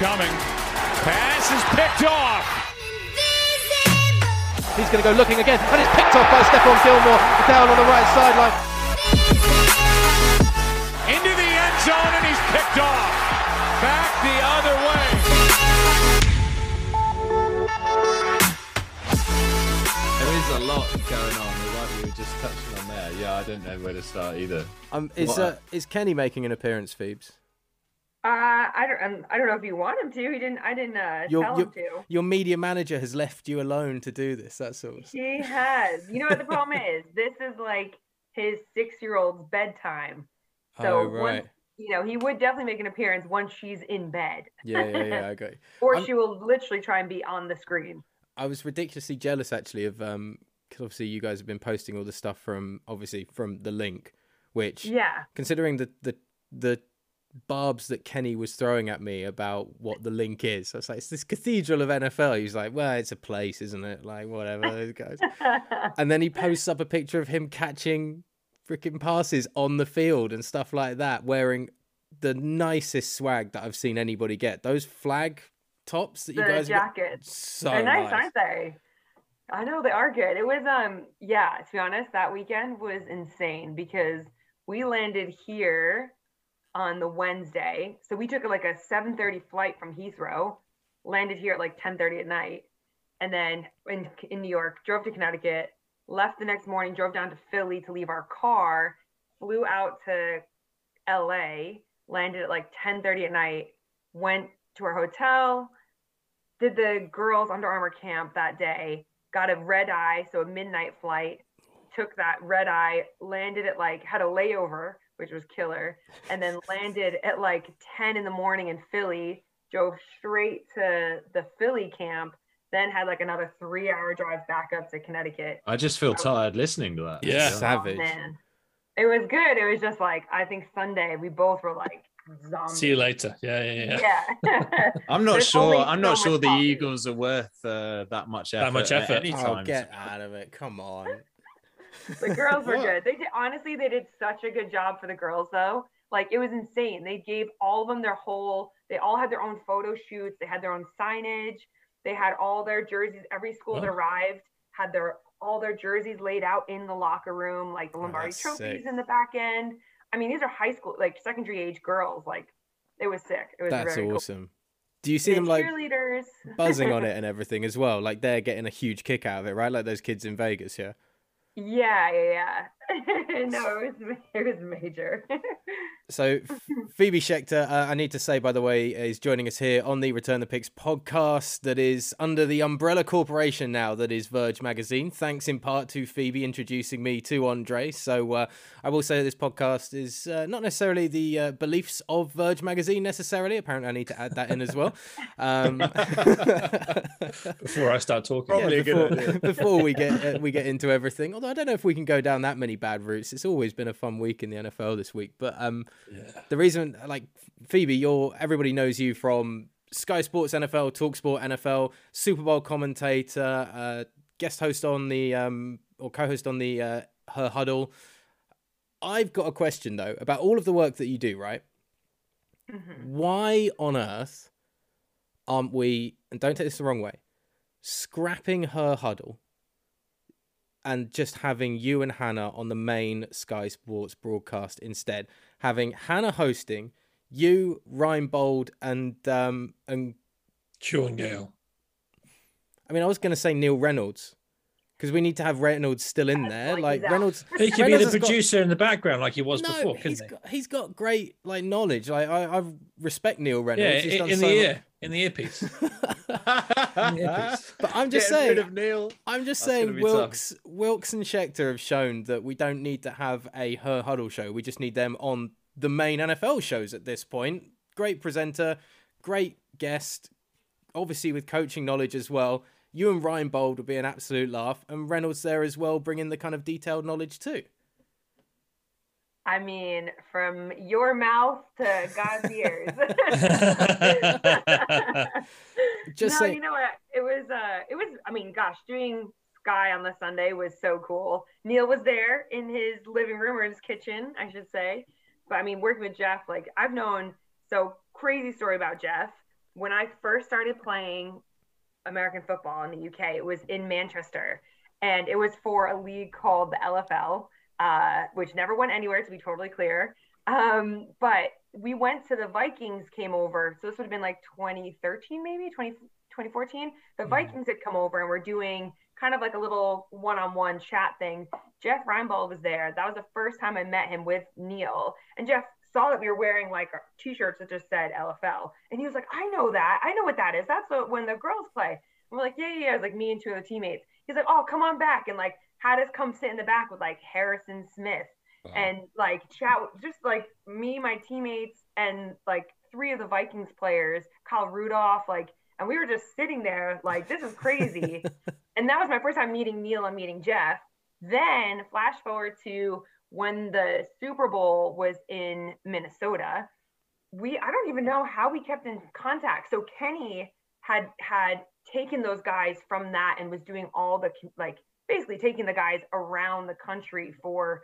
coming. Pass is picked off. He's going to go looking again, and it's picked off by Stephon Gilmore down on the right sideline. Into the end zone, and he's picked off. Back the other way. There is a lot going on, like we were just touching on there. Yeah, I don't know where to start either. Um, is uh, is Kenny making an appearance, Phoebes? Uh, I don't. um, I don't know if you want him to. He didn't. I didn't uh, Your, tell your, him to. your media manager has left you alone to do this. That's all. He has. You know what the problem is? This is like his six-year-old's bedtime. So oh right. once, you know, he would definitely make an appearance once she's in bed, Yeah, yeah, yeah. I got or I'm- she will literally try and be on the screen. I was ridiculously jealous actually of um because obviously you guys have been posting all the stuff from obviously from the link, which Yeah. considering the the the barbs that Kenny was throwing at me about what the link is, I was like, it's this cathedral of NFL. He's like, well, it's a place, isn't it? Like whatever, those guys. and then he posts up a picture of him catching freaking passes on the field and stuff like that, wearing the nicest swag that I've seen anybody get. Those flag tops that you the guys got- jackets. so They're nice, nice. aren't they? I know they are good. It was um yeah, to be honest, that weekend was insane because we landed here on the Wednesday. So we took like a 7:30 flight from Heathrow, landed here at like 10:30 at night, and then in in New York, drove to Connecticut, left the next morning, drove down to Philly to leave our car, flew out to LA, landed at like 10:30 at night, went to our hotel, did the girls Under Armour camp that day, got a red eye, so a midnight flight, took that red eye, landed at like had a layover, which was killer, and then landed at like 10 in the morning in Philly, drove straight to the Philly camp, then had like another three hour drive back up to Connecticut. I just feel tired listening to that. Yeah. Savage. Oh, man. It was good. It was just like I think Sunday we both were like zombies. See you later. Yeah, yeah, yeah. Yeah. I'm not There's sure. I'm not sure the coffee. Eagles are worth uh, that much effort. That much effort. Any Oh, time. get out of it! Come on. The girls were good. They did honestly they did such a good job for the girls though. Like it was insane. They gave all of them their whole they all had their own photo shoots, they had their own signage, they had all their jerseys. Every school that arrived had their all their jerseys laid out in the locker room, like the oh, Lombardi that's trophies sick. in the back end. I mean, these are high school like secondary age girls. Like it was sick. It was That's very cool. awesome. Do you see The them like buzzing on it and everything as well? Like they're getting a huge kick out of it, right? Like those kids in Vegas, yeah. Yeah, yeah, yeah. no, it was it was major. So Phoebe Schechter, uh, I need to say by the way, is joining us here on the Return the Picks podcast that is under the umbrella corporation now that is Verge magazine. Thanks in part to Phoebe introducing me to Andre. So uh, I will say this podcast is uh, not necessarily the uh, beliefs of Verge magazine necessarily. Apparently, I need to add that in as well. Um, Before I start talking. Probably a good before, before we get uh, we get into everything. Although I don't know if we can go down that many bad routes. It's always been a fun week in the NFL this week. But um, Yeah. the reason, like Phoebe, you're everybody knows you from Sky Sports NFL, Talksport NFL, Super Bowl commentator, uh, guest host on the um, or co-host on the uh, Her Huddle. I've got a question though about all of the work that you do. Right? Mhm. Why on earth aren't we? And don't take this the wrong way. Scrapping Her Huddle and just having you and Hannah on the main Sky Sports broadcast instead. Having Hannah hosting, you, Reinbold, and um and Shaun Gayle. I mean I was gonna say Neil Reynolds. Because we need to have Reynolds still in there. like Like he's out. Reynolds He could be the has got- producer in the background like he was no, before, he's couldn't he? got, he's got great like knowledge. Like I, I respect Neil Yeah, Reynolds. He's in, done in so the much- ear, in the earpiece. In the earpiece. But I'm just Getting rid saying, of Neil. I'm just That's saying, be tough. Wilkes, Wilkes and Schechter have shown that we don't need to have a her huddle show. We just need them on the main NFL shows at this point. Great presenter, great guest, obviously with coaching knowledge as well. You and Reinbold would be an absolute laugh, and Reynolds there as well, bringing the kind of detailed knowledge too. I mean, from your mouth to God's ears. Just no, you know what? It was uh it was I mean, gosh, doing Sky on the Sunday was so cool. Neil was there in his living room or his kitchen, I should say. But I mean, working with Jeff, like I've known so crazy story about Jeff. when I first started playing American football in the UK, it was in Manchester, and it was for a league called the LFL, uh, which never went anywhere, to be totally clear. Um, but we went to the Vikings came over, so this would have been like 2013, maybe 20, 2014. The Vikings had come over and we're doing kind of like a little one-on-one chat thing. Jeff Reinbold was there. That was the first time I met him with Neil, and Jeff saw that we were wearing like t-shirts that just said LFL, and he was like, "I know that. I know what that is. That's what when the girls play." And we're like, "Yeah, yeah, yeah." It was like me and two other teammates. He's like, "Oh, come on back," and like had us come sit in the back with like Harrison Smith Wow. and like chat, just like me, my teammates, and like three of the Vikings players, Kyle Rudolph, like, and we were just sitting there like, this is crazy. and that was my first time meeting Neil and meeting Jeff. Then flash forward to when the Super Bowl was in Minnesota. We I don't even know how we kept in contact. So Kenny had had taken those guys from that and was doing all the like basically taking the guys around the country for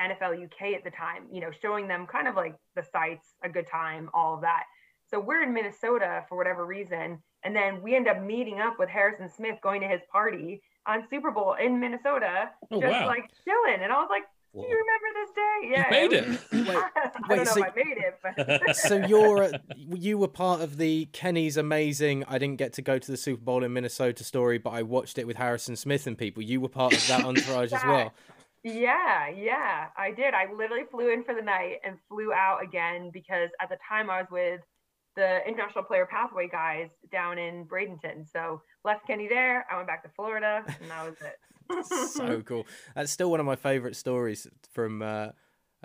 NFL UK at the time, you know, showing them kind of like the sites, a good time, all of that. So we're in Minnesota for whatever reason. And then we end up meeting up with Harrison Smith going to his party on Super Bowl in Minnesota, Oh, just wow. like chilling. And I was like, Do you remember this day? Yeah. you made it. it. was- I wait, don't know so- if I made it, but so you're uh, you were part of the Kenny's amazing. I didn't get to go to the Super Bowl in Minnesota story, but I watched it with Harrison Smith and people. You were part of that entourage as well. Yeah, yeah, I did. I literally flew in for the night and flew out again because at the time I was with the international player pathway guys down in Bradenton. So left Kenny there. I went back to Florida, and that was it. So cool. That's still one of my favorite stories from uh,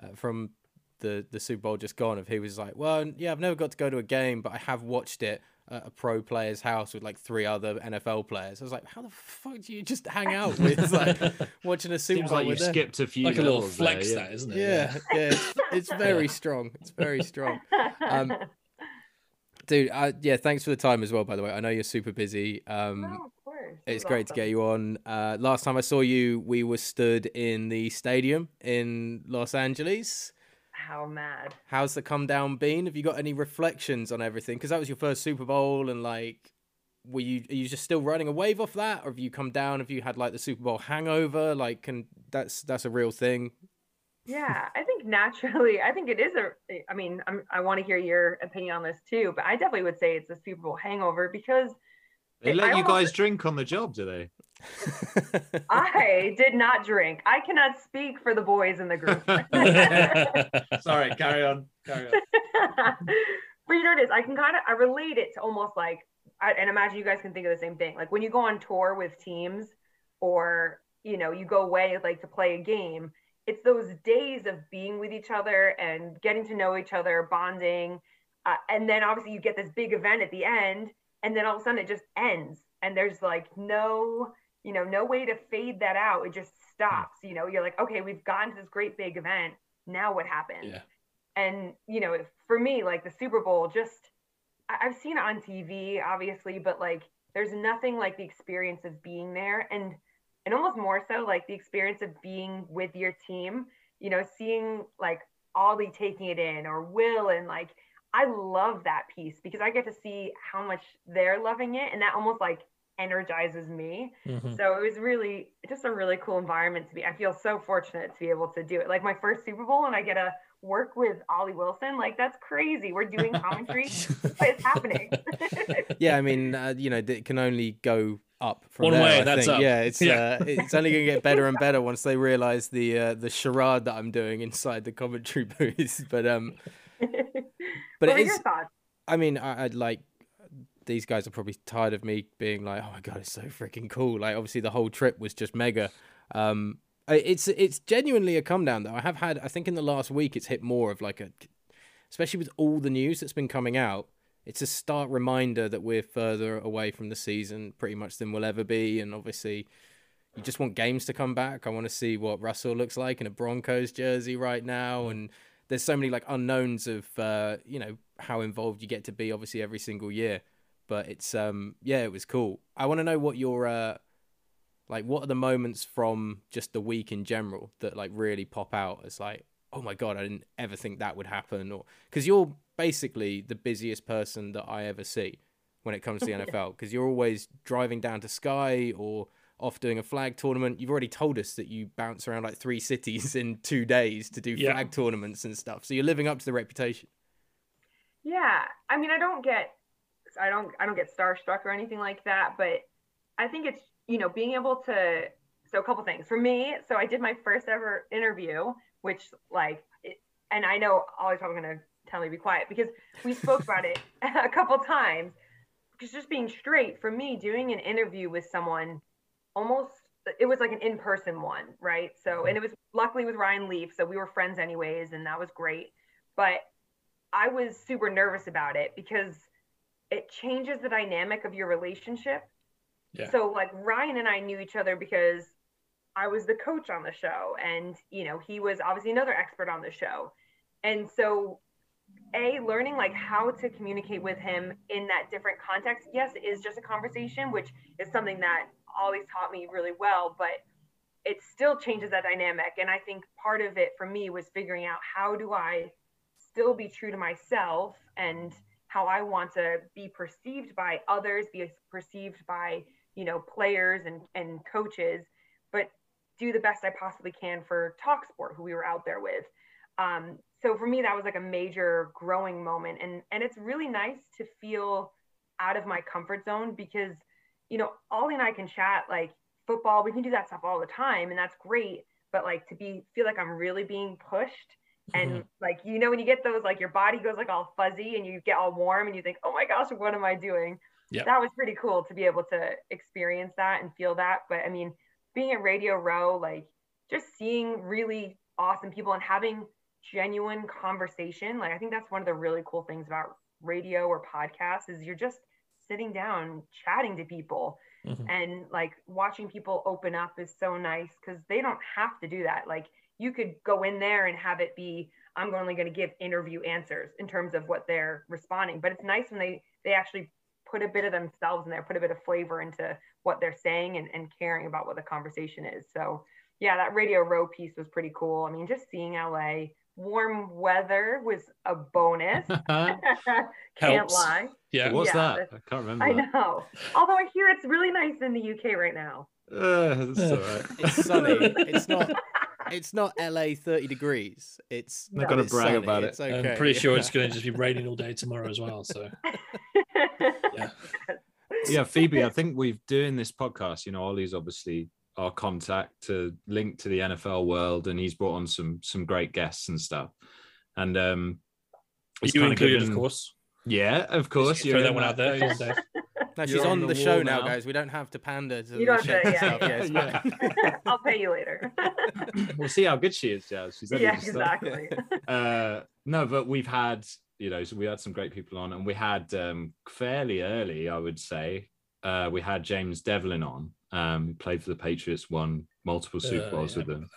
uh, from the the Super Bowl just gone. Of he was like, well, yeah, I've never got to go to a game, but I have watched it at a pro player's house with like three other NFL players. I was like, how the fuck do you just hang out with like watching a Super Seems Bowl like you with skipped a few like a little levels there, flex, yeah. that isn't it? Yeah, yeah, it's, it's very strong. It's very strong. Um, Dude, uh, yeah, thanks for the time as well, by the way. I know you're super busy. Um, No, of course. It it's great to get you on. Uh, last time I saw you, we were stood in the stadium in Los Angeles. How mad. How's the come down been? Have you got any reflections on everything? Because that was your first Super Bowl, and like, were you are you just still riding a wave off that, or have you come down? Have you had like the Super Bowl hangover? Like, can that's that's a real thing? Yeah, I think naturally, I think it is a. I mean, I'm, I want to hear your opinion on this too, but I definitely would say it's a Super Bowl hangover because They I let you almost- guys drink on the job, do they? I did not drink. I cannot speak for the boys in the group. Sorry, carry on. Carry on. but you know what it is? I can kind of I relate it to almost like I, and imagine you guys can think of the same thing. Like when you go on tour with teams, or you know you go away like to play a game. It's those days of being with each other and getting to know each other, bonding, uh, and then obviously you get this big event at the end, and then all of a sudden it just ends, and there's like no you know no way to fade that out. It just stops. You know you're like okay we've gotten to this great big event. Now what happens? Yeah. and you know for me like the super bowl just i've seen it on tv obviously but like there's nothing like the experience of being there and and almost more so like the experience of being with your team you know seeing like ollie taking it in or will and like i love that piece because i get to see how much they're loving it and that almost like energizes me Mhm. so it was really just a really cool environment to be. I feel so fortunate to be able to do it. Like my first Super Bowl, and I get to work with Ollie Wilson. Like that's crazy. We're doing commentary. what is happening? yeah, I mean, uh, you know, it can only go up from One there. way, I that's think. up. Yeah, it's Yeah. Uh, it's only gonna get better and better once they realize the uh, the charade that I'm doing inside the commentary booth. But um, but what it are your thoughts? I mean, I, I'd like these guys are probably tired of me being like, "Oh my god, it's so freaking cool!" Like, obviously, the whole trip was just mega. Um, it's it's genuinely a come down though. I have had, I think, in the last week, it's hit more of like a, especially with all the news that's been coming out. It's a stark reminder that we're further away from the season, pretty much than we'll ever be, and obviously. You just want games to come back. I want to see what Russell looks like in a Broncos jersey right now, and there's so many like unknowns of uh, you know how involved you get to be obviously every single year. But it's um yeah it was cool. I want to know what your uh like what are the moments from just the week in general that like really pop out as like oh my god, I didn't ever think that would happen, or because you're basically the busiest person that I ever see when it comes to the NFL, because you're always driving down to Sky or off doing a flag tournament. You've already told us that you bounce around like three cities in two days to do Yeah. flag tournaments and stuff. So you're living up to the reputation. Yeah, I mean, I don't get, I don't, I don't get starstruck or anything like that, but I think it's, you know, being able to. So a couple things for me. So I did my first ever interview, which like, it, and I know Ollie's probably gonna tell me to be quiet because we spoke about it a couple times. Because just being straight for me, doing an interview with someone, almost it was like an in-person one, right? So mm-hmm. and it was luckily with Ryan Leaf, so we were friends anyways, and that was great. But I was super nervous about it because it changes the dynamic of your relationship. Yeah. So like Ryan and I knew each other because I was the coach on the show and you know, he was obviously another expert on the show. And so a learning like how to communicate with him in that different context. Yes, it is just a conversation, which is something that always taught me really well, but it still changes that dynamic. And I think part of it for me was figuring out how do I still be true to myself and how I want to be perceived by others, be perceived by, you know, players and, and coaches, but do the best I possibly can for Talk Sport, who we were out there with. Um, so for me, that was like a major growing moment. And, and it's really nice to feel out of my comfort zone because, you know, Ollie and I can chat like football, we can do that stuff all the time and that's great. But like to be, feel like I'm really being pushed and Mhm. like you know when you get those like your body goes like all fuzzy and you get all warm and you think oh my gosh what am i doing Yeah. that was pretty cool to be able to experience that and feel that but i mean being at radio row like just seeing really awesome people and having genuine conversation like i think that's one of the really cool things about radio or podcasts is you're just sitting down chatting to people Mhm. and like watching people open up is so nice because they don't have to do that. Like you could go in there and have it be i'm only going to give interview answers in terms of what they're responding. But it's nice when they they actually put a bit of themselves in there put a bit of flavor into what they're saying and, and caring about what the conversation is. So yeah that radio row piece was pretty cool. I mean just seeing la warm weather was a bonus can't Helps. lie Yeah. What's Yeah, that? I can't remember. i that. know although i hear it's really nice in the uk right now Uh, that's all right. It's sunny. it's not. It's not LA thirty degrees. It's Not gonna brag sunny, about it. Okay. I'm pretty sure it's going to just be raining all day tomorrow as well. So yeah. yeah, Phoebe, I think we've doing this podcast. You know, Ollie's obviously our contact to link to the NFL world, and he's brought on some some great guests and stuff. And um, it's you kinda included, given- of course. Yeah, of course. You're throw that one out there. that. Dave. No, she's You're on on the, the show now, now. guys. We don't have to pander to You the don't have to- and yeah, yeah. I'll pay you later. we'll see how good she is, Jazz. She's yeah, exactly. uh no but we've had you know so we had some great people on and we had um fairly early i would say uh we had James Develin on um played for the patriots won multiple super Uh, bowls yeah, with them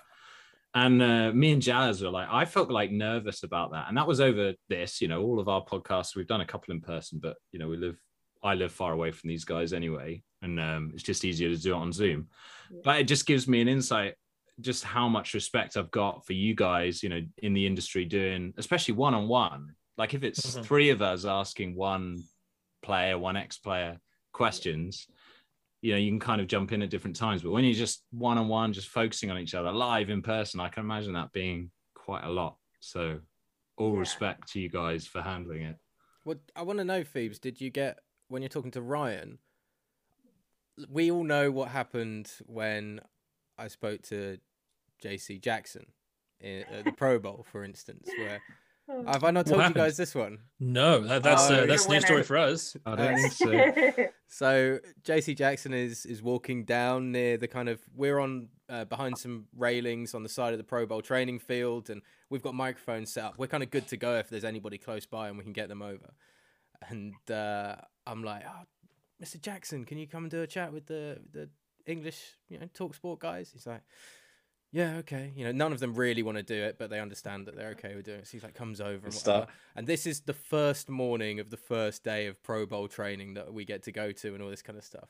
and uh, me and Jazz were like, I felt like nervous about that, and that was over this. You know, all of our podcasts we've done a couple in person, but you know, we live, I live far away from these guys anyway, and um, it's just easier to do it on Zoom. Yeah. But it just gives me an insight just how much respect I've got for you guys, you know, in the industry doing, especially one on one. Like if it's Mhm. three of us asking one player, one ex player questions, you know, you can kind of jump in at different times. But when you're just one on one, just focusing on each other live in person, I can imagine that being quite a lot. So, all Yeah. respect to you guys for handling it. Well, I want to know, Phoebes, did you get when you're talking to Ryan? We all know what happened when I spoke to JC Jackson in at the Pro Bowl, for instance. Where have I not What told you guys this one? No, that, that's Oh, uh, that's a a new story for us. I don't think so. So JC Jackson is is walking down near the kind of we're on uh, behind some railings on the side of the Pro Bowl training field, and we've got microphones set up. We're kind of good to go if there's anybody close by, and we can get them over. And uh, I'm like, oh, Mr. Jackson, can you come and do a chat with the the English, you know, talk sport guys? He's like. Yeah, okay. You know, none of them really want to do it, but they understand that they're okay with doing it. So he's like, comes over and Start. And this is the first morning of the first day of Pro Bowl training that we get to go to and all this kind of stuff.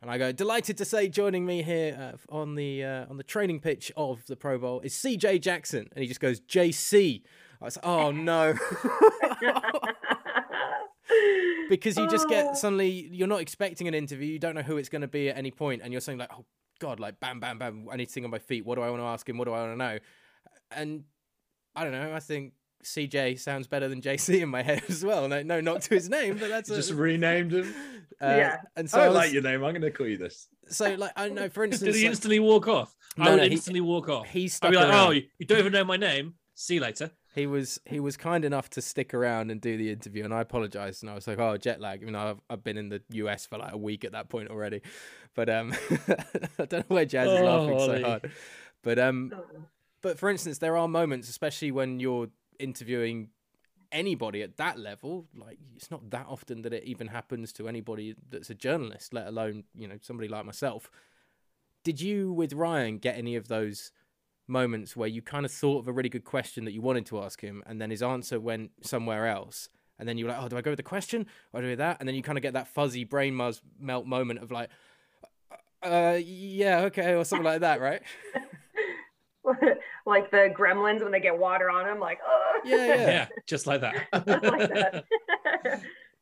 And I go, delighted to say, joining me here uh, on the uh, on the training pitch of the Pro Bowl is CJ Jackson, and he just goes JC. I was like, oh no, because you just get suddenly you're not expecting an interview, you don't know who it's going to be at any point, and you're saying like, oh god, like bam, bam, bam, I need to sing on my feet. What do I want to ask him? What do I want to know? And I don't know. I think CJ sounds better than JC in my head as well. No, no, not to his name, but that's a, Just renamed him. uh, Yeah. And so I I was- like your name. I'm going to call you this. so like I don't know for instance, Did he like, instantly walk off? I No, would no, he- instantly walk off. he I'd stuck be like, around. oh, you you don't even know my name. See you later. He was he was kind enough to stick around and do the interview, and I apologized, and I was like, oh, jet lag. You know, I've I've been in the US for like a week at that point already, but um, I don't know why Jazz is Oh, laughing so hard, but um, Oh. but for instance, there are moments, especially when you're interviewing anybody at that level, like it's not that often that it even happens to anybody that's a journalist, let alone you know somebody like myself. Did you with Ryan get any of those moments where you kind of thought of a really good question that you wanted to ask him, and then his answer went somewhere else? And then you're like, oh, do I go with the question or do I do that? And then you kind of get that fuzzy brain muzz melt moment of like, uh, yeah, okay, or something like that, right? like the gremlins when they get water on them, like, oh. Yeah, yeah. Yeah, just like that. Just like that.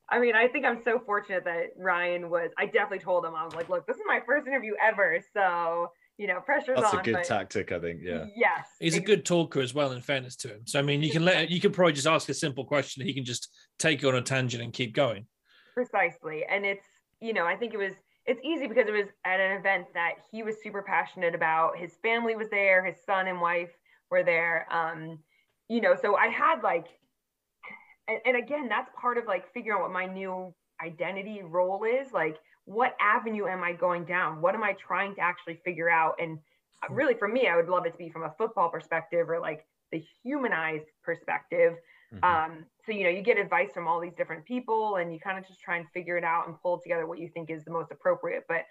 I mean, I think I'm so fortunate that Ryan was. I definitely told him I was like, "Look, this is my first interview ever, so you know, pressure's That's a good but tactic, I think. Yeah. Yes, He's a good talker as well, in fairness to him. So I mean, you can let you can probably just ask a simple question. He can just take you on a tangent and keep going. precisely, and it's you know, I think it was. It's easy because it was at an event that he was super passionate about. His family was there, his son and wife were there. Um, you know, so I had like and, and again that's part of like figuring out what my new identity role is like what avenue am i going down? What am i trying to actually figure out? And uh, really for me i would love it to be from a football perspective or like the humanized perspective. Mhm. um, so you know you get advice from all these different people and you kind of just try and figure it out and pull together what you think is the most appropriate. But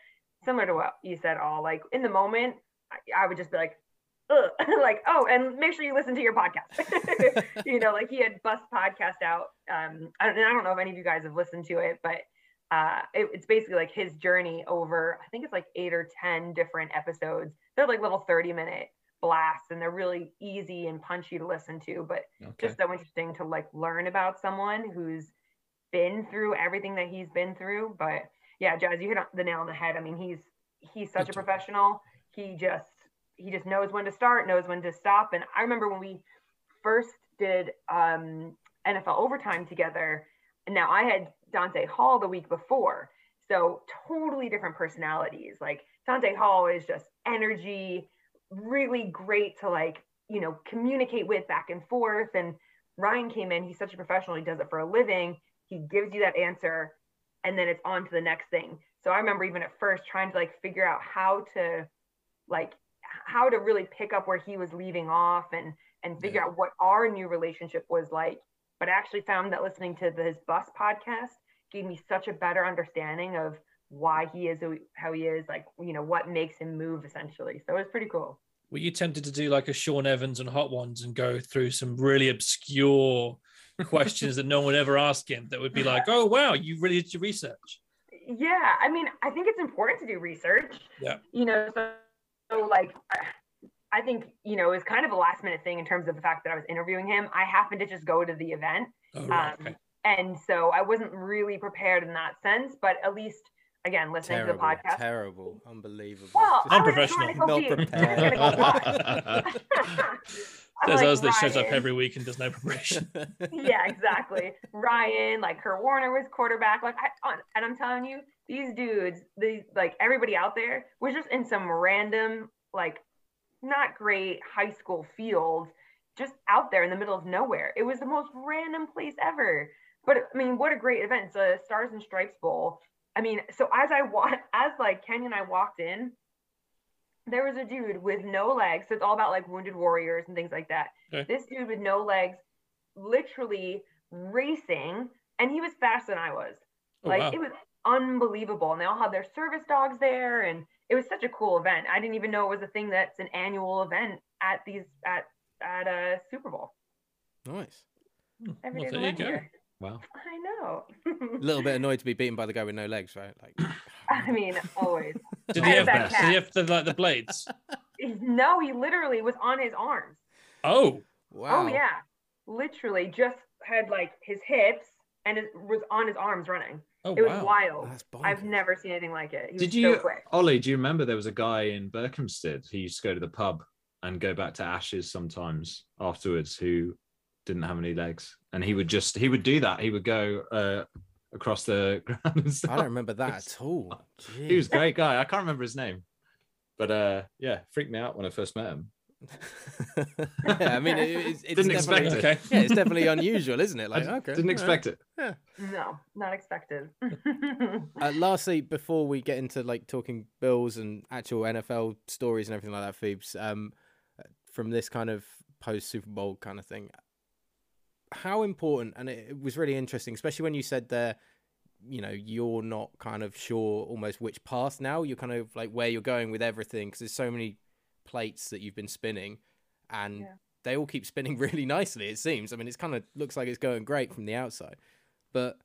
similar to what you said all like in the moment i, I would just be like Ugh. like oh and make sure you listen to your podcast. You know like he had bust podcast out um I don't, I don't know if any of you guys have listened to it but uh it, it's basically like his journey over i think it's like eight or ten different episodes. They're like little 30 minute blasts and they're really easy and punchy to listen to but Okay. just so interesting to like learn about someone who's been through everything that he's been through. But yeah jazz you hit the nail on the head. I mean he's he's such Good a professional. He just he just knows when to start knows when to stop. And i remember when we first did um nfl overtime together and now i had dante hall the week before. So totally different personalities. Like dante hall is just energy really great to like you know communicate with back and forth. And ryan came in he's such a professional he does it for a living. He gives you that answer and then it's on to the next thing. So i remember even at first trying to like figure out how to like how to really pick up where he was leaving off and and figure out what our new relationship was like but I actually found that listening to his bus podcast gave me such a better understanding of why he is how he is like you know what makes him move essentially so it was pretty cool Were you tempted to do like a Sean Evans and Hot Ones and go through some really obscure questions that no one would ever ask him? That would be like, oh wow, you really did your research. yeah i mean i think it's important to do research Yeah. you know so, so like I- i think you know it was kind of a last minute thing in terms of the fact that i was interviewing him i happened to just go to the event Oh right, Um, okay. and so i wasn't really prepared in that sense but at least again listening to the podcast terrible, unbelievable. well Just I was a Unprofessional. clinical not prepared. I was gonna go watch. I'm There's like, us that shows up every week and does no preparation. yeah, exactly. Ryan, like Kurt Warner was quarterback. Like, I, and I'm telling you, these dudes, these like everybody out there was just in some random, like, not great high school field, just out there in the middle of nowhere. It was the most random place ever. But I mean, what a great event! It's a Stars and Stripes Bowl. I mean, so as I wa- as like Kenny and I walked in, there was a dude with no legs. So it's all about like wounded warriors and things like that. Okay. This dude with no legs, literally racing, and he was faster than I was. Oh, like wow. it was unbelievable. And they all had their service dogs there, and it was such a cool event. I didn't even know it was a thing that's an annual event at these at at a Super Bowl. nice. Hmm. Every Well, day's there you go. here. Wow. I know. A little bit annoyed to be beaten by the guy with no legs, right? Like, I mean, always. Did I he have that did he have the like the blades? No, he literally was on his arms. Oh, Wow. Oh yeah, literally just had like his hips and it was on his arms running. Oh It was wow. wild. That's I've never seen anything like it. He Did was you, so quick. Ollie? Do you remember there was a guy in Berkhamsted? He used to go to the pub and go back to Ashes sometimes afterwards, who didn't have any legs, and he would just he would do that. He would go uh, across the ground. And I don't remember that at all. He was a great guy. I can't remember his name, but uh, yeah, freaked me out when I first met him. Yeah, I mean, it, it's, it's Didn't expect it. Okay. Yeah, it's definitely unusual, isn't it? Like, I okay, didn't all expect it. Yeah. No, not expected. Uh, lastly, before we get into like talking Bills and actual NFL stories and everything like that, Phoebes, um, from this kind of post Super Bowl kind of thing, how important? And it, it was really interesting, especially when you said there, you know, you're not kind of sure almost which path now. You're kind of like where you're going with everything because there's so many plates that you've been spinning, and Yeah. they all keep spinning really nicely. It seems. I mean, it's kind of looks like it's going great from the outside, but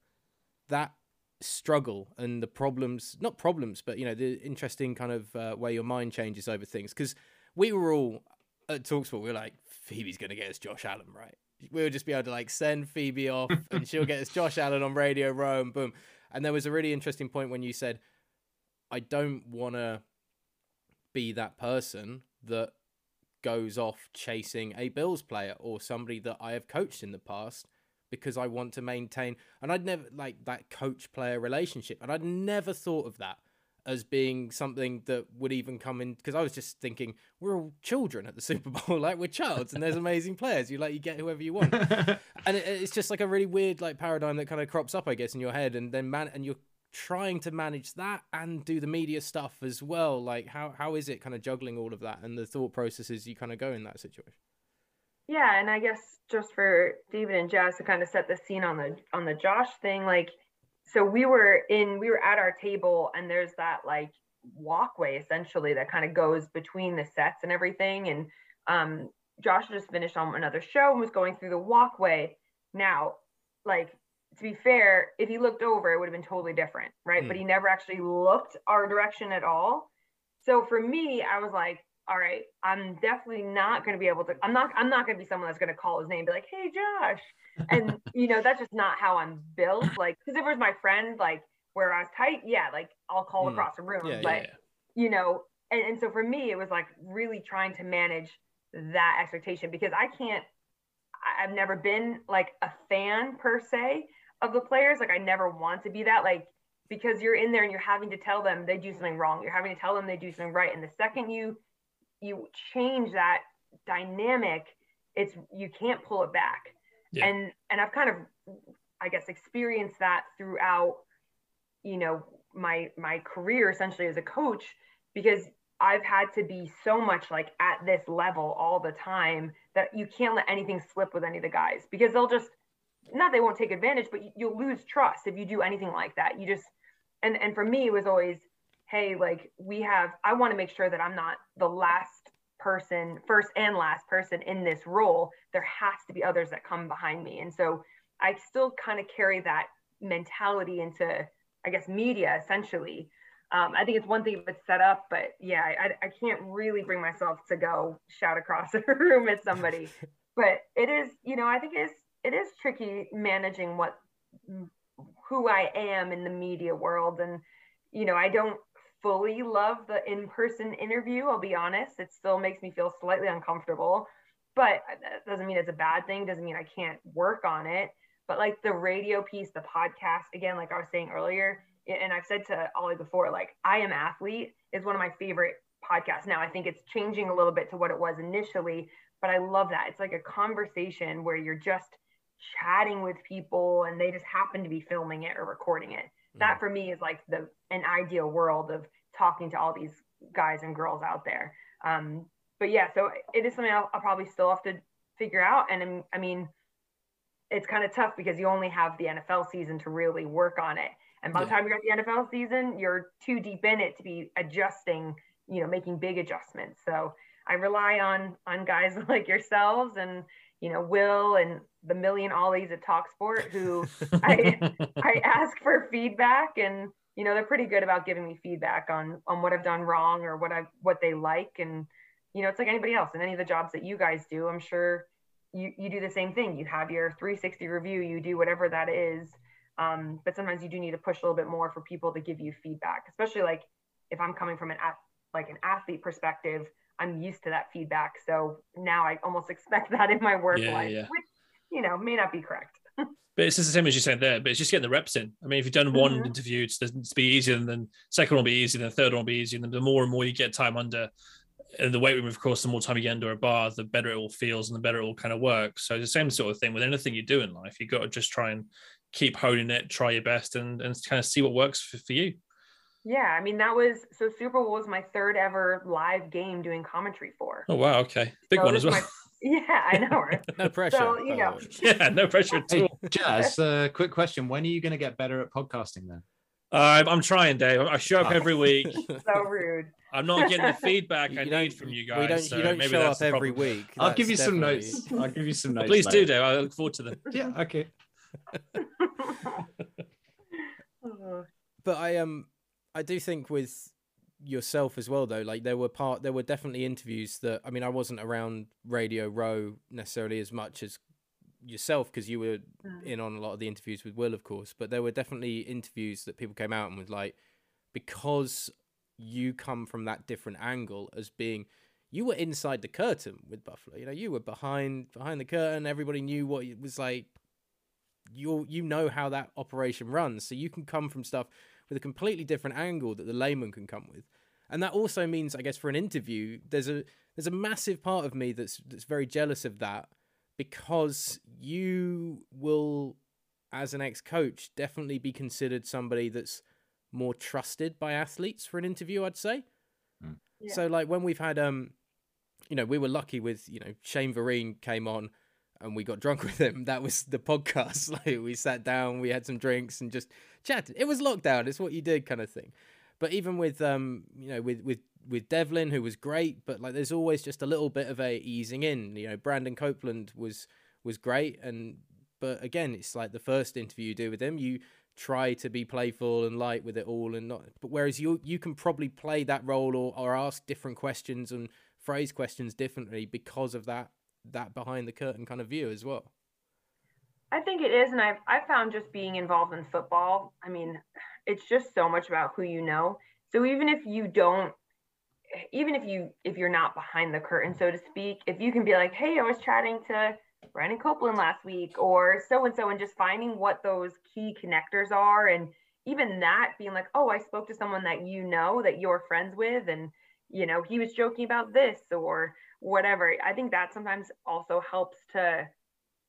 that struggle and the problems not problems but you know the interesting kind of uh, way your mind changes over things because we were all at talksport we were like phoebe's gonna get us josh allen right we'll just be able to like send phoebe off and she'll get us josh allen on radio row and boom and there was a really interesting point when you said i don't want to be that person that goes off chasing a bills player or somebody that i have coached in the past because I want to maintain and I'd never like that coach player relationship and I'd never thought of that as being something that would even come in because I was just thinking we're all children at the Super Bowl like we're childs and there's amazing players you like you get whoever you want. And it, it's just like a really weird like paradigm that kind of crops up I guess in your head and then man and you're trying to manage that and do the media stuff as well like how how is it kind of juggling all of that and the thought processes you kind of go in that situation Yeah, and I guess just for David and Jazz to kind of set the scene on the on the Josh thing, like so we were in we were at our table and there's that like walkway essentially that kind of goes between the sets and everything. And um Josh just finished on another show and was going through the walkway. Now, like to be fair, if he looked over, it would have been totally different, right? But he never actually looked our direction at all. So for me, I was like, all right, I'm definitely not going to be able to. I'm not. I'm not going to be someone that's going to call his name, be like, "Hey, Josh," and you know that's just not how I'm built. Like, because if it was my friend, like where I was tight, yeah, like I'll call Mm. across the room. Yeah, yeah, but yeah. you know, and, and so for me, it was like really trying to manage that expectation because I can't. I've never been like a fan per se of the players. Like I never want to be that. Like because you're in there and you're having to tell them they do something wrong. You're having to tell them they do something right. And the second you you change that dynamic, it's you can't pull it back. Yeah. And and I've kind of I guess experienced that throughout, you know, my my career essentially as a coach because I've had to be so much like at this level all the time that you can't let anything slip with any of the guys because they'll just not they won't take advantage, but you- you'll lose trust if you do anything like that. You just and and for me it was always, hey, like we have I want to make sure that I'm not the last person, first and last person in this role. There has to be others that come behind me. And so I still kind of carry that mentality into I guess media essentially. Um, I think it's one thing if it's set up, but yeah, I, I can't really bring myself to go shout across the room at somebody. but it is, you know, I think it's it is tricky managing what who I am in the media world, and you know, I don't fully love the in-person interview. I'll be honest; it still makes me feel slightly uncomfortable. But that doesn't mean it's a bad thing. Doesn't mean I can't work on it. But like the radio piece, the podcast, again, like I was saying earlier, and I've said to Ollie before, like I am athlete is one of my favorite podcasts. Now I think it's changing a little bit to what it was initially, but I love that. It's like a conversation where you're just chatting with people and they just happen to be filming it or recording it. That for me is like the an ideal world of talking to all these guys and girls out there. Um, but yeah, so it is something I'll, I'll probably still have to figure out. And I'm- I mean, it's kind of tough because you only have the NFL season to really work on it. And by the time you're at the NFL season, you're too deep in it to be adjusting, you know, making big adjustments. So I rely on on guys like yourselves and you know Will and the million ollies at Talksport who I I ask for feedback and you know, they're pretty good about giving me feedback on on what I've done wrong or what I what they like. And, you know, it's like anybody else in any of the jobs that you guys do. I'm sure you, you do the same thing. You have your 360 review, you do whatever that is. Um, but sometimes you do need to push a little bit more for people to give you feedback, especially like if I'm coming from an like an athlete perspective, I'm used to that feedback. So now I almost expect that in my work Yeah, life, yeah. which you know may not be correct. But it's just the same as you said there, but it's just getting the reps in. I mean, if you've done one Mhm. interview, it's to be easier, and then second one will be easier, then third one will be easier. And the more and more you get time under in the weight room, of course, the more time you get under a bar, the better it all feels and the better it all kind of works. So it's the same sort of thing with anything you do in life. You've got to just try and keep honing it, try your best, and and kind of see what works for, for you. Yeah, I mean that was so Super Bowl was my third ever live game doing commentary for. Oh wow, okay, big So one as well. my- yeah, I know. Right? No pressure. So, you know. yeah, no pressure at Hey, all. Jazz, uh, quick question. When are you going to get better at podcasting then? Uh, I'm trying, Dave. I show up every week. so rude. I'm not getting the feedback I You don't- need from you guys. we don't. so you don't maybe show that's up every problem. week. I'll give you some definitely- notes. I'll give you some notes. Please do. Dave. I look forward to them. Yeah, okay. But I um I do think with yourself as well though like there were part there were definitely interviews that I mean I wasn't around Radio Row necessarily as much as yourself because you were Mm. in on a lot of the interviews with Will of course but there were definitely interviews that people came out and was like because you come from that different angle as being you were inside the curtain with Buffalo you know you were behind behind the curtain everybody knew what it was like you you know how that operation runs so you can come from stuff with a completely different angle that the layman can come with. And that also means i guess for an interview there's a there's a massive part of me that's that's very jealous of that because you will as an ex-coach definitely be considered somebody that's more trusted by athletes for an interview i'd say. Yeah. so like when we've had um you know we were lucky with you know shane vereen came on and we got drunk with him. That was the podcast. Like we sat down, we had some drinks and just chatted. It was lockdown. It's what you did, kind of thing. But even with um, you know, with with with Develin, who was great, but like there's always just a little bit of a easing in. You know, Brandon Copeland was was great, and but again, it's like the first interview you do with him, you try to be playful and light with it all, and not. But whereas you you can probably play that role or or ask different questions and phrase questions differently because of that that behind the curtain kind of view as well. I think it is, and I've I found just being involved in football. I mean, it's just so much about who you know. So even if you don't, even if you if you're not behind the curtain, so to speak, if you can be like, hey, I was chatting to Brandon Copeland last week, or so and so, and just finding what those key connectors are, and even that being like, oh, I spoke to someone that you know that you're friends with, and you know he was joking about this or whatever. I think that sometimes also helps to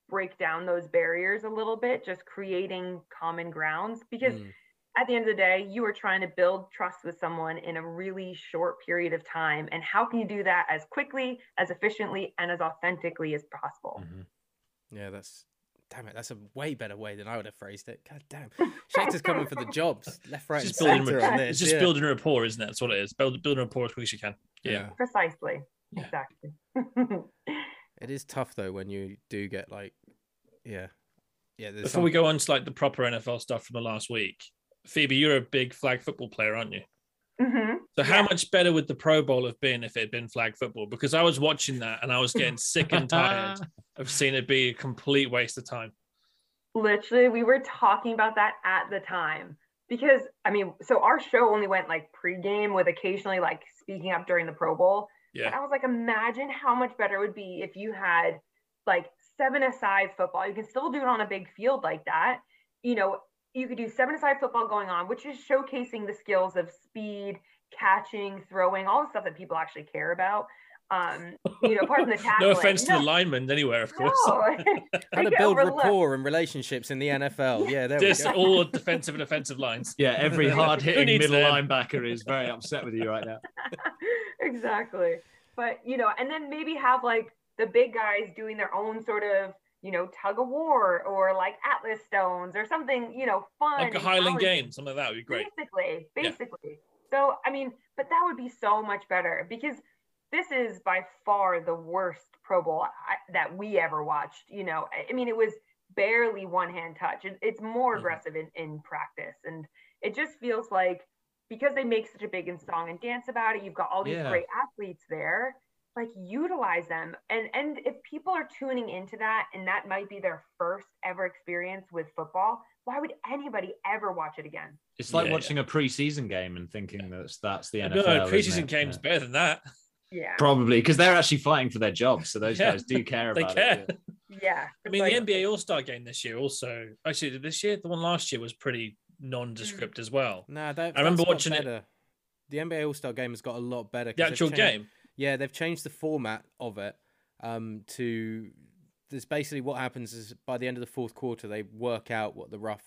break down those barriers a little bit, just creating common grounds. Because Mm. at the end of the day, you are trying to build trust with someone in a really short period of time. And how can you do that as quickly, as efficiently, and as authentically as possible? Yeah, that's damn it. That's a way better way than I would have phrased it. God damn, Schechter's coming for the jobs, left, right, It's and just building, center on this. it's just yeah. building a rapport, isn't it? That's what it is. Build, building a rapport as quick as you can. Yeah. Precisely. Yeah. Exactly. It is tough though when you do get like, yeah, yeah. There's Before we go on to like the proper NFL stuff from the last week, Phoebe, you're a big flag football player, aren't you? Mhm. So how Yeah. much better would the Pro Bowl have been if it had been flag football? Because I was watching that and I was getting sick and tired of seeing it be a complete waste of time. Literally, we were talking about that at the time because I mean, so our show only went like pregame with occasionally like speaking up during the Pro Bowl. Yeah. And I was like, imagine how much better it would be if you had like seven aside football. You can still do it on a big field like that. You know, you could do seven aside football going on, which is showcasing the skills of speed, catching, throwing, all the stuff that people actually care about. Um, you know, apart from the tackling. no offense to the linemen anywhere, of course. no. how to build overlooked. rapport and relationships in the NFL. Yeah, there Just we go. all defensive and offensive lines. Yeah, every hard hitting middle them? linebacker is very upset with you right now. Exactly. But you know, and then maybe have like the big guys doing their own sort of, you know, tug of war or like Atlas Stones or something, you know, fun. Like a Highland game, something like that would be great. Basically, Yeah. basically. So I mean, but that would be so much better because this is by far the worst Pro Bowl I, that we ever watched. You know, I- mean, it was barely one hand touch. It, it's more Mhm. aggressive in, in practice, and it just feels like because they make such a big and song and dance about it, you've got all these Yeah. great athletes there. Like utilize them, and and if people are tuning into that, and that might be their first ever experience with football, why would anybody ever watch it again? It's like Yeah, watching a preseason game and thinking that's that's the NFL. no, isn't preseason it? games Yeah. better than that. Yeah, Probably because they're actually fighting for their jobs, so those Yeah, guys do care They about care. it. yeah. I mean, Like, the NBA All Star game this year also. Actually, this year, the one last year was pretty nondescript as well. Nah, that, I remember that's watching it- The NBA All Star game has got a lot better. The actual changed- game. Yeah, they've changed the format of it um, to. There's basically what happens is by the end of the fourth quarter, they work out what the rough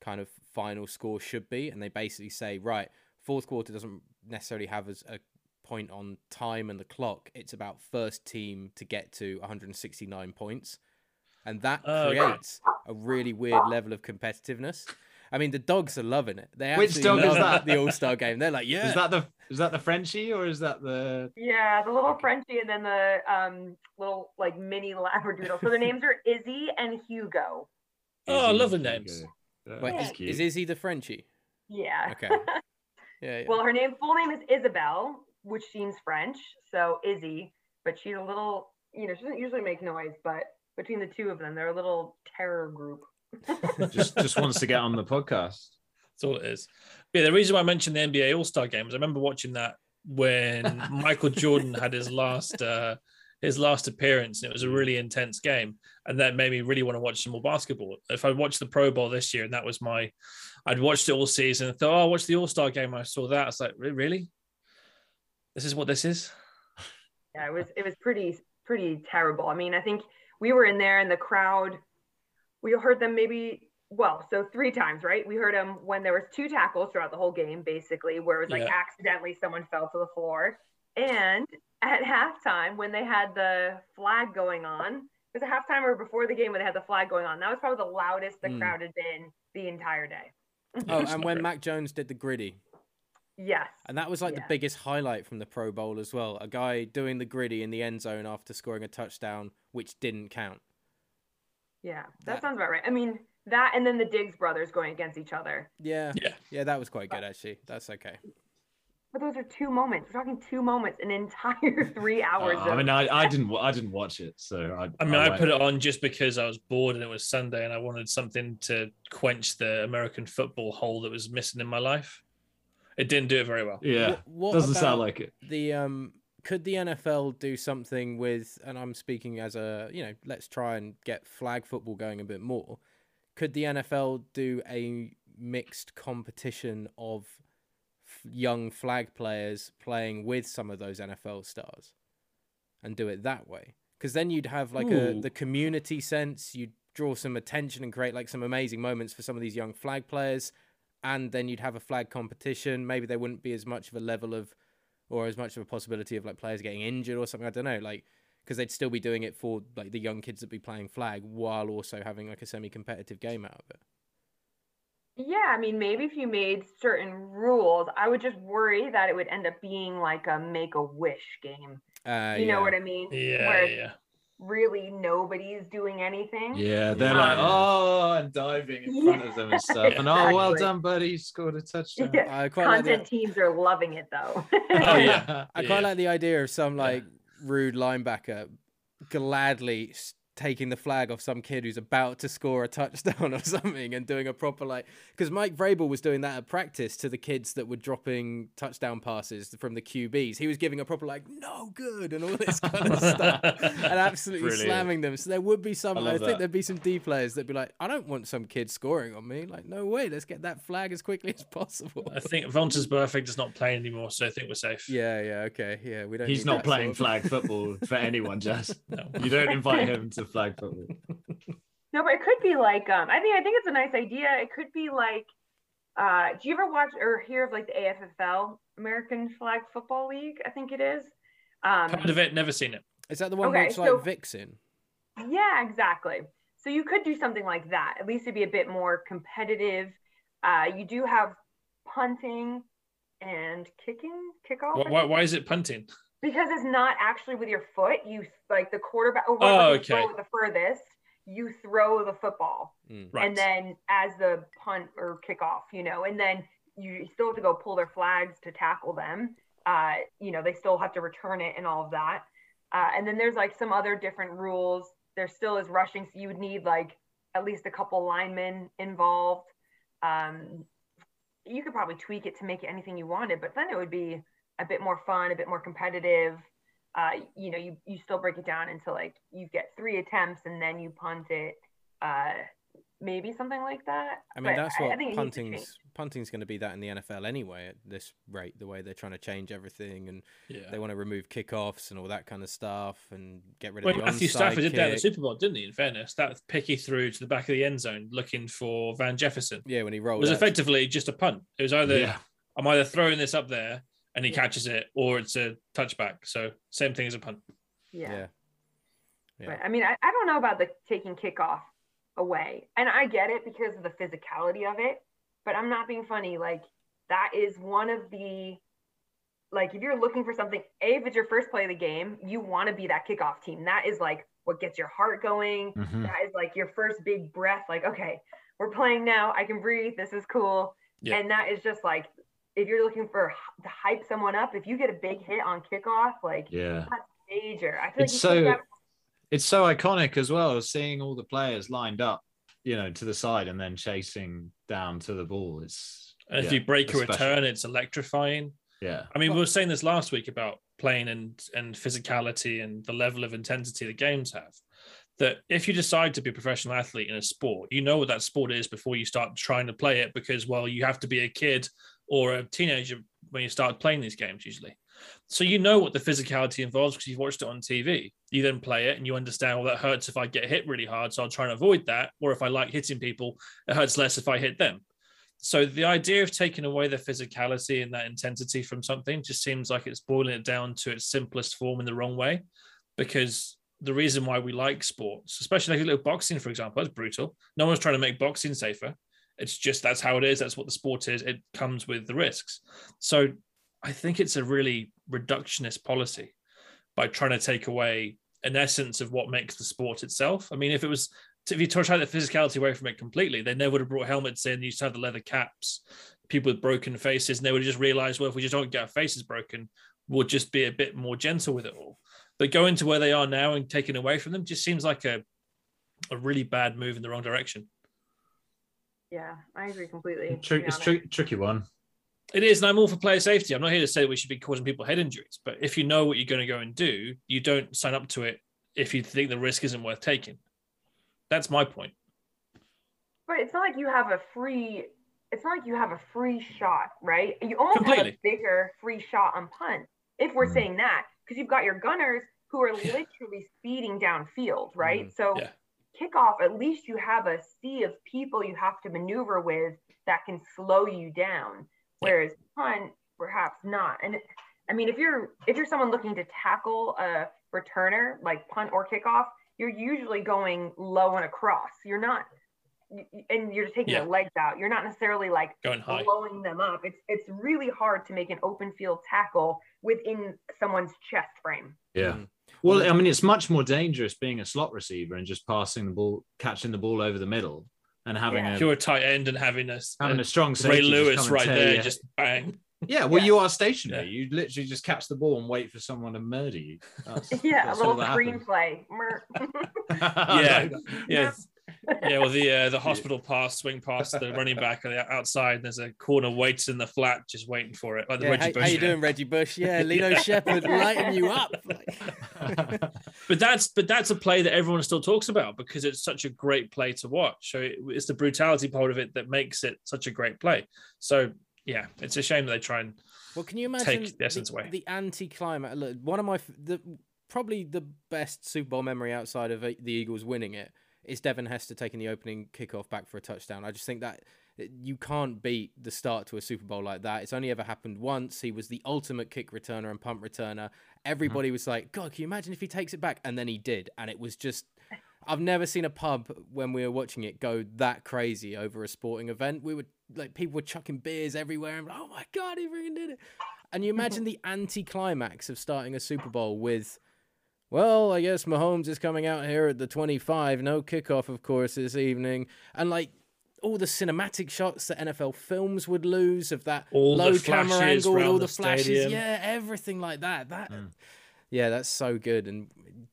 kind of final score should be, and they basically say, right, fourth quarter doesn't necessarily have as a point on time and the clock. It's about first team to get to 169 points, and that okay. creates a really weird level of competitiveness. I mean, the dogs are loving it. They Which absolutely dog is that? the All Star game. They're like, yeah, Is that the is that the Frenchie or is that the Yeah, the little Frenchie and then the um little like mini labradoodle. So their names are Izzy and Hugo. Oh, Izzy lovely Hugo? names. Wait, that's is, is Izzy the Frenchie? Yeah. Okay. Yeah, yeah. Well, her name full name is Isabel, which seems French, so Izzy. But she's a little, you know, she doesn't usually make noise, but between the two of them, they're a little terror group. Just just wants to get on the podcast. That's all it is. But yeah, the reason why I mentioned the NBA All Star Games, I remember watching that when Michael Jordan had his last uh, his last appearance, and it was a really intense game, and that made me really want to watch some more basketball. If I watched the Pro Bowl this year, and that was my, I'd watched it all season, and thought, oh, I watched the All Star game, I saw that, it's like, really, this is what this is. Yeah, it was it was pretty pretty terrible. I mean, I think we were in there and the crowd, we heard them maybe well, so three times, right? We heard them when there was two tackles throughout the whole game, basically, where it was like Yeah. accidentally someone fell to the floor, and at halftime when they had the flag going on. It was a halftime or before the game when they had the flag going on. That was probably the loudest the Mm. crowd had been the entire day. oh, and when. Mac Jones did the gritty, Yes. and that was like the biggest highlight from the Pro Bowl as well. A guy doing the gritty in the end zone after scoring a touchdown, which didn't count. Yeah. That, That- sounds about right. I mean, that and then the Diggs brothers going against each other. Yeah, Yeah. yeah, that was quite good actually. That's okay. But those are two moments. We're talking two moments, an entire three hours. Uh, I mean, I, I didn't I didn't watch it, so I. I mean, I won't- put it on just because I was bored and it was Sunday and I wanted something to quench the American football hole that was missing in my life. It didn't do it very well. Yeah, What- what doesn't sound like it. the um could the NFL do something with and I'm speaking as a you know let's try and get flag football going a bit more. Could the NFL do a mixed competition of f- young flag players playing with some of those NFL stars and do it that way? Because then you'd have like a the community sense you'd draw some attention and create like some amazing moments for some of these young flag players and then you'd have a flag competition. Maybe there wouldn't be as much of a level of or as much of a possibility of like players getting injured or something. I don't know, like because they'd still be doing it for like the young kids that be playing flag while also having like a semi-competitive game out of it. yeah, I mean, maybe if you made certain rules, I would just worry that it would end up being like a make a wish game. Uh, You yeah. know what I mean? Yeah, Where yeah, yeah. Really nobody's doing anything. Yeah, they're Yeah. like, oh, oh, oh and diving in front of them and stuff, and oh, well done, buddy, you scored a touchdown. Yeah. I quite Content the, teams are loving it though. Oh, yeah. I Yeah. quite like the idea of some like rude linebacker gladly s- taking the flag off some kid who's about to score a touchdown or something and doing a proper like because Mike Vrabel was doing that at practice to the kids that were dropping touchdown passes from the QBs. He was giving a proper like no good and all this kind of stuff and absolutely Brilliant. slamming them. So there would be some. I I, think that. there'd be some D players that'd be like, I don't want some kid scoring on me. Like no way, let's get that flag as quickly as possible. I think Vontaze Burfict is not playing anymore, so I think we're safe. Yeah, yeah, okay, yeah. We don't. He's not playing sort of- flag football for anyone, Jazz. No. You don't invite him to flag football. No, but it could be like um I think I think it's a nice idea. It could be like uh do you ever watch or hear of like the AFFL, American Flag Football League? I think it is. Um Heard of it, never seen it. Is that the one where Okay, it's like so- Vixen? yeah, exactly. So you could do something like that. At least it'd be a bit more competitive. Uh you do have punting and kicking, kickoff. Why, why, why is it punting? Because it's not actually with your foot. You like the quarterback or Oh, okay. foot with the furthest. you throw the football Mm. Right. and then as the punt or kickoff, you know, and then you still have to go pull their flags to tackle them. Uh, you know, they still have to return it and all of that. Uh, and then there's like some other different rules. There still is rushing, so you would need like at least a couple linemen involved. Um, you could probably tweak it to make it anything you wanted, but then it would be a bit more fun, a bit more competitive. Uh, you know, you you still break it down into like you get three attempts and then you punt it. Uh, maybe something like that. I mean, But that's I what think it needs to change. punting's punting's going to be that in the NFL anyway at this rate. The way they're trying to change everything and yeah. they want to remove kickoffs and all that kind of stuff and get rid of Well, the Matthew onside Stafford did that in the. Super Bowl, didn't he? In fairness, that picky through to the back of the end zone looking for Van Jefferson Yeah, when he it rolled was out. effectively just a punt. It was either yeah. I'm either throwing this up there and he Yeah. catches it, or it's a touchback. So same thing as a punt. Yeah. Yeah. Yeah. But I mean, I, I don't know about the taking kickoff away. And I get it because of the physicality of it, but I'm not being funny. Like, that is one of the, like, if you're looking for something, A, if it's your first play of the game, you want to be that kickoff team. That is like what gets your heart going. Mhm. That is like your first big breath. Like, okay, we're playing now. I can breathe. This is cool. Yeah. And that is just like, if you're looking for to hype someone up, if you get a big hit on kickoff, like, Yeah. that's major. I feel It's like you so- take It's so iconic as well, seeing all the players lined up, you know, to the side and then chasing down to the ball. It's And if yeah, you break a return, it's electrifying. Yeah. I mean, we were saying this last week about playing and and physicality and the level of intensity the games have. That if you decide to be a professional athlete in a sport, you know what that sport is before you start trying to play it because, well, you have to be a kid or a teenager when you start playing these games usually. So you know what the physicality involves because you've watched it on TV. You then play it and you understand, well, that hurts if I get hit really hard. So I'll try and avoid that. Or if I like hitting people, it hurts less if I hit them. So the idea of taking away the physicality and that intensity from something just seems like it's boiling it down to its simplest form in the wrong way. Because the reason why we like sports, especially like a little boxing, for example, that's brutal. No one's trying to make boxing safer. It's just that's how it is. That's what the sport is. It comes with the risks. So I think it's a really reductionist policy by trying to take away an essence of what makes the sport itself. I mean, if it was if you try to take the physicality away from it completely, they never would have brought helmets in. You used to have the leather caps, people with broken faces, and they would have just realized, well, if we just don't get our faces broken, we'll just be a bit more gentle with it all. But going to where they are now and taking away from them just seems like a a really bad move in the wrong direction. Yeah, I agree completely. to Tri- it's honest. tri- tricky one. It is, and I'm all for player safety. I'm not here to say that we should be causing people head injuries, but if you know what you're going to go and do, you don't sign up to it if you think the risk isn't worth taking. That's my point. But it's not like you have a free. It's not like you have a free shot, right? You almost have a bigger free shot on punt, if we're Mhm. saying that, because you've got your gunners who are literally speeding downfield, right? Mhm. So Yeah. Kickoff, at least you have a sea of people you have to maneuver with that can slow you down. Whereas punt, perhaps not. And I mean, if you're if you're someone looking to tackle a returner like punt or kickoff, you're usually going low and across. You're not, y- y- and you're taking Yeah. their legs out. You're not necessarily like Going high. blowing them up. It's it's really hard to make an open field tackle within someone's chest frame. Yeah. Mm-hmm. Well, I mean, it's much more dangerous being a slot receiver and just passing the ball, catching the ball over the middle, and having Yeah. If a you're a tight end and having a, having a a strong Ray safety just Lewis right there, you- just bang. yeah. Well, Yeah. you are stationary. Yeah. You literally just catch the ball and wait for someone to murder you. That's, Yeah, that's a little all that screenplay. Yeah. like that. Yeah. Yeah, well, the uh, the hospital pass, swing past the running back on the outside. There's a corner waits in the flat, just waiting for it. Like the Yeah, Reggie how, Bush how you doing, Reggie Bush? Yeah, Lino Shepherd lighting you up. But that's but that's a play that everyone still talks about because it's such a great play to watch. So it, it's the brutality part of it that makes it such a great play. So yeah, it's a shame that they try and Well, can you imagine take the essence away. the anti-climax? Look, one of my the probably the best Super Bowl memory outside of the Eagles winning it is Devin Hester taking the opening kickoff back for a touchdown. I just think that you can't beat the start to a Super Bowl like that. It's only ever happened once. He was the ultimate kick returner and punt returner. Everybody mm-hmm. was like, "God, can you imagine if he takes it back?" And then he did, and it was just. I've never seen a pub when we were watching it go that crazy over a sporting event. We were like, people were chucking beers everywhere, and oh my god, he freaking did it! And you imagine the anti-climax of starting a Super Bowl with well, I guess Mahomes is coming out here at the 25. No kickoff, of course, this evening. And like all the cinematic shots that NFL films would lose of that All low camera angle, all the the flashes. stadium. Yeah, everything like that. That. Mm. Yeah, that's so good. And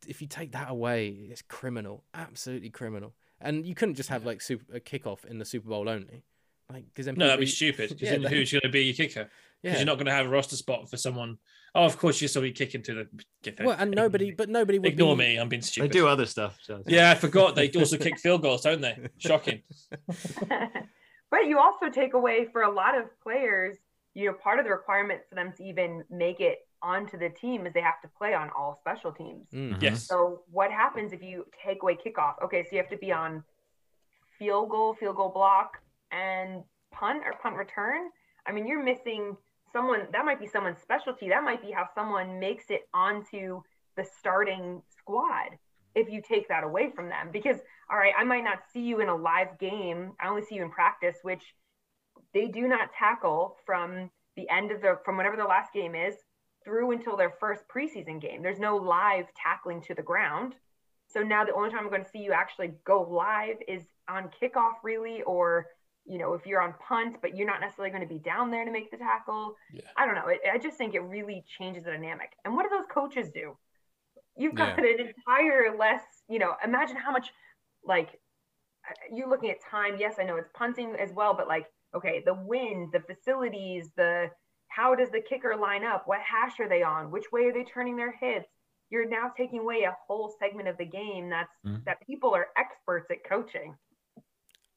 if you take that away, it's criminal. Absolutely criminal. And you couldn't just have like super, a kickoff in the Super Bowl only. Like, because then No, that'd be stupid. Yeah, then who's going to be your kicker? Because yeah. you're not going to have a roster spot for someone. Oh, of course, you're still be kicking to the. Get Well, and nobody, but nobody would Ignore be, me. I'm being stupid. They do other stuff. Charles. Yeah, I forgot. They also kick field goals, don't they? Shocking. but you also take away for a lot of players, you know, part of the requirements for them to even make it onto the team is they have to play on all special teams. Mm. Yes. So what happens if you take away kickoff? Okay, so you have to be on field goal, field goal block, and punt or punt return. I mean, you're missing someone. That might be someone's specialty. That might be how someone makes it onto the starting squad. If you take that away from them, because all right, I might not see you in a live game. I only see you in practice, which they do not tackle from the end of the from whatever the last game is through until their first preseason game. There's no live tackling to the ground. So now the only time I'm going to see you actually go live is on kickoff, really, or you know if you're on punt, but you're not necessarily going to be down there to make the tackle. Yeah. I don't know. It, I just think it really changes the dynamic. And what do those coaches do? You've got Yeah. an entire less. You know, imagine how much like uh, you're looking at time. Yes, I know it's punting as well, but like okay, the wind, the facilities, the how does the kicker line up? What hash are they on? Which way are they turning their hips? You're now taking away a whole segment of the game that's Mhm. that people are experts at coaching.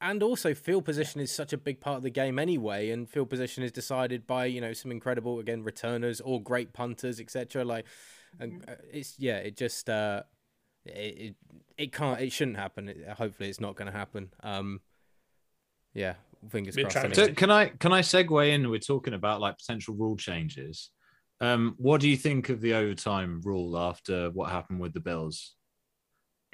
And also field position is such a big part of the game anyway and field position is decided by you know some incredible again returners or great punters etc like and uh, it's yeah it just uh it, it it can't it shouldn't happen it, hopefully it's not going to happen um yeah fingers Bit crossed anyway. tragic. So can I can I segue in? We're talking about like potential rule changes. Um, what do you think of the overtime rule after what happened with the Bills?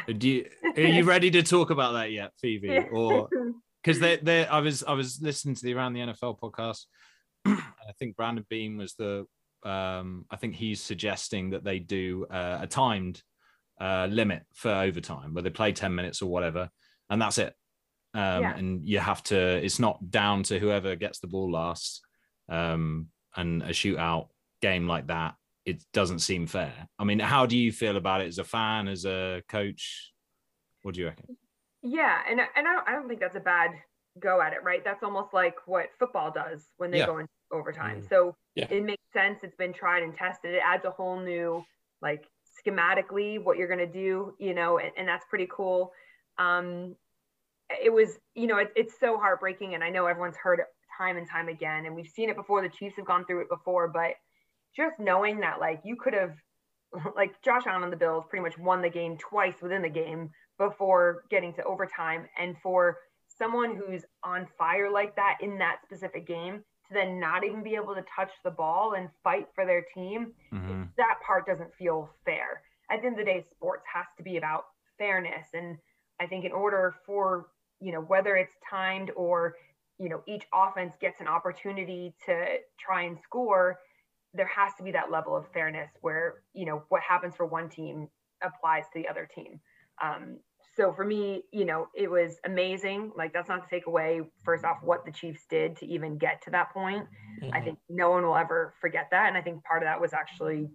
Do you, are you ready to talk about that yet, Phoebe? Or because they they I was I was listening to the Around the NFL podcast. and I think Brandon Beane was the um I think he's suggesting that they do uh, a timed uh limit for overtime where they play 10 minutes or whatever and that's it. Um Yeah. and you have to it's not down to whoever gets the ball last. Um and a shootout game like that it doesn't seem fair. I mean, how do you feel about it as a fan, as a coach? What do you reckon? Yeah, and I- and I don't, I don't think that's a bad go at it, right? That's almost like what football does when they Yeah. go into overtime. Mm. So Yeah. it makes sense. It's been tried and tested. It adds a whole new like schematically what you're gonna do, you know, and, and that's pretty cool. Um, it was, you know, it, it's so heartbreaking, and I know everyone's heard it time and time again, and we've seen it before. The Chiefs have gone through it before, but just knowing that like you could have, like Josh Allen and the Bills pretty much won the game twice within the game before getting to overtime, and for someone who's on fire like that in that specific game to then not even be able to touch the ball and fight for their team Mhm. that part doesn't feel fair. At the end of the day, sports has to be about fairness. And I think in order for, you know, whether it's timed or, you know, each offense gets an opportunity to try and score, there has to be that level of fairness where, you know, what happens for one team applies to the other team. Um, so for me, you know, it was amazing. Like that's not to take away first off what the Chiefs did to even get to that point. I Mhm. think no one will ever forget that. And I think part of that was actually,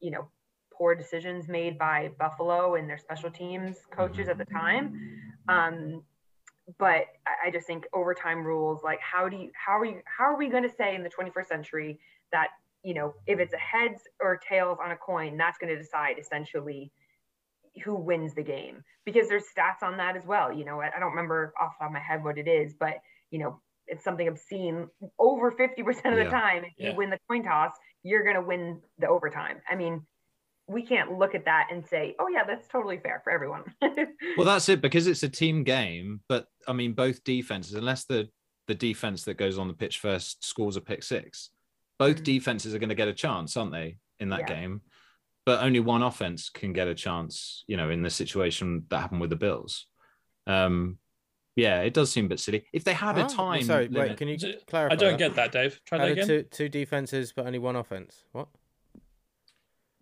you know, poor decisions made by Buffalo and their special teams coaches at the time. Um, but I, I just think overtime rules, like how do you, how are you, how are we going to say in the 21st century that, you know, if it's a heads or tails on a coin, that's going to decide essentially who wins the game because there's stats on that as well. You know, I, I don't remember off the top of my head what it is, but you know, it's something obscene. Over 50% of the Yeah. time, if Yeah. you win the coin toss, you're going to win the overtime. I mean, we can't look at that and say, oh, yeah, that's totally fair for everyone. Well, that's it because it's a team game. But I mean, both defenses, unless the the defense that goes on the pitch first scores a pick six, both Mhm. defenses are going to get a chance, aren't they, in that Yeah. game? But only one offense can get a chance, you know, in the situation that happened with the Bills. Um, yeah, it does seem a bit silly. If they had Huh? a time, sorry limit, wait can you Is clarify I don't that? get that, Dave. Try How that again. two two defenses but only one offense what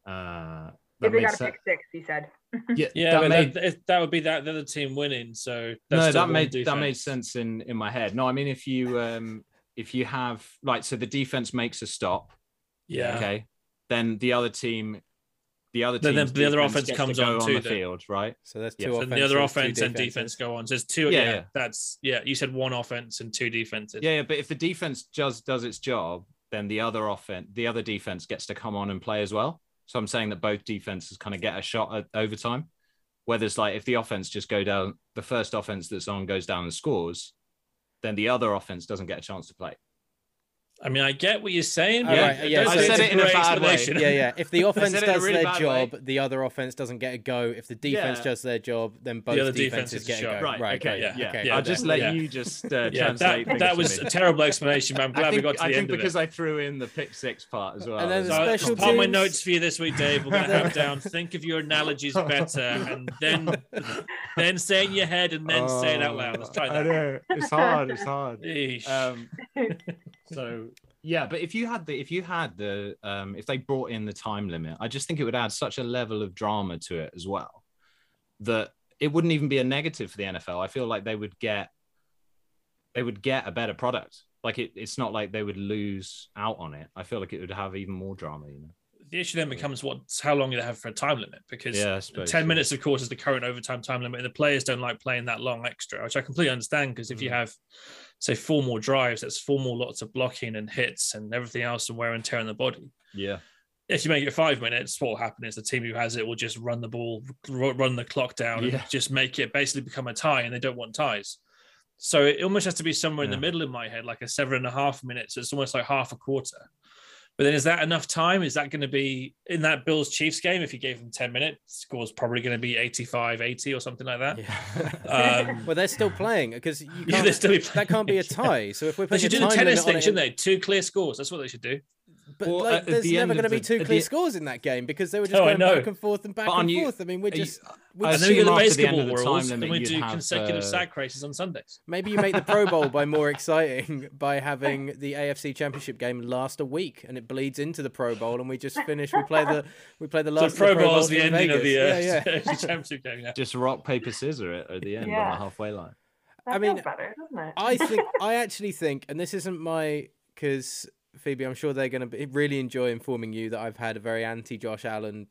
uh, that if they made got a sen- pick six, he said. yeah, Yeah, that but made that, if- that would be that the other team winning. So that's no, that one made that made sense in in my head. No, I mean if you um if you have like so the defense makes a stop, Yeah. okay, then the other team, the other team, then the other offense comes to on on, too the then. field, right? So there's Yeah, two so And offenses, the other two offense and defense go on. So there's two. Yeah, Yeah, yeah. that's yeah. You said one offense and two defenses. Yeah, yeah, but if the defense just does its job, then the other offense, the other defense gets to come on and play as well. So I'm saying that both defenses kind of get a shot at overtime. Whether it's like if the offense just go down, the first offense that's on goes down and scores, then the other offense doesn't get a chance to play. I mean, I get what you're saying. All but right, I yeah, don't I said it in a bad way. Yeah, yeah. If the offense said it in a does really their job, way. the other offense doesn't get a go. If the defense Yeah. does their job, then both other defense defenses gets a get a go. Right. Right. okay. okay, Yeah. okay, yeah, I'll just let yeah. you just uh, Yeah, translate. that, that was a terrible explanation, but I'm glad think, we got to I the think end of because it. I threw in the pick six part as well. And then It the was- So, special part of my notes for you this week, Dave. We're going to have down. Think of your analogies better, and then then say in your head, and then say it out loud. Let's try I that. know it's hard. It's hard. So yeah, but if you had the if you had the um, if they brought in the time limit, I just think it would add such a level of drama to it as well that it wouldn't even be a negative for the NFL. I feel like they would get they would get a better product. Like it, it's not like they would lose out on it. I feel like it would have even more drama. You know. the issue then becomes what how long you have for a time limit because Yeah, suppose, 10 yeah. minutes of course is the current overtime time limit and the players don't like playing that long extra which i completely understand because if you Mm. have say four more drives that's four more lots of blocking and hits and everything else and wear and tear on the body Yeah. if you make it five minutes what will happen is the team who has it will just run the ball run the clock down Yeah. and just make it basically become a tie and they don't want ties so it almost has to be somewhere in the middle in my head like a seven and a half minutes it's almost like half a quarter but then is that enough time? Is that going to be in that Bills Chiefs game? If you gave them 10 minutes, score's probably going to be 85, 80 or something like that. Yeah. Um, well, they're still playing because you can't, they're still that can't be a playing, yeah. tie. So if we're They should a do the tennis thing, shouldn't they? Two clear scores. That's what they should do. But Well, like, at- at there's the never going to be two clear the- scores in that game because they were just Oh, going back and forth and back But and you- forth. I mean, we're Are you- just we I And just- then we get assume the after the end basketball of the time rules, limit, and we do have, consecutive uh, sack races on Sundays. maybe you make the Pro Bowl by more exciting by having the AFC Championship game last a week and it bleeds into the Pro Bowl and we just finish. We play the we play the last of Pro Pro Bowl is the in ending of the uh, Vegas. yeah, yeah. championship game. Yeah. Just rock paper scissor it at the end on the halfway line. That I mean, better, doesn't it? I think I actually think, and this isn't my because Phoebe, I'm sure they're going to really enjoy informing you that I've had a very anti Josh Allen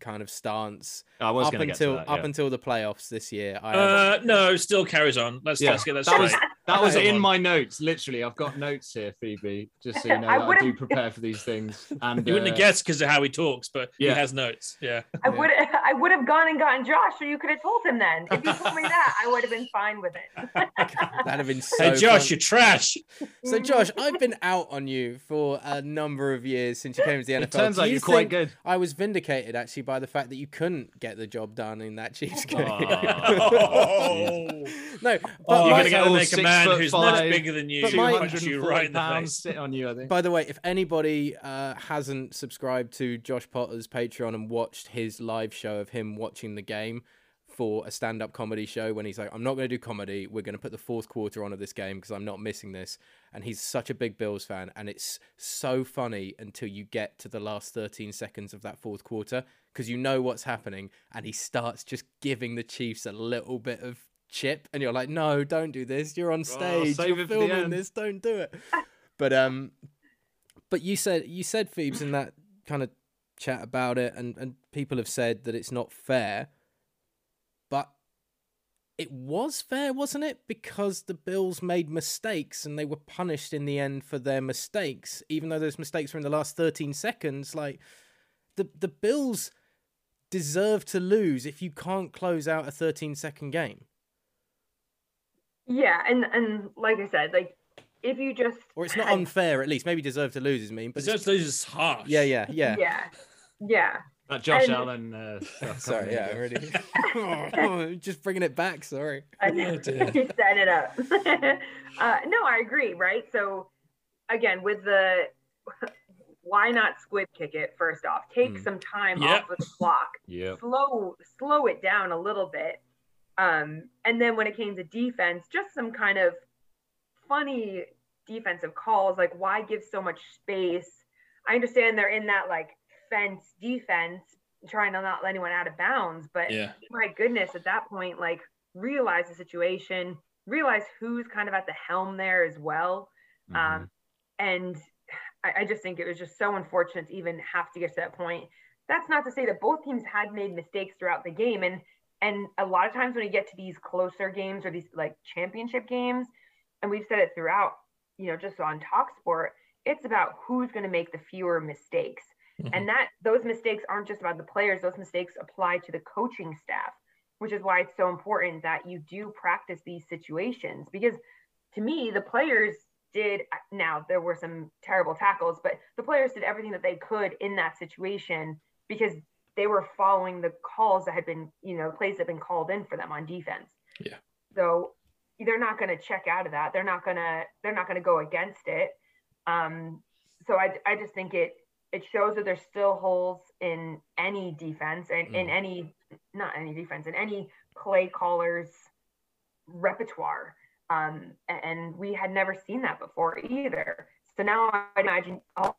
kind of stance I was up going to get to until that. up until the playoffs this year. I have, Uh, no, still carries on. Let's, Yeah, let's get that, that was straight. That was in my notes. Literally, I've got notes here, Phoebe, just so you know I that I, do prepare for these things. And You wouldn't uh, have guessed because of how he talks, but Yeah. he has notes. Yeah. I would I would have gone and gotten Josh, so you could have told him then. If you told me that, I would have been fine with it. that'd have been so. hey, Josh, fun. you're trash. So Josh, I've been out on you for a number of years since you came to the NFL. It turns Do out you you're quite good. I was vindicated actually by the fact that you couldn't get the job done in that Chiefs game. Oh. No, but Oh, you're gonna get to Little make a man foot who's much bigger than you. But But my- punch you right in the pounds face. sit on you. I think. By the way, if anybody uh, hasn't subscribed to Josh Potter's Patreon and watched his live show of him watching the game for a stand-up comedy show when he's like, "I'm not going to do comedy. We're going to put the fourth quarter on of this game because I'm not missing this." And he's such a big Bills fan, and it's so funny until you get to the last 13 seconds of that fourth quarter because you know what's happening, and he starts just giving the Chiefs a little bit of chip, and you're like, "No, don't do this. You're on stage. save You're it for the filming this. Don't do it." But um, but you said you said Phoebes in that kind of chat about it, and and people have said that it's not fair, but it was fair, wasn't it? Because the Bills made mistakes and they were punished in the end for their mistakes, even though those mistakes were in the last thirteen seconds. Like the the Bills deserve to lose if you can't close out a 13 second game, yeah, and and like I said, like if you just or it's not had- unfair. At least maybe deserve to lose is mean, but But it's- just those is harsh. yeah, yeah, yeah. yeah, yeah. that Josh and- Allen. Uh, stuff Sorry, coming yeah, in. really. Just bringing it back. Sorry. I Oh, know. dear. you set it up. uh, no, I agree. Right. So again, with the why not squid kick it? First off, take Mm. some time Yep. off of the clock. Yeah. Slow slow it down a little bit. Um, and then when it came to defense, just some kind of funny defensive calls. Like why give so much space? I understand they're in that like fence defense, trying to not let anyone out of bounds. But Yeah. my goodness, at that point, like realize the situation, realize who's kind of at the helm there as well. Mhm. Um, and I, I just think it was just so unfortunate to even have to get to that point. That's not to say that both teams had made mistakes throughout the game. And and a lot of times when you get to these closer games or these like championship games, and we've said it throughout, you know, just on Talk Sport, it's about who's going to make the fewer mistakes. Mhm. And that those mistakes aren't just about the players, those mistakes apply to the coaching staff, which is why it's so important that you do practice these situations. Because to me, the players did now there were some terrible tackles, but the players did everything that they could in that situation because they were following the calls that had been, you know, plays that had been called in for them on defense. Yeah. So they're not going to check out of that. They're not going to they're not going to go against it. Um, so I I just think it it shows that there's still holes in any defense and in Mm. any not any defense in any play callers repertoire. Um, and we had never seen that before either. So now I imagine all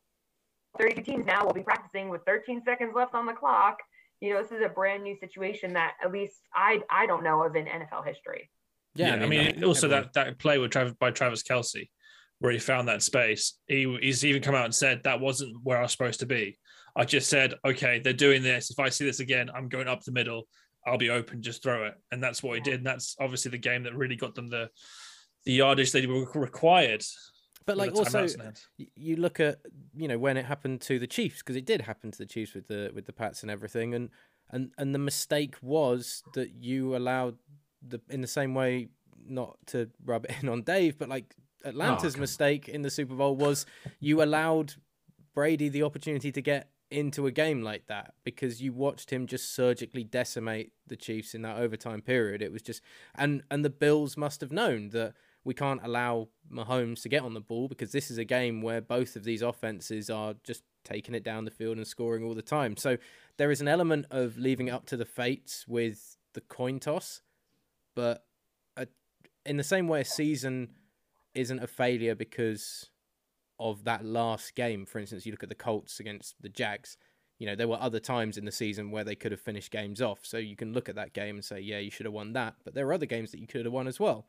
30 teams now will be practicing with 13 seconds left on the clock. You know, this is a brand new situation that at least I I don't know of in NFL history. Yeah, I mean, also that that play with Travis by Travis Kelce, where he found that space. He he's even come out and said that wasn't where I was supposed to be. I just said, okay, they're doing this. If I see this again, I'm going up the middle. I'll be open, just throw it, and that's what he did. And that's obviously the game that really got them the the yardage they were required. But like also, timeouts in hand. y- you look at you know when it happened to the Chiefs because it did happen to the Chiefs with the with the Pats and everything, and and and the mistake was that you allowed the in the same way not to rub it in on Dave, but like Atlanta's on. mistake in the Super Bowl was you allowed Brady the opportunity to get into a game like that because you watched him just surgically decimate the Chiefs in that overtime period. It was just and and the Bills must have known that we can't allow Mahomes to get on the ball because this is a game where both of these offenses are just taking it down the field and scoring all the time. So there is an element of leaving it up to the fates with the coin toss, but uh in the same way, a season isn't a failure because of that last game. For instance, you look at the Colts against the Jags. You know, there were other times in the season where they could have finished games off. So you can look at that game and say, yeah, you should have won that. But there are other games that you could have won as well.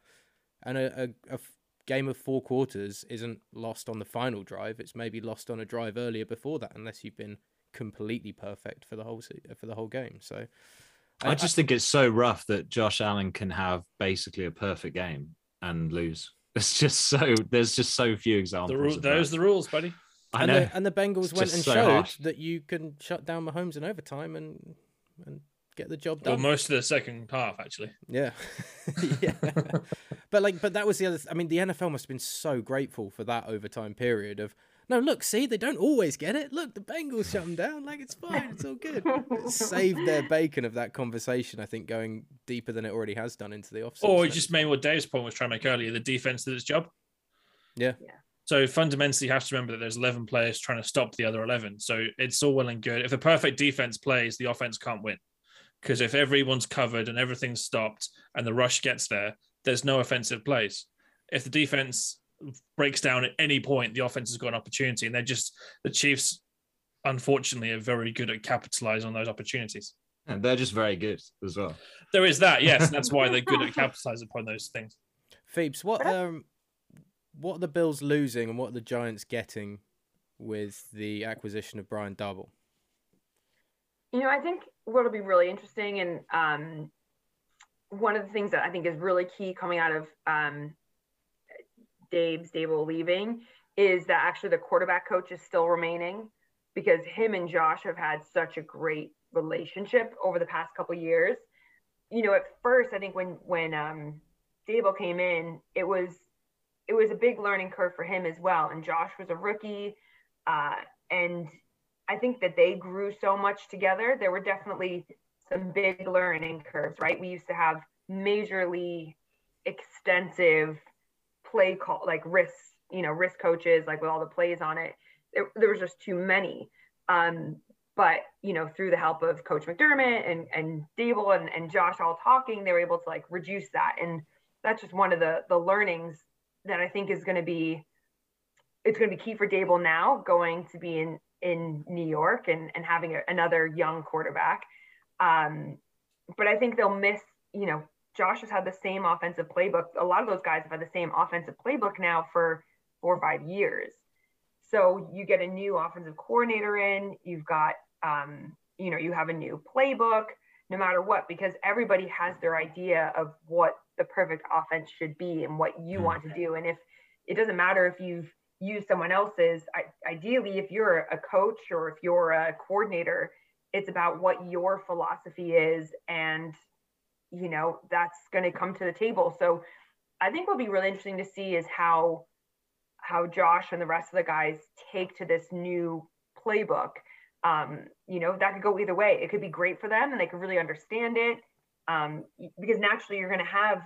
And a, a, a game of four quarters isn't lost on the final drive. It's maybe lost on a drive earlier before that, unless you've been completely perfect for the whole se- for the whole game. So I just think it's so rough that Josh Allen can have basically a perfect game and lose. It's just so there's just so few examples. The ru- of those that. the rules, buddy. I and know. the, and the Bengals It's went and so showed harsh. that you can shut down Mahomes in overtime and and get the job done. Well, done. most of the second half, actually. Yeah, yeah. but like, but that was the other. Th- I mean, the NFL must have been so grateful for that overtime period of. No, look, see, they don't always get it. Look, the Bengals shut them down. Like, it's fine. It's all good. It saved their bacon of that conversation, I think, going deeper than it already has done into the offseason. Or you just made what Dave's point was trying to make earlier the defense did its job. Yeah. Yeah. So fundamentally, you have to remember that there's 11 players trying to stop the other 11. So it's all well and good. If the perfect defense plays, the offense can't win. Because if everyone's covered and everything's stopped and the rush gets there, there's no offensive plays. If the defense breaks down at any point, the offense has got an opportunity. And they're just, the Chiefs, unfortunately, are very good at capitalizing on those opportunities. And they're just very good as well. There is that, yes. And that's why they're good at capitalizing upon those things. Phoebes, what um, what are the Bills losing and what are the Giants getting with the acquisition of Brian Daboll? You know, I think what'll be really interesting, and um, one of the things that I think is really key coming out of um, Dave's Daboll leaving is that actually the quarterback coach is still remaining because him and Josh have had such a great relationship over the past couple years. You know, at first, I think when when um, Daboll came in, it was it was a big learning curve for him as well, and Josh was a rookie, uh, and I think that they grew so much together. There were definitely some big learning curves, right? We used to have majorly extensive play call, like risk, you know, risk coaches, like with all the plays on it. There, there was just too many. Um, but you know, through the help of Coach McDermott and and Daboll and, and Josh all talking, they were able to like reduce that. And that's just one of the the learnings that I think is going to be it's going to be key for Daboll now going to be in in New York and, and having a, another young quarterback. Um, but I think they'll miss, you know, Josh has had the same offensive playbook. A lot of those guys have had the same offensive playbook now for four or five years. So you get a new offensive coordinator in, you've got, um, you know, you have a new playbook, no matter what, because everybody has their idea of what the perfect offense should be and what you want to do. And if it doesn't matter if you've used someone else's, ideally, if you're a coach or if you're a coordinator, it's about what your philosophy is and you know that's going to come to the table. So i think what'll be really interesting to see is how how josh and the rest of the guys take to this new playbook. Um, you know that could go either way. It could be great for them and they could really understand it um, because naturally you're going to have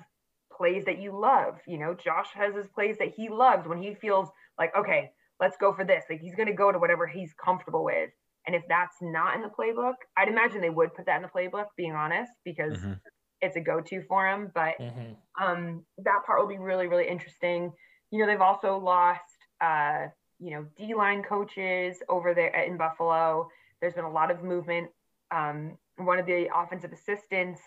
plays that you love you know josh has his plays that he loves when he feels like okay let's go for this like he's going to go to whatever he's comfortable with and if that's not in the playbook, I'd imagine they would put that in the playbook, being honest, because mm-hmm. it's a go-to for him. But mm-hmm. um, that part will be really, really interesting. You know, they've also lost, uh, you know, D-line coaches over there in Buffalo. There's been a lot of movement. Um, one of the offensive assistants,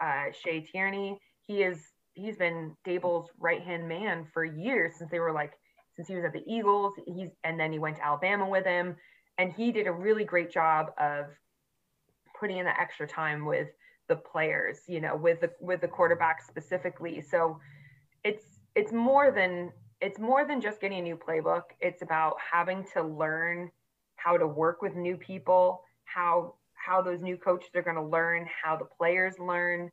uh, Shea Tierney, he is he's been Daboll's right hand man for years since they were like since he was at the Eagles. He's and then he went to Alabama with him. And he did a really great job of putting in the extra time with the players you know with the with the quarterback specifically. So it's it's more than it's more than just getting a new playbook. It's about having to learn how to work with new people how how those new coaches are going to learn how the players learn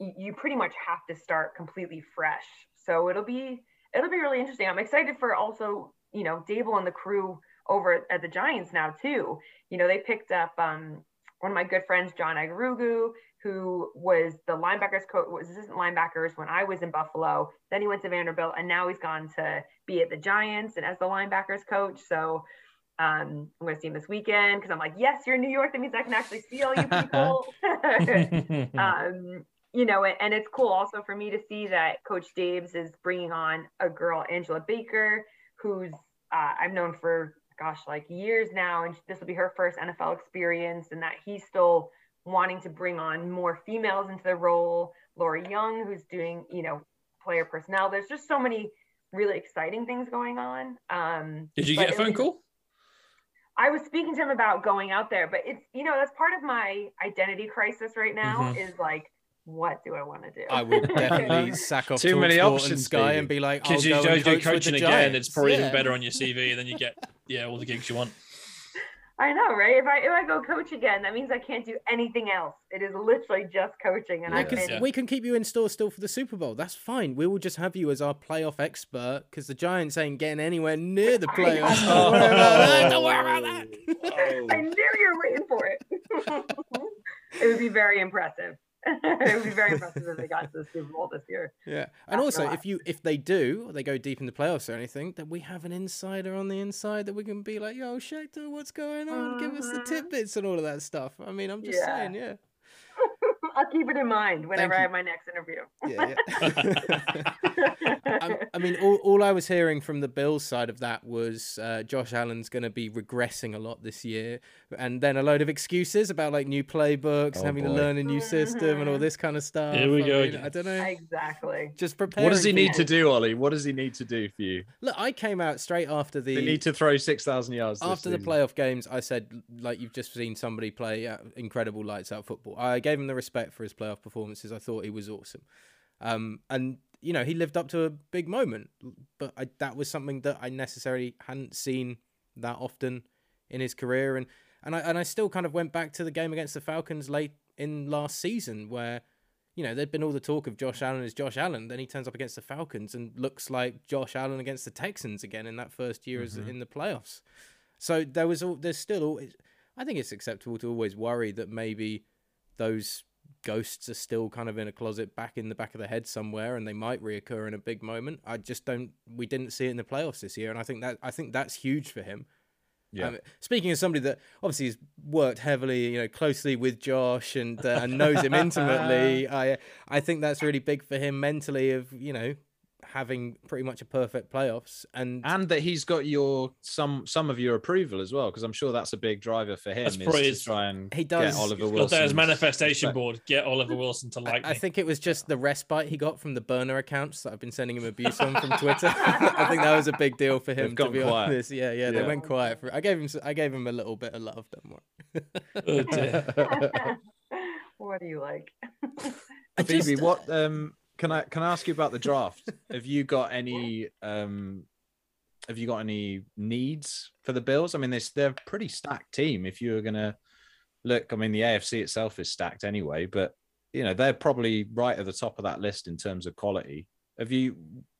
you pretty much have to start completely fresh so it'll be it'll be really interesting i'm excited for also you know Daboll and the crew over at the Giants now too. You know, they picked up um, one of my good friends, John Egorugwu, who was the linebackers coach, was assistant linebackers when I was in Buffalo. Then he went to Vanderbilt, and now he's gone to be at the Giants and as the linebackers coach. So um, I'm going to see him this weekend because I'm like, yes, you're in New York. That means I can actually see all you people. um, you know, and, and, it's cool also for me to see that Coach Daves is bringing on a girl, Angela Baker, who's uh, I've known for gosh, like years now, and this will be her first NFL experience, and that he's still wanting to bring on more females into the role. Laura Young, who's doing, you know, player personnel. There's just so many really exciting things going on. Um, Did you get a phone was, call? I was speaking to him about going out there, but it's, you know, that's part of my identity crisis right now mm-hmm. is like, what do I want to do? I would definitely sack off too many options, guy, and be like, because you go, go coaching again. It's probably yeah. even better on your CV, and then you get yeah all the gigs you want. I know, right? If I if I go coach again, that means I can't do anything else. It is literally just coaching, and yeah, yeah. we can keep you in store still for the Super Bowl. That's fine. We will just have you as our playoff expert because the Giants ain't getting anywhere near the playoffs. Don't worry about that. Don't worry about that. Oh. I knew you were waiting for it. it would be very impressive. It would be very impressive if they got to the Super Bowl this year. Yeah, and also if you if they do, they go deep in the playoffs or anything, that we have an insider on the inside that we can be like, "Yo, Schechter, what's going on? Give us the mm-hmm. tidbits and all of that stuff." I mean, I'm just yeah. saying, yeah. I'll keep it in mind whenever I have my next interview. yeah, yeah. I, I, mean, all, all I was hearing from the Bills side of that was uh, Josh Allen's going to be regressing a lot this year, and then a load of excuses about like new playbooks, oh, having boy. to learn a new system, mm-hmm. and all mm-hmm. this kind of stuff. Here we I go. Mean, I don't know. Exactly. Just prepare. What does he need to do, Ollie? What does he need to do for you? Look, I came out straight after the. They need to throw six thousand yards after the playoff games. I said, like you've just seen somebody play incredible lights out football. I gave him the respect for his playoff performances. I thought he was awesome. Um, and you know he lived up to a big moment, but I, that was something that I necessarily hadn't seen that often in his career, and and I and I still kind of went back to the game against the Falcons late in last season where. You know, there'd been all the talk of Josh Allen as Josh Allen. Then he turns up against the Falcons and looks like Josh Allen against the Texans again in that first year mm-hmm. as in the playoffs. So there was all, there's still always, I think it's acceptable to always worry that maybe those ghosts are still kind of in a closet back in the back of the head somewhere and they might reoccur in a big moment. I just don't we didn't see it in the playoffs this year and I think that I think that's huge for him. Yeah. Um, speaking of somebody that obviously has worked heavily, you know, closely with Josh and uh, and knows him intimately, I I think that's really big for him mentally of, you know, having pretty much a perfect playoffs, and and that he's got your some some of your approval as well, because I'm sure that's a big driver for him. That's is probably to his- try and He get does- Oliver Got Wilson. that as manifestation board. Get Oliver Wilson to like I me. think it was just the respite he got from the burner accounts that I've been sending him abuse on from Twitter. I think that was a big deal for him. They've To be quiet. honest, yeah, yeah, they went quiet. For, I gave him, I gave him a little bit of love. Don't worry. Oh, dear. what do you like? I Phoebe, just- what um can I can I ask you about the draft? have you got any um have you got any needs for the Bills? I mean, this they're a pretty stacked team. If you were gonna look, I mean, the AFC itself is stacked anyway, but you know they're probably right at the top of that list in terms of quality. Have you?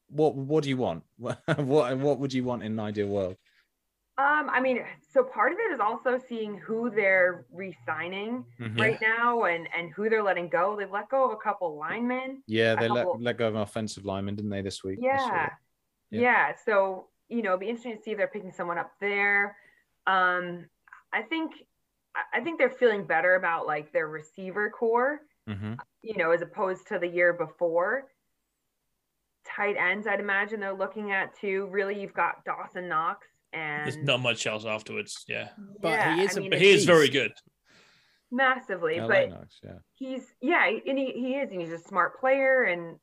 What What do you want? what What would you want in an ideal world? Um, I mean, so part of it is also seeing who they're re-signing Mhm. right now and and who they're letting go. They've let go of a couple linemen. Yeah, they let, couple- let go of an offensive lineman, didn't they, this week? Yeah. yeah. Yeah. So, you know, it'd be interesting to see if they're picking someone up there. Um, I think I- think they're feeling better about like their receiver core, Mhm. you know, as opposed to the year before. Tight ends, I'd imagine they're looking at too. Really, you've got Dawson Knox and There's not much else afterwards. Yeah, But yeah, he is I a- mean, but it's he is very good. massively, I but like Knox, yeah. he's yeah and he, he is and he's a smart player and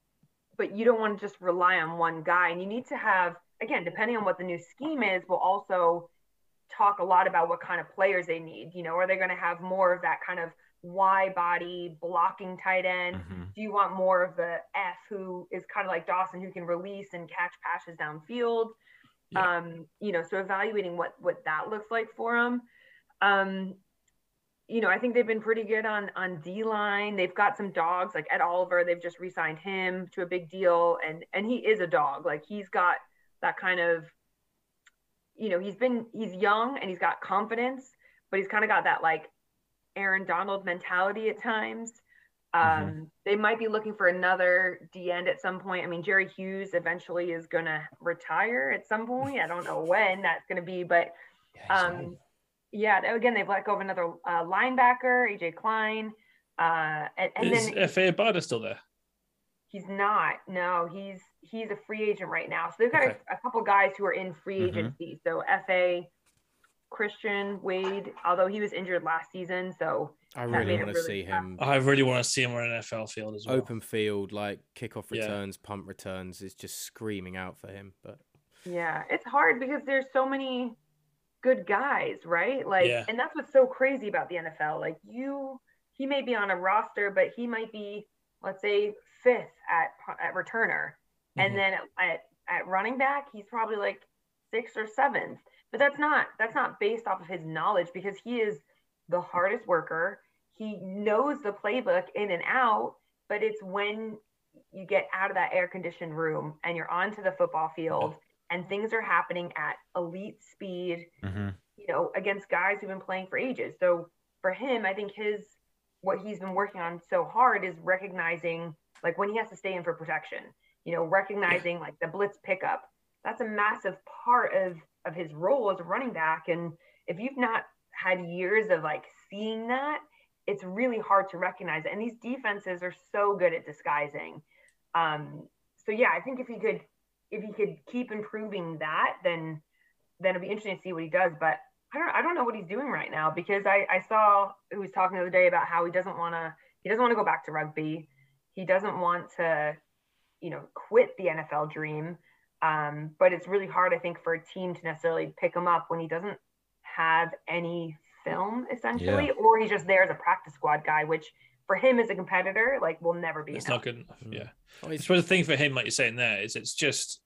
but you don't want to just rely on one guy and you need to have again depending on what the new scheme is will also talk a lot about what kind of players they need you know are they going to have more of that kind of y body blocking tight end Mhm. do you want more of the f who is kind of like dawson who can release and catch passes downfield Yeah. um you know so evaluating what what that looks like for them um you know, I think they've been pretty good on on D line. They've got some dogs like Ed Oliver. They've just re-signed him to a big deal, and and he is a dog. Like he's got that kind of, you know, he's been he's young and he's got confidence, but he's kind of got that like Aaron Donald mentality at times. Um, Mhm. They might be looking for another D end at some point. I mean, Jerry Hughes eventually is going to retire at some point. I don't know when that's going to be, but um, yeah, again, they've let go of another uh, linebacker, AJ Klein, uh, and, and Is then Efe Obada still there? he's not. No, he's he's a free agent right now. So they've got Okay. a, a couple guys who are in free Mhm. agency. So Efe, Christian Wade, although he was injured last season, so I really want to really see tough. him I really want to see him on an NFL field as well. open field, like kickoff Yeah. returns, punt returns is just screaming out for him. But Yeah, it's hard because there's so many good guys, right? Like, Yeah. and that's what's so crazy about the NFL. Like, you, he may be on a roster, but he might be, let's say, fifth at at returner, Mhm. and then at at running back, he's probably like sixth or seventh. But that's not that's not based off of his knowledge because he is the hardest worker. He knows the playbook in and out, but it's when you get out of that air conditioned room and you're onto the football field and things are happening at elite speed, Mhm. you know, against guys who've been playing for ages. So for him, I think his what he's been working on so hard is recognizing like when he has to stay in for protection, you know, recognizing like the blitz pickup. That's a massive part of of his role as a running back. And if you've not had years of like seeing that, it's really hard to recognize. And these defenses are so good at disguising. Um, so yeah, I think if he could if he could keep improving that, then then it'd be interesting to see what he does. But I don't I don't know what he's doing right now because I, I saw who was talking the other day about how he doesn't want to he doesn't want to go back to rugby. He doesn't want to, you know, quit the NFL dream. Um, but it's really hard, I think, for a team to necessarily pick him up when he doesn't have any film essentially, Yeah. or he's just there as a practice squad guy, which for him as a competitor, like will never be It's enough. not good enough. Mm. Yeah. I he's- suppose the thing for him, like you're saying there, is it's just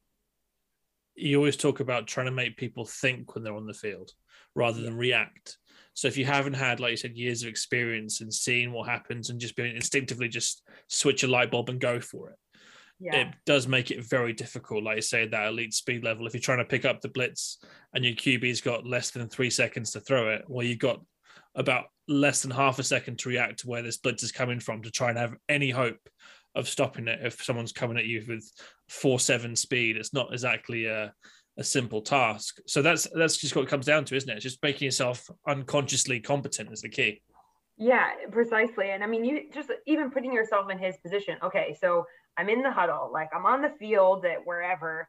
you always talk about trying to make people think when they're on the field rather than react. So if you haven't had, like you said, years of experience and seeing what happens and just being instinctively just switch a light bulb and go for it, yeah. it does make it very difficult. Like you say, that elite speed level. If you're trying to pick up the blitz and your QB's got less than three seconds to throw it, well, you've got about less than half a second to react to where this blitz is coming from to try and have any hope of stopping it if someone's coming at you with four seven speed. It's not exactly a, a simple task. So that's that's just what it comes down to, isn't it? It's just making yourself unconsciously competent is the key. Yeah, precisely. And I mean, you just even putting yourself in his position. Okay, so I'm in the huddle, like I'm on the field at wherever,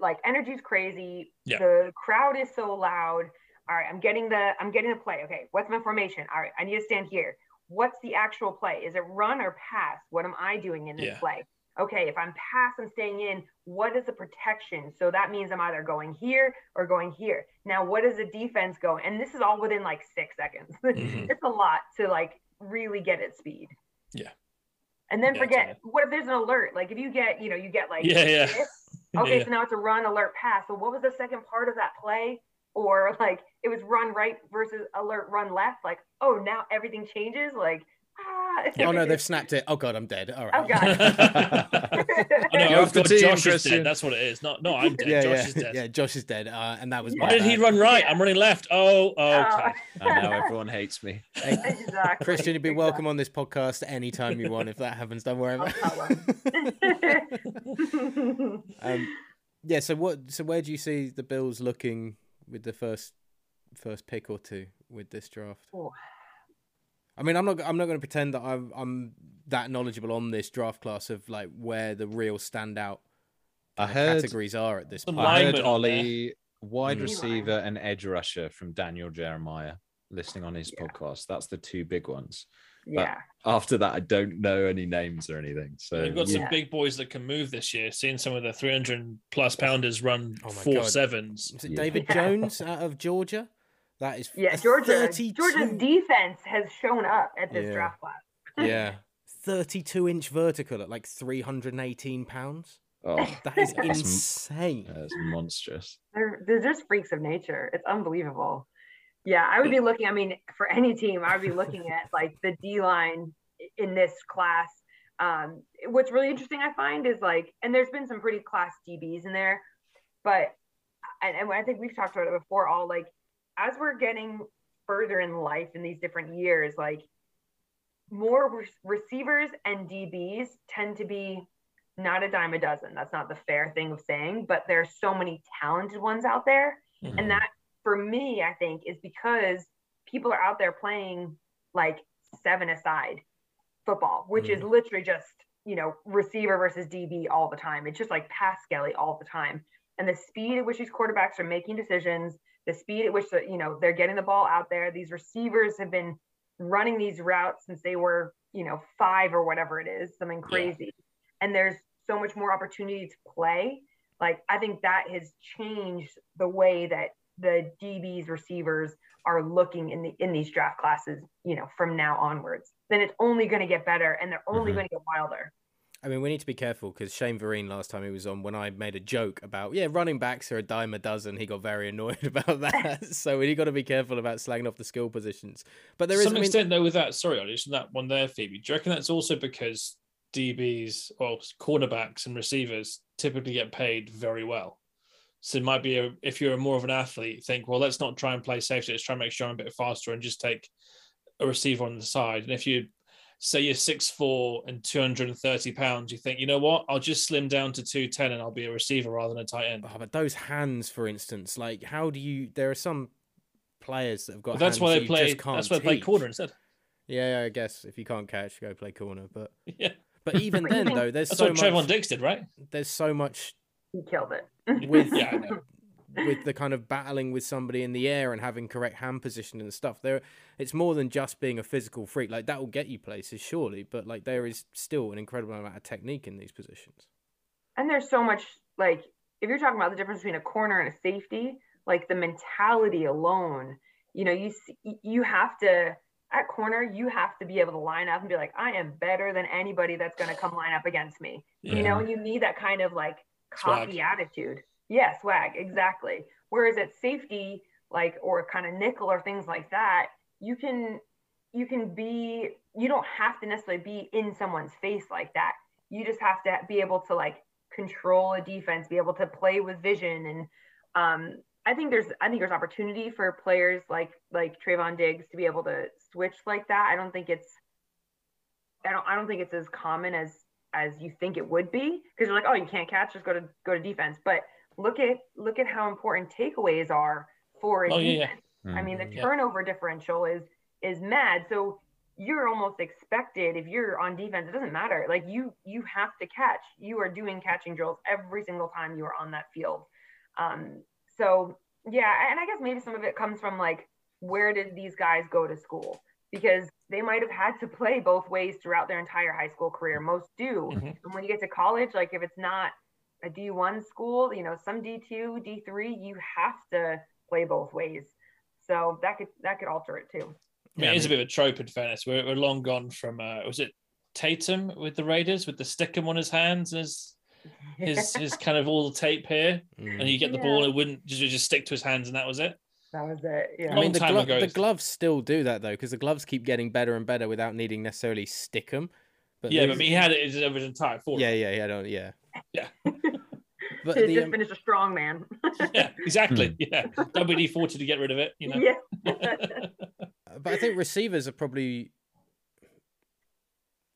like energy's crazy. Yeah. The crowd is so loud. All right, I'm getting the I'm getting the play. Okay, what's my formation? All right, I need to stand here. What's the actual play? Is it run or pass? What am I doing in this Yeah. play? Okay, if I'm pass, I'm staying in. What is the protection? So that means I'm either going here or going here. Now, what is the defense going? And this is all within like six seconds. Mhm. it's a lot to like really get at speed. Yeah. And then forget what if there's an alert? Like if you get, you know, you get like Yeah, yeah. okay, Yeah. so now it's a run alert pass. So what was the second part of that play? Or like it was run right versus alert run left. Like, oh now everything changes. Like, ah Oh no, they've snapped it. Oh god, I'm dead. All right. Oh, God. I know, You're oh off the God, team, Josh is Christian. dead. That's what it is. Not, no, I'm dead. Yeah, Josh yeah, is dead. yeah. Josh is dead, uh, and that was my Why did he run right? Yeah. I'm running left. Oh, oh, okay. I know everyone hates me. Hey, exactly. Christian, you'd be welcome on this podcast anytime you want. If that happens, don't worry about I'll it. um, yeah. So what? So where do you see the Bills looking with the first first pick or two with this draft? Oh. I mean, I'm not. I'm not going to pretend that I'm. I'm that knowledgeable on this draft class of like where the real standout I heard, categories are at this point. I heard lineman Ollie, wide Mm. receiver and edge rusher from Daniel Jeremiah listening on his Yeah. podcast. That's the two big ones. yeah. After that, I don't know any names or anything. So We've got some big boys that can move this year. Seeing some of the 300 plus pounders run Oh my four God. sevens. Is it Yeah. David Jones out of Georgia? That is Yeah, Georgia. 32 Georgia's defense has shown up at this Yeah. draft class. yeah, 32 inch vertical at like 318 pounds. oh, That is insane. that's monstrous. They're they're just freaks of nature. It's unbelievable. Yeah, I would be looking. I mean, for any team, I would be looking at like the D line in this class. Um, what's really interesting, I find, is like, and there's been some pretty class DBs in there, but and, and I think we've talked about it before. All like, as we're getting further in life in these different years, like more re- receivers and DBs tend to be not a dime a dozen. That's not the fair thing of saying, but there's so many talented ones out there. Mhm. And that for me, I think, is because people are out there playing like seven aside football, which is literally just, you know, receiver versus DB all the time. It's just like pass all the time. And the speed at which these quarterbacks are making decisions, the speed at which, the, you know, they're getting the ball out there. These receivers have been running these routes since they were, you know, five or whatever it is, something crazy. And there's so much more opportunity to play. Like, I think that has changed the way that the DBs receivers are looking in the in these draft classes, you know, from now onwards. Then it's only going to get better and they're only Mhm. going to get wilder. I mean, we need to be careful because Shane Vereen last time he was on, when I made a joke about yeah, running backs are a dime a dozen, he got very annoyed about that. so we got to be careful about slagging off the skill positions. But there is, some I mean, extent, though, with that, sorry, Ollie, just that one there, Phoebe. Do you reckon that's also because DBs, well, cornerbacks and receivers typically get paid very well? So it might be a, if you're more of an athlete, think, well, let's not try and play safety. Let's try and make sure I'm a bit faster and just take a receiver on the side. And if you say you're six four and 230 pounds, you think, you know what? I'll just slim down to 210 and I'll be a receiver rather than a tight end. oh, but those hands, for instance, like how do you? There are some players that have got. But that's hands why that they you play. just can't That's why they play corner instead. Yeah, I guess if you can't catch, go play corner. But Yeah, but even then, though, there's that's so what Trevon much. Dix did, right? There's so much He killed it. with Yeah, I know. With the kind of battling with somebody in the air and having correct hand position and stuff. There, it's more than just being a physical freak. Like that will get you places, surely, but like there is still an incredible amount of technique in these positions. and there's so much like if you're talking about the difference between a corner and a safety like the mentality alone you know you you have to at corner you have to be able to line up and be like i am better than anybody that's going to come line up against me you know you need that kind of like cocky Swag. attitude yeah swag exactly. Whereas at safety like or kind of nickel or things like that you can you can be you don't have to necessarily be in someone's face like that. You just have to be able to like control a defense be able to play with vision. And um I think there's I think there's opportunity for players like like Trevon Diggs to be able to switch like that. I don't think it's I don't I don't think it's as common as as you think it would be because you're like oh you can't catch just go to go to defense. But look at look at how important takeaways are for a Oh, yeah, yeah. defense. I mean the Mhm. Yeah. turnover differential is is mad so you're almost expected if you're on defense, it doesn't matter. Like you you have to catch. You are doing catching drills every single time you are on that field. Um, so yeah, and I guess maybe some of it comes from like where did these guys go to school? Because they might have had to play both ways throughout their entire high school career. Most do. Mhm. And when you get to college, like if it's not a D1 school, you know, some D2, D3, you have to play both ways. So that could that could alter it too. I mean, Yeah, it is a bit of a trope in fairness. We're, we're long gone from uh, was it Tatum with the Raiders with the stickum on his hands and his his his kind of all the tape here, Mm. and you get the ball it wouldn't just, just stick to his hands and that was it. that was it. Yeah. I mean, the, glo- the gloves still do that though, because the gloves keep getting better and better without needing necessarily stick them. But yeah, these- but I mean, he had it over his entire form. yeah, yeah, yeah, I don't, yeah, Yeah. But to the, just um, finish a strong man. yeah, exactly. Yeah, WD forty to get rid of it. You know. yeah. but I think receivers are probably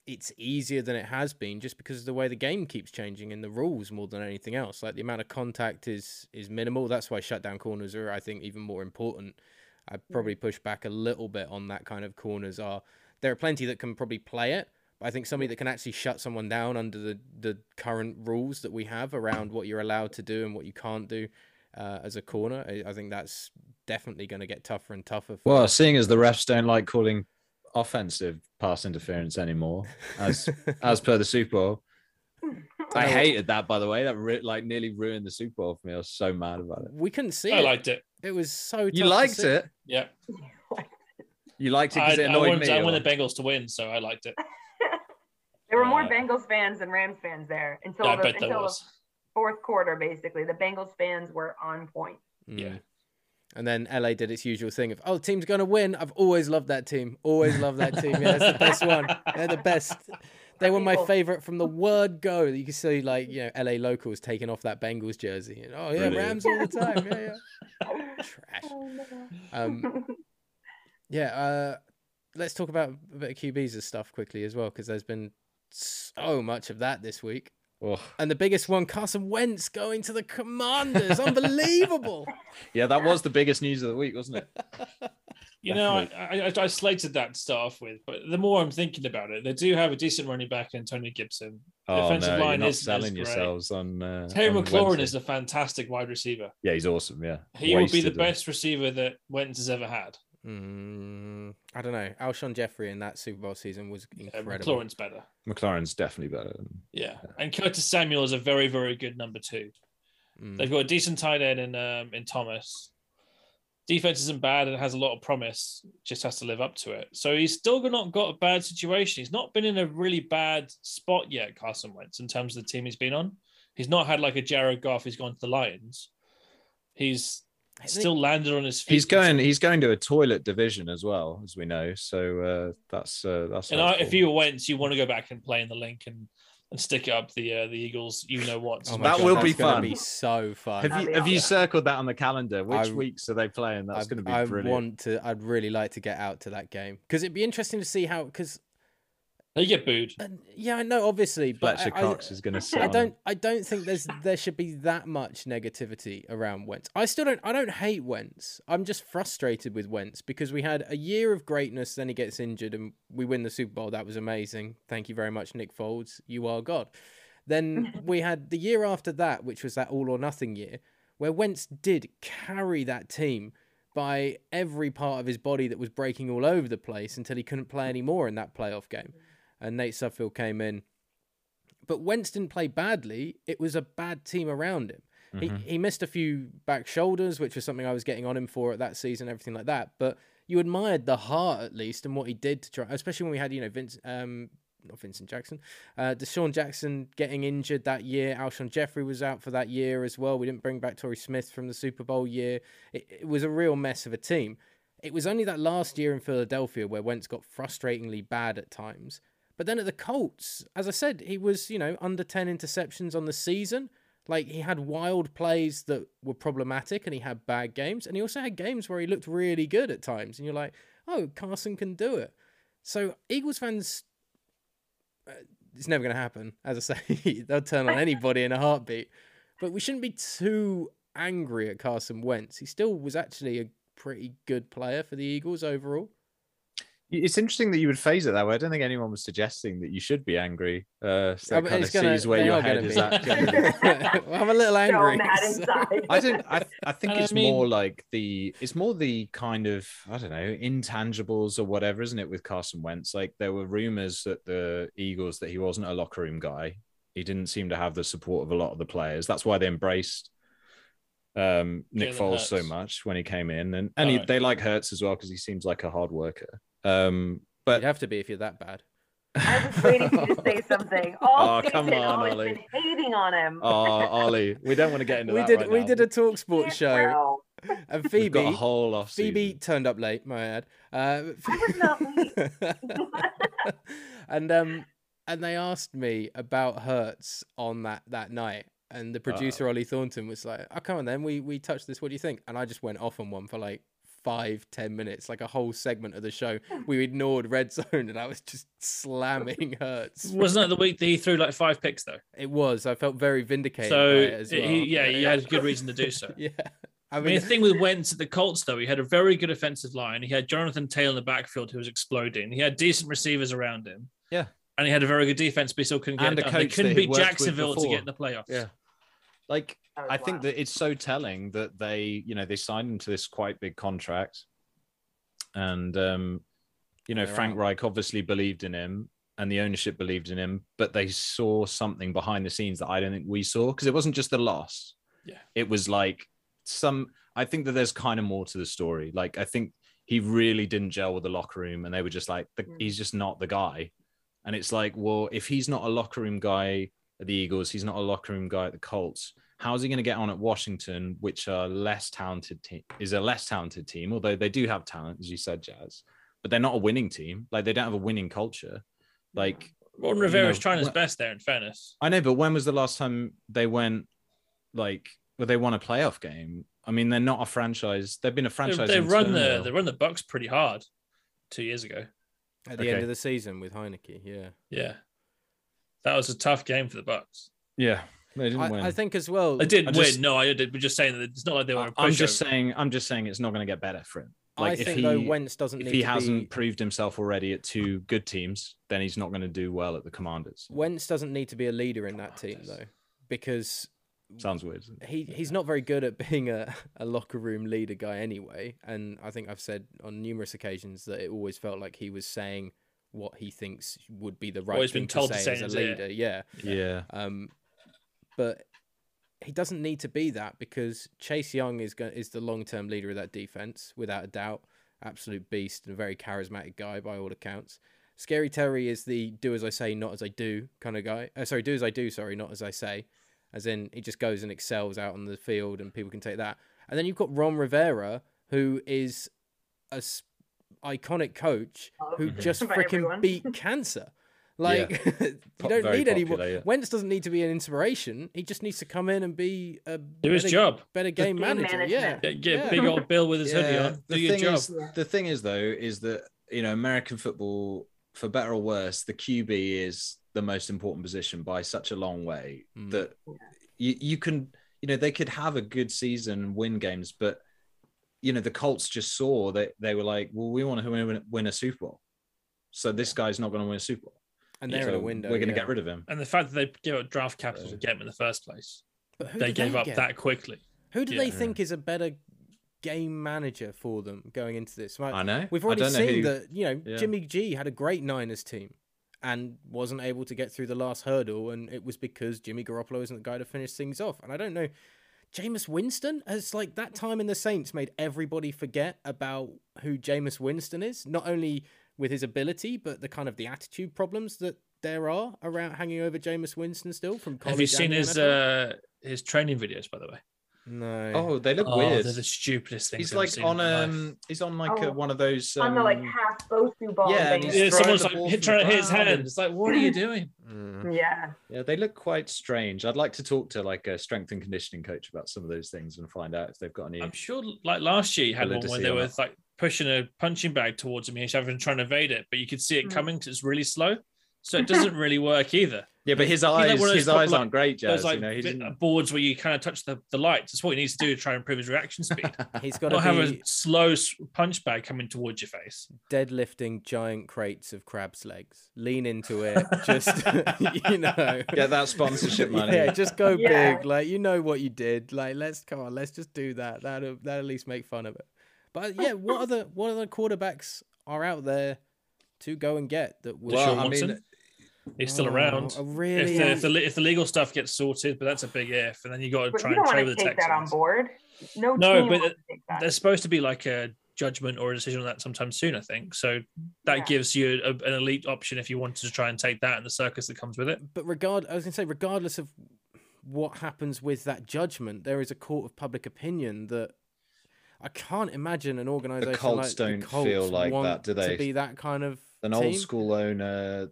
it's easier than it has been just because of the way the game keeps changing and the rules more than anything else. Like the amount of contact is is minimal. That's why shutdown corners are, I think, even more important. I probably push back a little bit on that kind of corners. Are there are plenty that can probably play it, I think somebody that can actually shut someone down under the the current rules that we have around what you're allowed to do and what you can't do uh, as a corner. I, I think that's definitely going to get tougher and tougher. For Well, seeing as the refs don't like calling offensive pass interference anymore, as as per the Super Bowl. I hated that, by the way. That ri- like nearly ruined the Super Bowl for me. I was so mad about it. we couldn't see I it. liked it. It was so. You tough to liked see. it. Yeah, You liked it I, because it I, annoyed wanted, me. I or- wanted the Bengals to win, so I liked it. There were more Uh, Bengals fans than Rams fans there until Yeah, I the, bet there until the fourth quarter. Basically, the Bengals fans were on point. Yeah. Mm. And then LA did its usual thing of, oh, the team's gonna win. I've always loved that team. Always loved that team. Yeah, it's the best one. They're the best. They were my favorite from the word go. You can see like you know LA locals taking off that Bengals jersey. And, oh yeah, Brilliant. Rams all the time. Yeah, yeah. Trash. Oh, no. Um, yeah. Uh, let's talk about a bit of QBs and stuff quickly as well because there's been so much of that this week. Oh, And the biggest one, Carson Wentz going to the Commanders. Unbelievable. yeah, that was the biggest news of the week, wasn't it? You know, I, I, I slated that to start off with, but the more I'm thinking about it, they do have a decent running back in Antonio Gibson. The Oh offensive no, you're line not isn't selling great. yourselves on. Uh, Terry on McLaurin Wednesday. is a fantastic wide receiver. Yeah, he's awesome. Yeah, He will be the Wasted best receiver that Wentz has ever had. Mm, I don't know. Alshon Jeffery in that Super Bowl season was Uh, incredible. McLaurin's better. McLaurin's definitely better. Than... Yeah. And Curtis Samuel is a very, very good number two. Mm. They've got a decent tight end in um, in Thomas. Defense isn't bad and has a lot of promise. Just has to live up to it. So he's still not got a bad situation. He's not been in a really bad spot yet, Carson Wentz, in terms of the team he's been on. He's not had like a Jared Goff who's gone to the Lions. He's I think- still landed on his feet. He's going. He's going to a toilet division as well, as we know. So uh, that's uh, that's. And I, if you went, you want to go back and play in the link and, and stick it up the uh, the Eagles. You know what? Oh That God, will that's be gonna fun. Be so fun. have you have you circled that on the calendar? Which I- weeks are they playing? That's going to be I brilliant. want to. I'd really like to get out to that game because it'd be interesting to see how. Because They get booed. yeah, I know, obviously, but Fletcher I, Cox is going to sit. I, I don't. him. I don't think there's there should be that much negativity around Wentz. I still don't. I don't hate Wentz. I'm just frustrated with Wentz because we had a year of greatness, then he gets injured, and we win the Super Bowl. That was amazing. Thank you very much, Nick Foles. You are God. Then we had the year after that, which was that all or nothing year, where Wentz did carry that team by every part of his body that was breaking all over the place until he couldn't play anymore in that playoff game. And Nate Sudfeld came in. But Wentz didn't play badly. It was a bad team around him. Mhm. He, he missed a few back shoulders, which was something I was getting on him for at that season, everything like that. But you admired the heart at least and what he did to try, especially when we had, you know, Vince, um, not Vincent Jackson, uh, DeSean Jackson getting injured that year. Alshon Jeffery was out for that year as well. We didn't bring back Torrey Smith from the Super Bowl year. It, it was a real mess of a team. It was only that last year in Philadelphia where Wentz got frustratingly bad at times. But then at the Colts, as I said, he was, you know, under 10 interceptions on the season. Like he had wild plays that were problematic and he had bad games. And he also had games where he looked really good at times. And you're like, oh, Carson can do it. So Eagles fans, uh, it's never going to happen. As I say, they'll turn on anybody in a heartbeat. But we shouldn't be too angry at Carson Wentz. He still was actually a pretty good player for the Eagles overall. It's interesting that you would phase it that way. I don't think anyone was suggesting that you should be angry. Uh, so I that mean, kind of it's gonna- sees where they your are head gonna is be. at. generally. I'm a little angry. so- I don't. I, I think And I it's mean- more like the. It's more the kind of I don't know intangibles or whatever, isn't it? With Carson Wentz, like there were rumors that the Eagles that he wasn't a locker room guy. He didn't seem to have the support of a lot of the players. That's why they embraced um, Nick Jalen Foles so much when he came in, and and he, Alright. they like Hurts as well because he seems like a hard worker. Um, but You'd have to be if you're that bad. I was waiting for you to say something. All Oh, come on, always Ollie. been hating on him. oh, Ollie, we don't want to get into We that did. right we now. did a talk sport Yeah, show, bro. and We've Phoebe. got a whole off Phoebe turned up late, my ad. Uh, I was not and um, and they asked me about Hurts on that that night, and the producer Ollie Thornton was like, "Oh, come on, then we we touched this. What do you think?" And I just went off on one for like five ten minutes, like a whole segment of the show. We ignored Red Zone, and I was just slamming Hurts Wasn't that the week that he threw like five picks though? It was. I felt very vindicated. So by it as he- yeah, he had a good reason to do so. yeah. I I mean, mean, the thing with Wentz at the Colts, though, he had a very good offensive line. He had Jonathan Taylor in the backfield who was exploding. He had decent receivers around him. Yeah. And he had a very good defense, but he still couldn't get And it a done. They couldn't beat Jacksonville to get in the playoffs. Yeah. Like Was I think that it's so telling that they, you know, they signed him to this quite big contract, and um, you know, They're Frank out. Reich obviously believed in him, and the ownership believed in him, but they saw something behind the scenes that I don't think we saw because it wasn't just the loss. Yeah. it was like some. I think that there's kind of more to the story. Like I think he really didn't gel with the locker room, and they were just like, the, Mm. he's just not the guy. And it's like, well, if he's not a locker room guy at the Eagles, he's not a locker room guy at the Colts. How is he going to get on at Washington, which are less talented team is a less talented team, although they do have talent, as you said, Jazz, but they're not a winning team. Like they don't have a winning culture. Like Ron You Rivera's know, trying his wh- best there, in fairness. I know, but when was the last time they went like well, they won a playoff game? I mean, they're not a franchise. They've been a franchise. they in run the they run the Bucks pretty hard two years ago. at the end of the season with Heinicke, yeah. Yeah. That was a tough game for the Bucks. yeah, they didn't win. I, I think as well. They did I win. just- no, I did. We're just saying that it's not like they were. a I'm just pushover. saying. I'm just saying it's not going to get better for him. Like I if think he though Wentz doesn't if need he to hasn't be, proved himself already at two good teams, then he's not going to do well at the Commanders. Wentz doesn't need to be a leader in that team though, because Sounds weird. he he's not very good at being a, a locker room leader guy anyway. And I think I've said on numerous occasions that it always felt like he was saying what he thinks would be the right Always thing been told to to say say as a his ear. leader. Yeah. Yeah. Um, but he doesn't need to be that because Chase Young is go- is the long term leader of that defense without a doubt. Absolute beast and a very charismatic guy by all accounts. Scary Terry is the do as I say, not as I do kind of guy. Uh, sorry, do as I do, sorry, not as I say. As in, he just goes and excels out on the field, and people can take that. And then you've got Ron Rivera, who is a s- iconic coach who Loved just freaking beat cancer. Like you don't very need anyone. popular, yeah. Wentz doesn't need to be an inspiration. He just needs to come in and be a Do his job. better game game manager. Yeah, management. Get, get Yeah. big old Bill with his hoodie on. Do the your thing job. is, the thing is though, is that you know American football, for better or worse, the QB is the most important position by such a long way Mm. that you you can you know they could have a good season, win games, but you know the Colts just saw that they were like, well, we want to win, win a Super Bowl, so this guy's not going to win a Super Bowl. and they're so in a window. We're going to yeah. get rid of him. And the fact that they gave up draft capital to get him in the first place, But who they did gave up get? that quickly. Who do Yeah. they think is a better game manager for them going into this? Like, I know. We've I already don't know seen who- that you know Yeah. Jimmy G had a great Niners team and wasn't able to get through the last hurdle, and it was because Jimmy Garoppolo isn't the guy to finish things off. And I don't know, Jameis Winston has like that time in the Saints made everybody forget about who Jameis Winston is, not only with his ability, but the kind of the attitude problems that there are around hanging over Jameis Winston still from college. Have you seen his NFL. uh, his training videos, by the way? No. Oh, they look Oh, weird. they're the stupidest things. He's I've like on in um, he's on like Oh. a, one of those. Um, on the like half Bosu ball yeah, and he's Yeah, throwing someone's the like ball hit, trying to hit his the ground hand. It's like, what are you doing? Mm. Yeah. Yeah, they look quite strange. I'd like to talk to like a strength and conditioning coach about some of those things and find out if they've got any. I'm sure, like last year, you had one where they were like pushing a punching bag towards him. He's having trying to evade it, but you could see it Mm. coming because it's really slow. So it doesn't really work either. Yeah, but his He's like eyes, one his eyes like- aren't great, Those Jazz. like you know, he bit- boards where you kind of touch the, the lights. That's what he needs to do to try and improve his reaction speed. He's got to Not have be a slow punch bag coming towards your face. deadlifting giant crates of crab's legs. Lean into it. Just you know. Get that sponsorship money. Yeah, just go Yeah. big. Like you know what you did. Like let's come on, let's just do that. That'll that at least make fun of it. But yeah, what other what other quarterbacks are out there to go and get that would Deshaun Well, I Watson. mean, He's still Oh, around. I If the, if, the, if the legal stuff gets sorted, but that's a big if, and then you got to try and trade with the take that on board. No, No, but wants to take that. There's supposed to be like a judgment or a decision on that sometime soon, I think. So that Yeah. gives you a, an elite option if you wanted to try and take that and the circus that comes with it. but regard I was gonna say, regardless of what happens with that judgment, there is a court of public opinion that I can't imagine an organization Colts like don't Colts feel like want that, do they? To be that kind of an team. old school owner,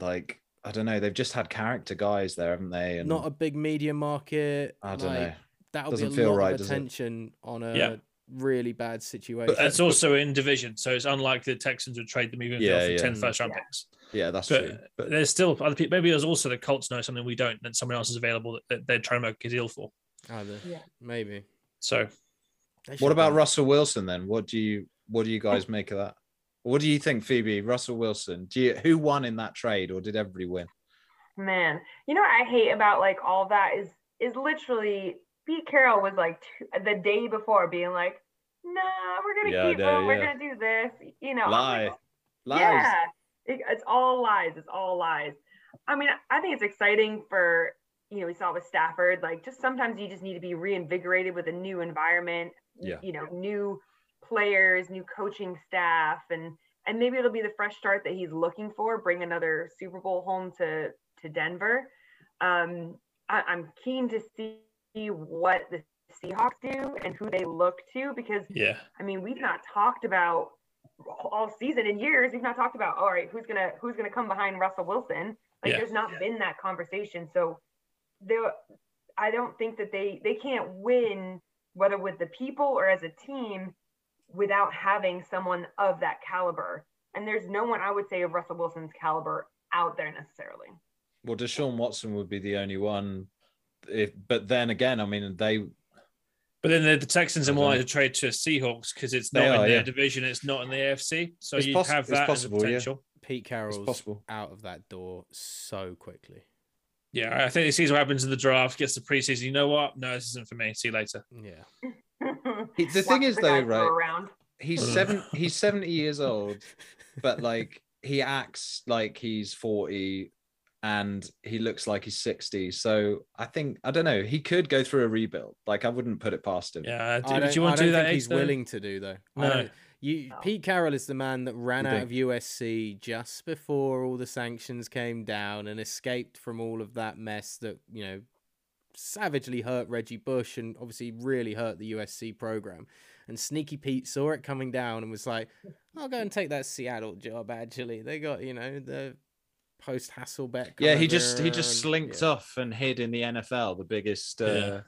like I don't know, they've just had character guys there, haven't they? And not a big media market. I don't like, know. That'll Doesn't be a feel lot right, of does it? attention on a Yeah. really bad situation. But it's also in division, so it's unlikely the Texans would trade them even if Yeah, they offered yeah. 10 first round picks. Yeah, that's But, true. But there's still other people. Maybe there's also the Colts know something we don't, and someone else is available that, that they're trying to make a deal for. Either. Yeah. Maybe. So They what should've about done- Russell Wilson then? What do you what do you guys oh. make of that? What do you think, Phoebe? Russell Wilson? Do you who won in that trade, or did everybody win? Man, you know what I hate about like all that is is literally Pete Carroll was like the day before being like, "Nah, we're gonna Yeah, keep know, him. We're gonna do this." You know, Lie, like, lies. Yeah, it, it's all lies. It's all lies. I mean, I think it's exciting for you know we saw with Stafford. Like, just sometimes you just need to be reinvigorated with a new environment. Yeah. You know, new players, new coaching staff, and and maybe it'll be the fresh start that he's looking for. Bring another Super Bowl home to to Denver. Um, I, I'm keen to see what the Seahawks do and who they look to because yeah, I mean, we've not talked about all season in years. We've not talked about all right, who's gonna who's gonna come behind Russell Wilson. Like, Yeah. there's not been that conversation. So, there, I don't think that they they can't win whether with the people or as a team without having someone of that caliber. And there's no one I would say of Russell Wilson's caliber out there necessarily. Well, Deshaun Watson would be the only one. If, but then again, I mean, they but then the, the Texans are I more likely to trade to Seahawks because it's They not in their yeah. division, it's not in the AFC. So It's you poss- have that possible, as a potential. Pete Carroll's possible. out of that door so quickly. Yeah, I think he sees what happens in the draft, gets the preseason. You know what? No, this isn't for me. See you later. Yeah. He- the thing is the though, right? Around. he's seven. He's seventy years old, but like he acts like he's forty, and he looks like he's sixty. So I think I don't know. He could go through a rebuild. Like I wouldn't put it past him. Yeah, do, I do don't, you want I to don't do that? think he's though? willing to do though. No. You, No. Pete Carroll is the man that ran out of USC just before all the sanctions came down and escaped from all of that mess that you know savagely hurt Reggie Bush and obviously really hurt the USC program. And Sneaky Pete saw it coming down and was like, "I'll go and take that Seattle job." Actually, they got you know the post Hasselbeck. Yeah, he just he just slinked yeah. off and hid in the NFL, the biggest uh,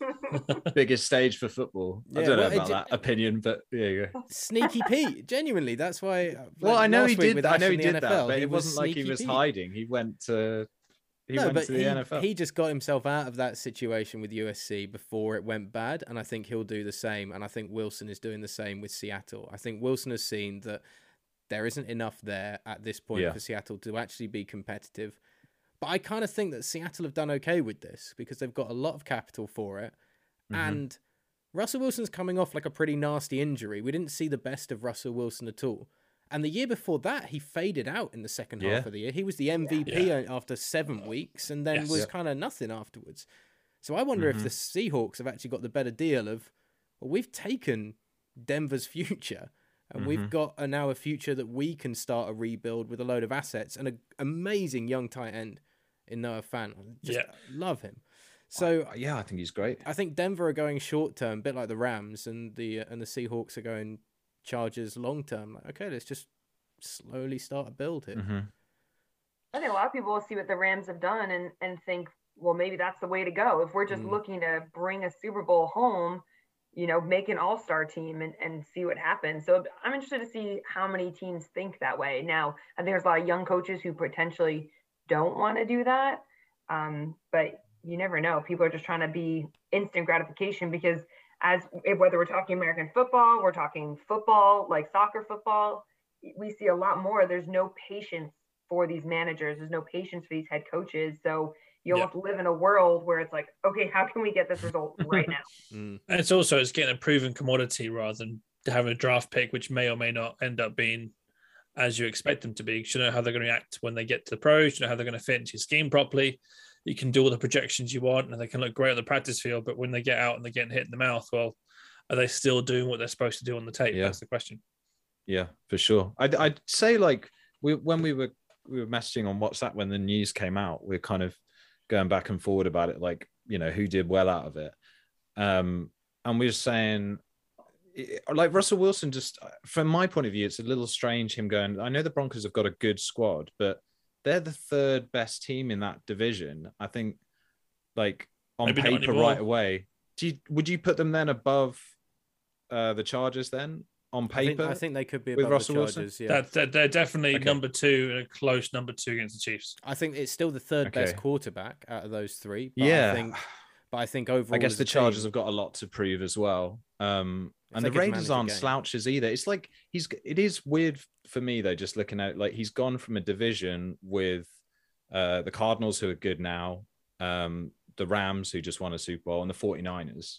Yeah. biggest stage for football. I don't know well, it about ju- that opinion, but yeah, you go. Sneaky Pete, genuinely. That's why. uh, Well, I know he did. I know he did NFL, that, but he it wasn't like he was Pete. hiding. He went to he no, went but to the he, NFL. he just got himself out of that situation with USC before it went bad, and I think he'll do the same. And I think Wilson is doing the same with Seattle. I think Wilson has seen that there isn't enough there at this point Yeah. for Seattle to actually be competitive. But I kind of think that Seattle have done okay with this because they've got a lot of capital for it, Mhm. and Russell Wilson's coming off like a pretty nasty injury. We didn't see the best of Russell Wilson at all. And the year before that, he faded out in the second Yeah. half of the year. He was the MVP after seven weeks and then Yes. was Yeah. kind of nothing afterwards. So I wonder if Mhm. the Seahawks have actually got the better deal of, well, we've taken Denver's future and we've Mhm. got a, now a future that we can start a rebuild with a load of assets and an amazing young tight end in Noah Fant. Just Yeah. love him. So yeah, I think he's great. I think Denver are going short term, a bit like the Rams, and the uh, and the Seahawks are going Chargers long term. Like, okay, let's just slowly start a build here. Mhm. I think a lot of people will see what the Rams have done and, and think, well, maybe that's the way to go. If we're just Mm. looking to bring a Super Bowl home, you know, make an all star team and, and see what happens. So I'm interested to see how many teams think that way. Now, I think there's a lot of young coaches who potentially don't want to do that. Um, but you never know. People are just trying to be instant gratification because as whether we're talking American football, we're talking football, like soccer football, we see a lot more. There's no patience for these managers. There's no patience for these head coaches. So you Yeah. to live in a world where it's like, okay, how can we get this result right now? Mm. And it's also it's getting a proven commodity rather than having a draft pick, which may or may not end up being as you expect them to be. You know how they're going to react when they get to the pros. You know how they're going to fit into your scheme properly. You can do all the projections you want, and they can look great on the practice field. But when they get out and they're getting hit in the mouth, well, are they still doing what they're supposed to do on the tape? Yeah. That's the question. Yeah, for sure. I'd, I'd say like we when we were we were messaging on WhatsApp when the news came out, we're kind of going back and forward about it, like you know who did well out of it, um, and we were saying like Russell Wilson. Just from my point of view, it's a little strange him going. I know the Broncos have got a good squad, but they're the third best team in that division. I think, like on Maybe paper, right away. Do you, would you put them then above uh, the Chargers then on I think, paper? I think they could be with above Russell the Wilson? Chargers. Yeah, That, that they're definitely Okay. number two and a close number two against the Chiefs. I think it's still the third best quarterback out of those three. But yeah. I think, but I think overall, I guess the Chargers team- have got a lot to prove as well. Um, and the Raiders aren't game. slouches either. It's like he's it is weird for me though, just looking at like he's gone from a division with uh the Cardinals who are good now, um, the Rams who just won a Super Bowl, and the 49ers.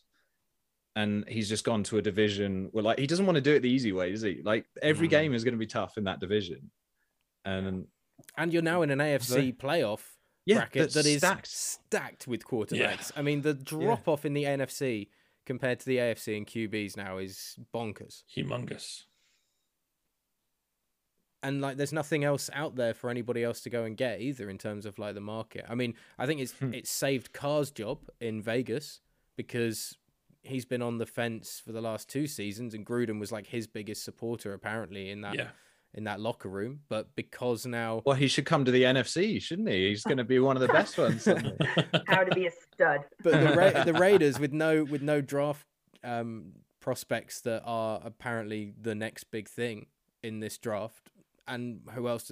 And he's just gone to a division where like he doesn't want to do it the easy way, does he? Like every Mm. game is going to be tough in that division. And and you're now in an AFC playoff yeah, bracket that's stacked. stacked with quarterbacks. Yeah. I mean, the drop off in the NFC compared to the AFC and QBs now is bonkers. Humongous. And like, there's nothing else out there for anybody else to go and get either in terms of like the market. I mean, I think it's Hmm. it's saved Carr's job in Vegas because he's been on the fence for the last two seasons, and Gruden was like his biggest supporter apparently in that Yeah. in that locker room. But because now Well, he should come to the NFC, shouldn't he? He's going to be one of the best ones. How to be a stud. but the Ra- the Raiders with no with no draft um, prospects that are apparently the next big thing in this draft, and who else?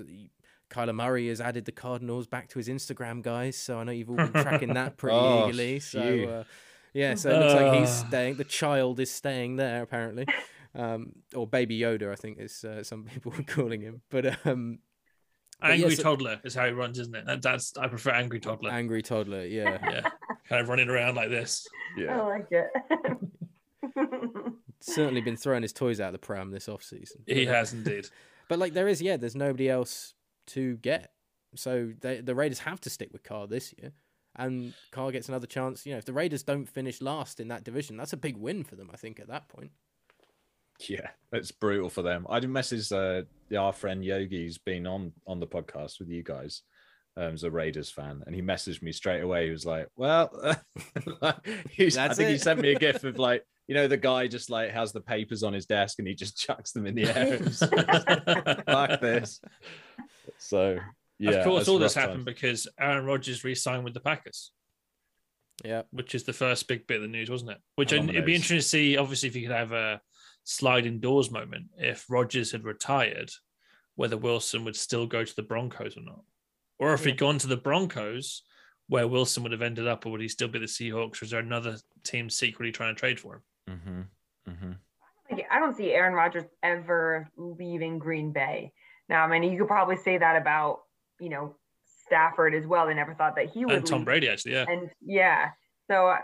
Kyler Murray has added the Cardinals back to his Instagram, guys. So I know you've all been tracking that pretty Oh, eagerly. So uh, yeah, so it looks like he's Ah. staying. The child is staying there apparently, um, or Baby Yoda, I think is uh, some people were calling him. But um, But Angry yes, it- toddler is how he runs, isn't it? That, that's I prefer angry toddler. angry toddler, yeah. yeah, kind of running around like this. Yeah, I like it. Certainly been throwing his toys out of the pram this off season. He has indeed. But like there is, yeah, there's nobody else to get. So they, the Raiders have to stick with Carr this year, and Carr gets another chance. You know, if the Raiders don't finish last in that division, that's a big win for them. I think at that point. Yeah, it's brutal for them. I did message uh, our friend Yogi, who's been on on the podcast with you guys, um, as a Raiders fan, and he messaged me straight away. He was like, "Well," I think he sent me a gif of like, you know, the guy just like has the papers on his desk and he just chucks them in the air. and says, Fuck this. So yeah, of course, all this rough happened times. because Aaron Rodgers re-signed with the Packers, Yeah, which is the first big bit of the news, wasn't it? Which I'm it'd be interesting to see. Obviously, if you could have a sliding doors moment, if Rodgers had retired, whether Wilson would still go to the Broncos or not, or if he'd gone to the Broncos, where Wilson would have ended up, or would he still be the Seahawks? Or is there another team secretly trying to trade for him? Mhm, mhm. Like, I don't see Aaron Rodgers ever leaving Green Bay. Now, I mean, you could probably say that about, you know, Stafford as well. They never thought that he would And Tom leave. Brady, actually, yeah. And yeah, so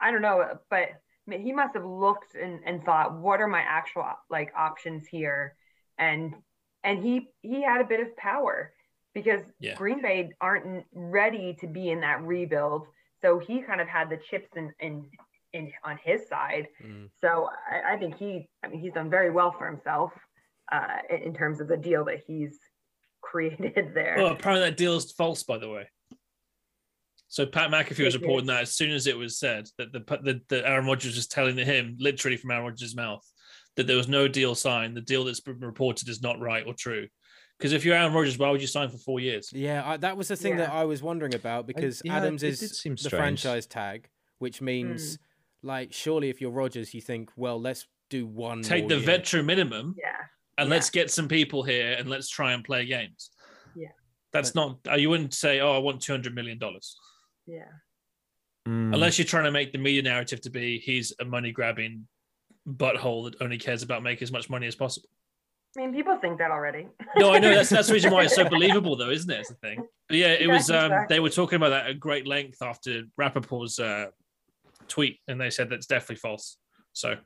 I don't know, but he must have looked and, and thought, what are my actual like options here? And and he he had a bit of power because Yeah. Green Bay aren't ready to be in that rebuild. So he kind of had the chips in in, in on his side. Mm. So I, I think he I mean he's done very well for himself uh, in, in terms of the deal that he's created there. Well, apparently that deal is false, by the way. So Pat McAfee was reporting that as soon as it was said that the the, the Aaron Rodgers was telling him, literally from Aaron Rodgers' mouth, that there was no deal signed. The deal that's been reported is not right or true. Because if you're Aaron Rodgers, why would you sign for four years? yeah, I, that was the thing that I was wondering about because yeah, Adams it is did seem the strange. franchise tag, which means like surely if you're Rodgers, you think, well, let's do one. Take more the year. veteran minimum yeah. and Yeah. let's get some people here and let's try and play games. Yeah. That's not. uh, You wouldn't say, "Oh, I want two hundred million dollars," Yeah. Mm. unless you're trying to make the media narrative to be he's a money grabbing butthole that only cares about making as much money as possible. I mean, people think that already. No, I know that's that's the reason why it's so believable, though, isn't it? It's the thing. But yeah, it Yeah, was. Um, they were talking about that at great length after Rappaport's uh, tweet, and they said that's definitely false. So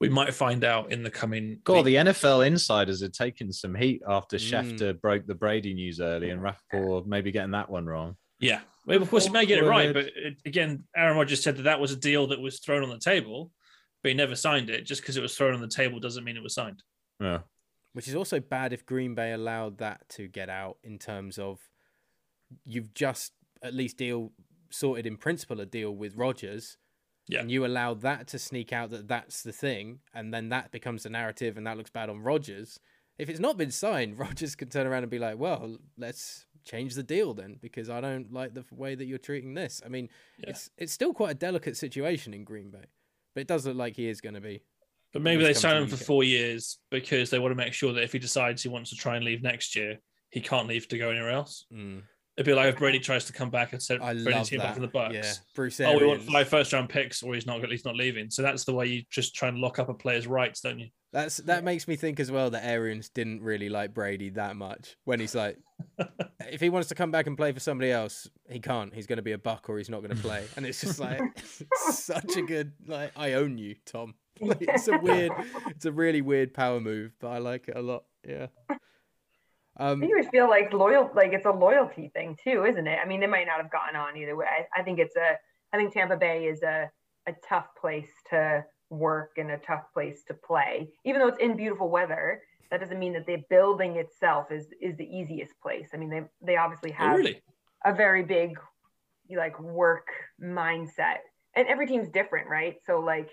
we might find out in the coming. God, week. the NFL insiders had taken some heat after Mm. Schefter broke the Brady news early and Rappaport maybe getting that one wrong. Yeah, well, of course, he may get it right, but it, again, Aaron Rodgers said that that was a deal that was thrown on the table, but he never signed it. Just because it was thrown on the table doesn't mean it was signed. Yeah. Which is also bad if Green Bay allowed that to get out in terms of you've just at least deal sorted in principle a deal with Rodgers. Yeah. And you allow that to sneak out that that's the thing, and then that becomes the narrative, and that looks bad on Rodgers. If it's not been signed, Rodgers can turn around and be like, "Well, let's change the deal then, because I don't like the way that you're treating this." I mean, Yeah. it's it's still quite a delicate situation in Green Bay, but it does look like he is going to be. But maybe they sign him for four years because they want to make sure that if he decides he wants to try and leave next year, he can't leave to go anywhere else. Mm. It'd be like if Brady tries to come back and said I Brady love team back that. in the Bucks. Yeah, Bruce Oh, we want Arians. five first round picks, or he's not. He's not leaving. So that's the way you just try and lock up a player's rights, don't you? That's that makes me think as well that Arians didn't really like Brady that much when he's like, if he wants to come back and play for somebody else, he can't. He's going to be a buck or he's not going to play. And it's just like such a good like I own you, Tom. Like, it's a weird, it's a really weird power move, but I like it a lot. Yeah. Um, I think feel like loyal, like it's a loyalty thing too, isn't it? I mean, they might not have gotten on either way. I, I think it's a, I think Tampa Bay is a, a tough place to work and a tough place to play. Even though it's in beautiful weather, that doesn't mean that the building itself is is the easiest place. I mean, they they obviously Oh, have really? a very big like work mindset and every team's different right so like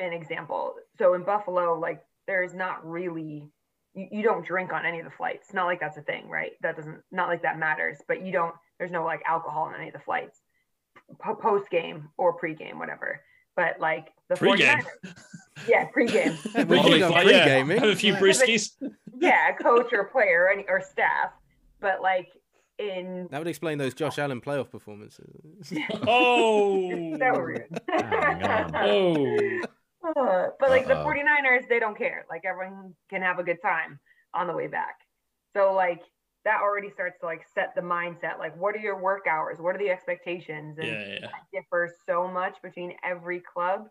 an example so in buffalo like there's not really you, you don't drink on any of the flights not like that's a thing right that doesn't not like that matters but you don't there's no like alcohol on any of the flights post game or pre game whatever but like the Pre-game. yeah pre-game We're Holy big on fuck, pre-gaming. Have a few Like- brewskis. yeah coach or player or, any, or staff but like in that would explain those Josh Allen playoff performances. Oh. that were rude. Hang on. Oh. Uh, but like the Uh-oh. 49ers, they don't care. Like everyone can have a good time on the way back. So like that already starts to like set the mindset. Like what are your work hours? What are the expectations? And Yeah, yeah, that differs so much between every club.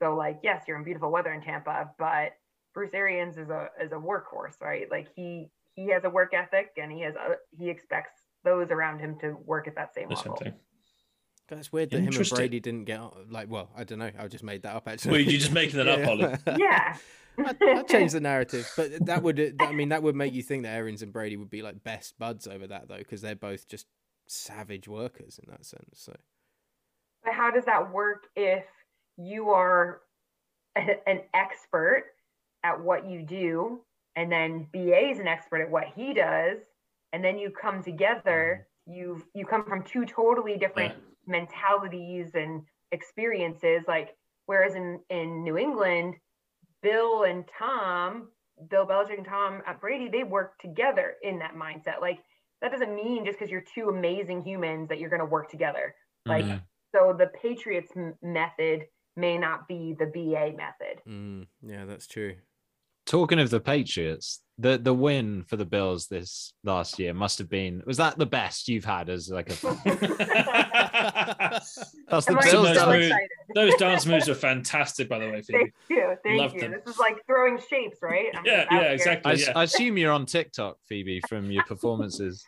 So like yes, you're in beautiful weather in Tampa, but Bruce Arians is a is a workhorse, right? Like he he has a work ethic and he has a, he expects those around him to work at that same The level. thing. That's weird that him and Brady didn't get on. Like, well, I don't know. I just made that up actually. Well, you're just making that up, Ollie. Yeah. I, I changed the narrative, but that would, I mean, that would make you think that Arians and Brady would be like best buds over that though, because they're both just savage workers in that sense. So But how does that work if you are a- an expert at what you do, and then BA is an expert at what he does, and then you come together? Mm-hmm. You you come from two totally different mentalities and experiences. Like whereas in in New England, Bill and Tom, Bill Belichick and Tom at Brady, they work together in that mindset. Like that doesn't mean just because you're two amazing humans that you're going to work together. Like Mhm. so the Patriots m- method may not be the BA method. mm, yeah, that's true. Talking of the Patriots, the the win for the Bills this last year must have been was that the best you've had as like a that's the Bills Nice so done it. move. excited. Those dance moves are fantastic, by the way, Phoebe. Thank you. Thank Love you. them. This is like throwing shapes, right? I'm Yeah, yeah, here. exactly. I, yeah. I assume you're on TikTok, Phoebe, from your performances.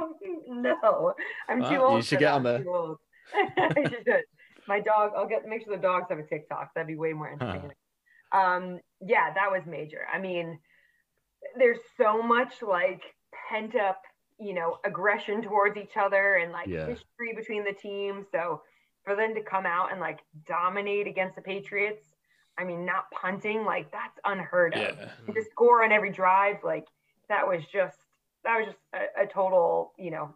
Um, no, I'm too Well, you should get that. on there. I'm too old. I should. My dog. I'll get make sure the dogs have a TikTok. That'd be way more entertaining. Um, yeah, that was major. I mean, there's so much like pent up, you know, aggression towards each other and like Yeah. history between the teams. So for them to come out and like dominate against the Patriots, I mean, not punting, like that's unheard of and to score on every drive, like that was just that was just a, a total, you know,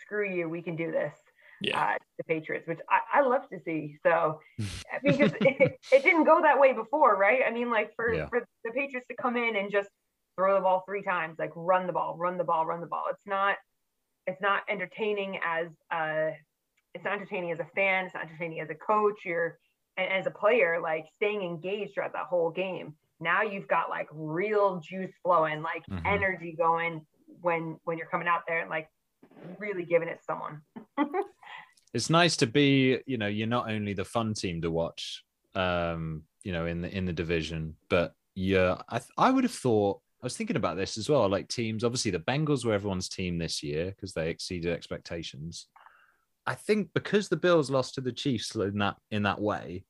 screw you, we can do this. Yeah. Uh, the Patriots, which I, I love to see. So because it, it didn't go that way before, right? I mean, like for Yeah. for the Patriots to come in and just throw the ball three times, like run the ball, run the ball, run the ball. It's not it's not entertaining as uh it's not entertaining as a fan, it's not entertaining as a coach, you're and as a player, like staying engaged throughout that whole game. Now you've got like real juice flowing, like Mhm. energy going when when you're coming out there and like really giving it to someone. it's nice to be you know you're not only the fun team to watch um you know in the in the division but yeah i th- i would have thought i was thinking about this as well like teams obviously the bengals were everyone's team this year because they exceeded expectations i think because the bills lost to the chiefs in that in that way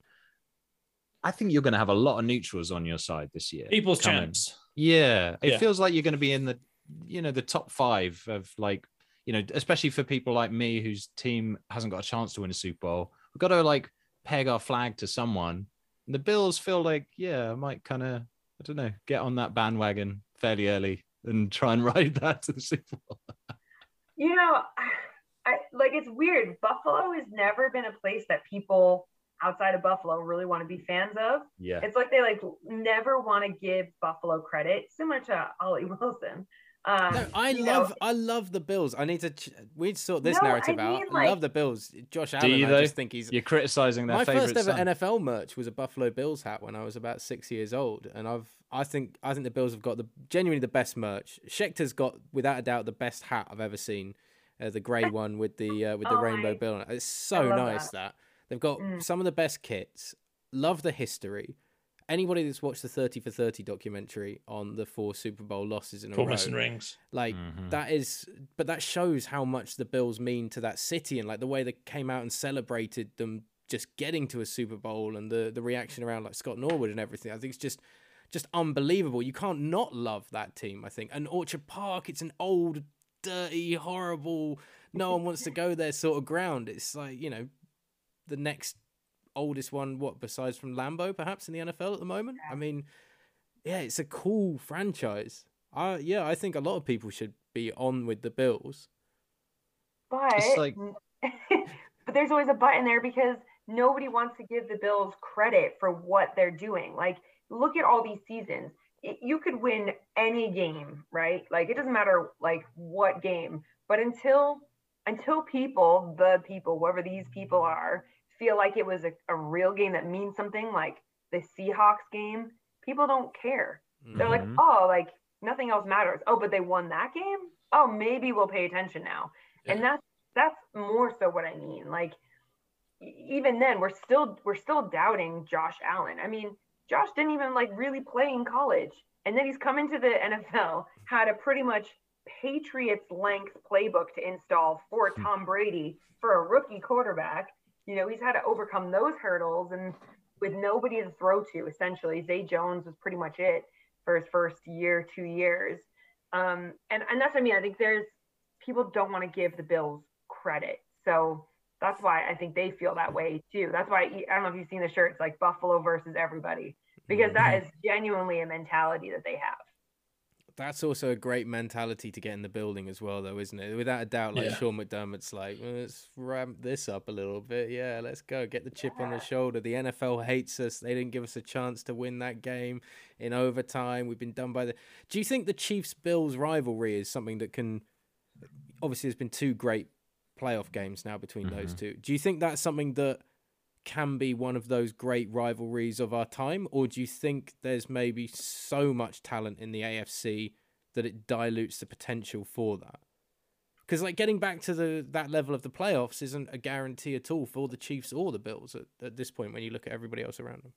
i think you're going to have a lot of neutrals on your side this year People's coming. champs. Yeah, it Yeah. feels like you're going to be in the, you know, the top five of like, you know, especially for people like me whose team hasn't got a chance to win a Super Bowl. We've got to like peg our flag to someone. And the Bills feel like, yeah, I might kind of, I don't know, get on that bandwagon fairly early and try and ride that to the Super Bowl. You know, I like it's weird. Buffalo has never been a place that people outside of Buffalo really want to be fans of. Yeah. It's like they like never want to give Buffalo credit, similar to Ollie Wilson. Um, No, I you know, love I love the Bills. I need to ch- we need to sort this No, I narrative out. mean, I love the Bills. Josh Do Allen, you, I just think he's You're criticizing their my favorite first ever son. NFL merch was a Buffalo Bills hat when I was about six years old, and I've I think I think the Bills have got the genuinely the best merch. Schechter's got without a doubt the best hat I've ever seen, uh, the grey one with the uh, with the Oh, rainbow I- bill. on it. It's so nice that. that. they've got Mm. some of the best kits. Love the history. Anybody that's watched the Thirty for Thirty documentary on the four Super Bowl losses in a Four row, missing rings. like Mhm. that is, but that shows how much the Bills mean to that city and like the way they came out and celebrated them just getting to a Super Bowl and the the reaction around like Scott Norwood and everything. I think it's just just unbelievable. You can't not love that team. I think and Orchard Park, it's an old, dirty, horrible. No one wants to go there sort of ground. It's like you know, the next oldest one. What besides from Lambeau, perhaps in the NFL at the moment. I mean, yeah, it's a cool franchise. I yeah, I think a lot of people should be on with the Bills. but It's like- but there's always a but in there because nobody wants to give the Bills credit for what they're doing. Like, look at all these seasons. It- you could win any game, right? Like, it doesn't matter like what game, but until until people, the people, whoever these people are, feel like it was a, a real game that means something, like the Seahawks game, people don't care. They're like, Mhm. oh, like nothing else matters. Oh, but they won that game. Oh, maybe we'll pay attention now. And that's that's more so what I mean. Like even then, we're still we're still doubting Josh Allen. I mean, Josh didn't even like really play in college, and then he's come into the NFL, had a pretty much Patriots length playbook to install for Tom Brady for a rookie quarterback. You know, he's had to overcome those hurdles and with nobody to throw to, essentially. Zay Jones was pretty much it for his first year, two years. Um, and, and that's what I mean. I think there's people don't want to give the Bills credit. So that's why I think they feel that way too. That's why I don't know if you've seen the shirts like Buffalo versus everybody, because that is genuinely a mentality that they have. That's also a great mentality to get in the building as well, though, isn't it? Without a doubt, like Yeah. Sean McDermott's like, "Well, let's ramp this up a little bit. Yeah, let's go. Get the chip on the shoulder. The NFL hates us. They didn't give us a chance to win that game in overtime. We've been done by the. Do you think the Chiefs Bills rivalry is something that can. Obviously, there's been two great playoff games now between those mm-hmm. two. Do you think that's something that can be one of those great rivalries of our time, or do you think there's maybe so much talent in the AFC that it dilutes the potential for that? Because like getting back to the that level of the playoffs isn't a guarantee at all for the Chiefs or the Bills at, at this point when you look at everybody else around them.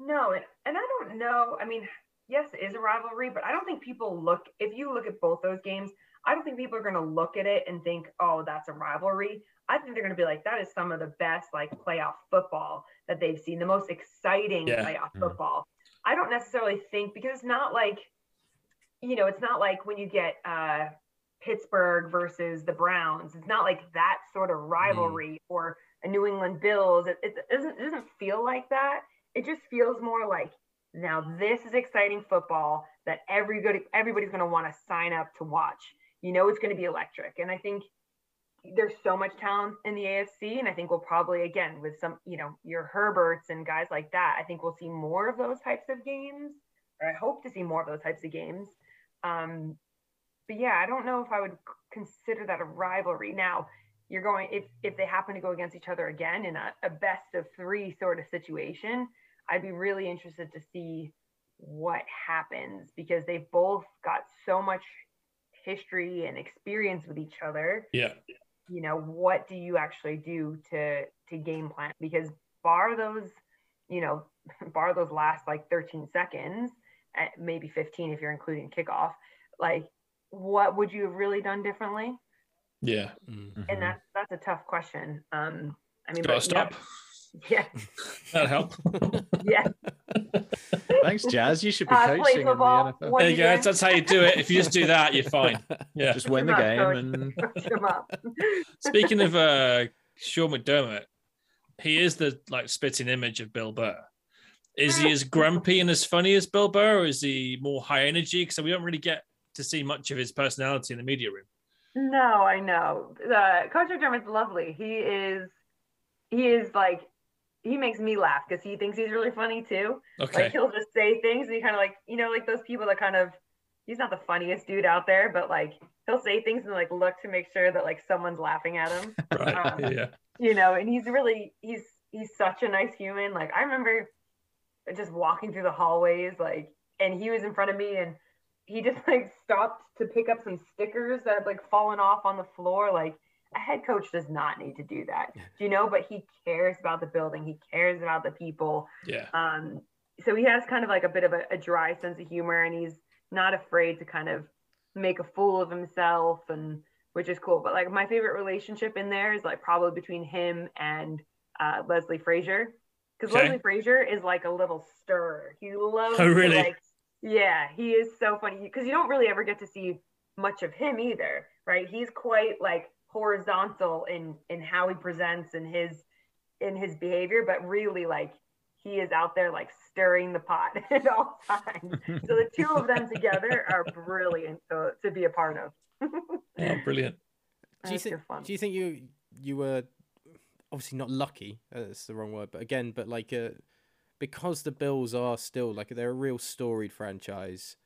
No, and, and I don't know. I mean, yes, it is a rivalry, but I don't think people look, if you look at both those games, I don't think people are going to look at it and think, oh, that's a rivalry. I think they're going to be like, that is some of the best like playoff football that they've seen, the most exciting Yeah. playoff Mhm. football. I don't necessarily think because it's not like, you know, it's not like when you get uh, Pittsburgh versus the Browns. It's not like that sort of rivalry or a New England Bills. It, it doesn't it doesn't feel like that. It just feels more like now this is exciting football that everybody everybody's going to want to sign up to watch. You know, it's going to be electric, and I think there's so much talent in the AFC, and I think we'll probably again with some, you know, your Herberts and guys like that. I think we'll see more of those types of games, or I hope to see more of those types of games. Um, but yeah, I don't know if I would consider that a rivalry. Now, you're going if if they happen to go against each other again in a, a best of three sort of situation, I'd be really interested to see what happens because they've both got so much history and experience with each other. Yeah. You know, what do you actually do to to game plan? Because bar those, you know, bar those last like 13 seconds, eh, maybe 15 if you're including kickoff, like what would you have really done differently? Yeah. Mm. And that's that's a tough question. Um I mean Gotta but stop. Yeah. That'd help. Yeah. Thanks, Jazz. You should be Uh, coaching in the. NFL. There you you go. That's, that's how you do it. If you just do that, you're fine. Yeah. Just win the Coach game Coach. and Coach up. Speaking of uh, Sean McDermott, he is the like spitting image of Bill Burr. Is he as grumpy and as funny as Bill Burr, or is he more high energy? Because we don't really get to see much of his personality in the media room. No, I know. Uh, Coach McDermott's lovely. He is, he is like, he makes me laugh because he thinks he's really funny too. Okay. Like he'll just say things and he kind of like, you know, like those people that kind of, he's not the funniest dude out there, but like he'll say things and like look to make sure that like someone's laughing at him. right. um, yeah. you know, and he's really he's he's such a nice human. Like I remember just walking through the hallways, like, and he was in front of me, and he just like stopped to pick up some stickers that had like fallen off on the floor. Like a head coach does not need to do that, you know, but he cares about the building, he cares about the people. Yeah. Um, so he has kind of like a bit of a, a dry sense of humor, and he's not afraid to kind of make a fool of himself and which is cool. But like my favorite relationship in there is like probably between him and uh, Leslie Frazier, because Okay. Leslie Frazier is like a little stirrer. He loves Oh, really? like, yeah, he is so funny because you don't really ever get to see much of him either, right? He's quite like horizontal in in how he presents and his in his behavior, but really like he is out there like stirring the pot at all times. So the two of them together are brilliant to, to be a part of. Oh, brilliant. Do you think? fun. Do you think you you were obviously not lucky? Uh, that's the wrong word, but again, but like uh, because the Bills are still like they're a real storied franchise.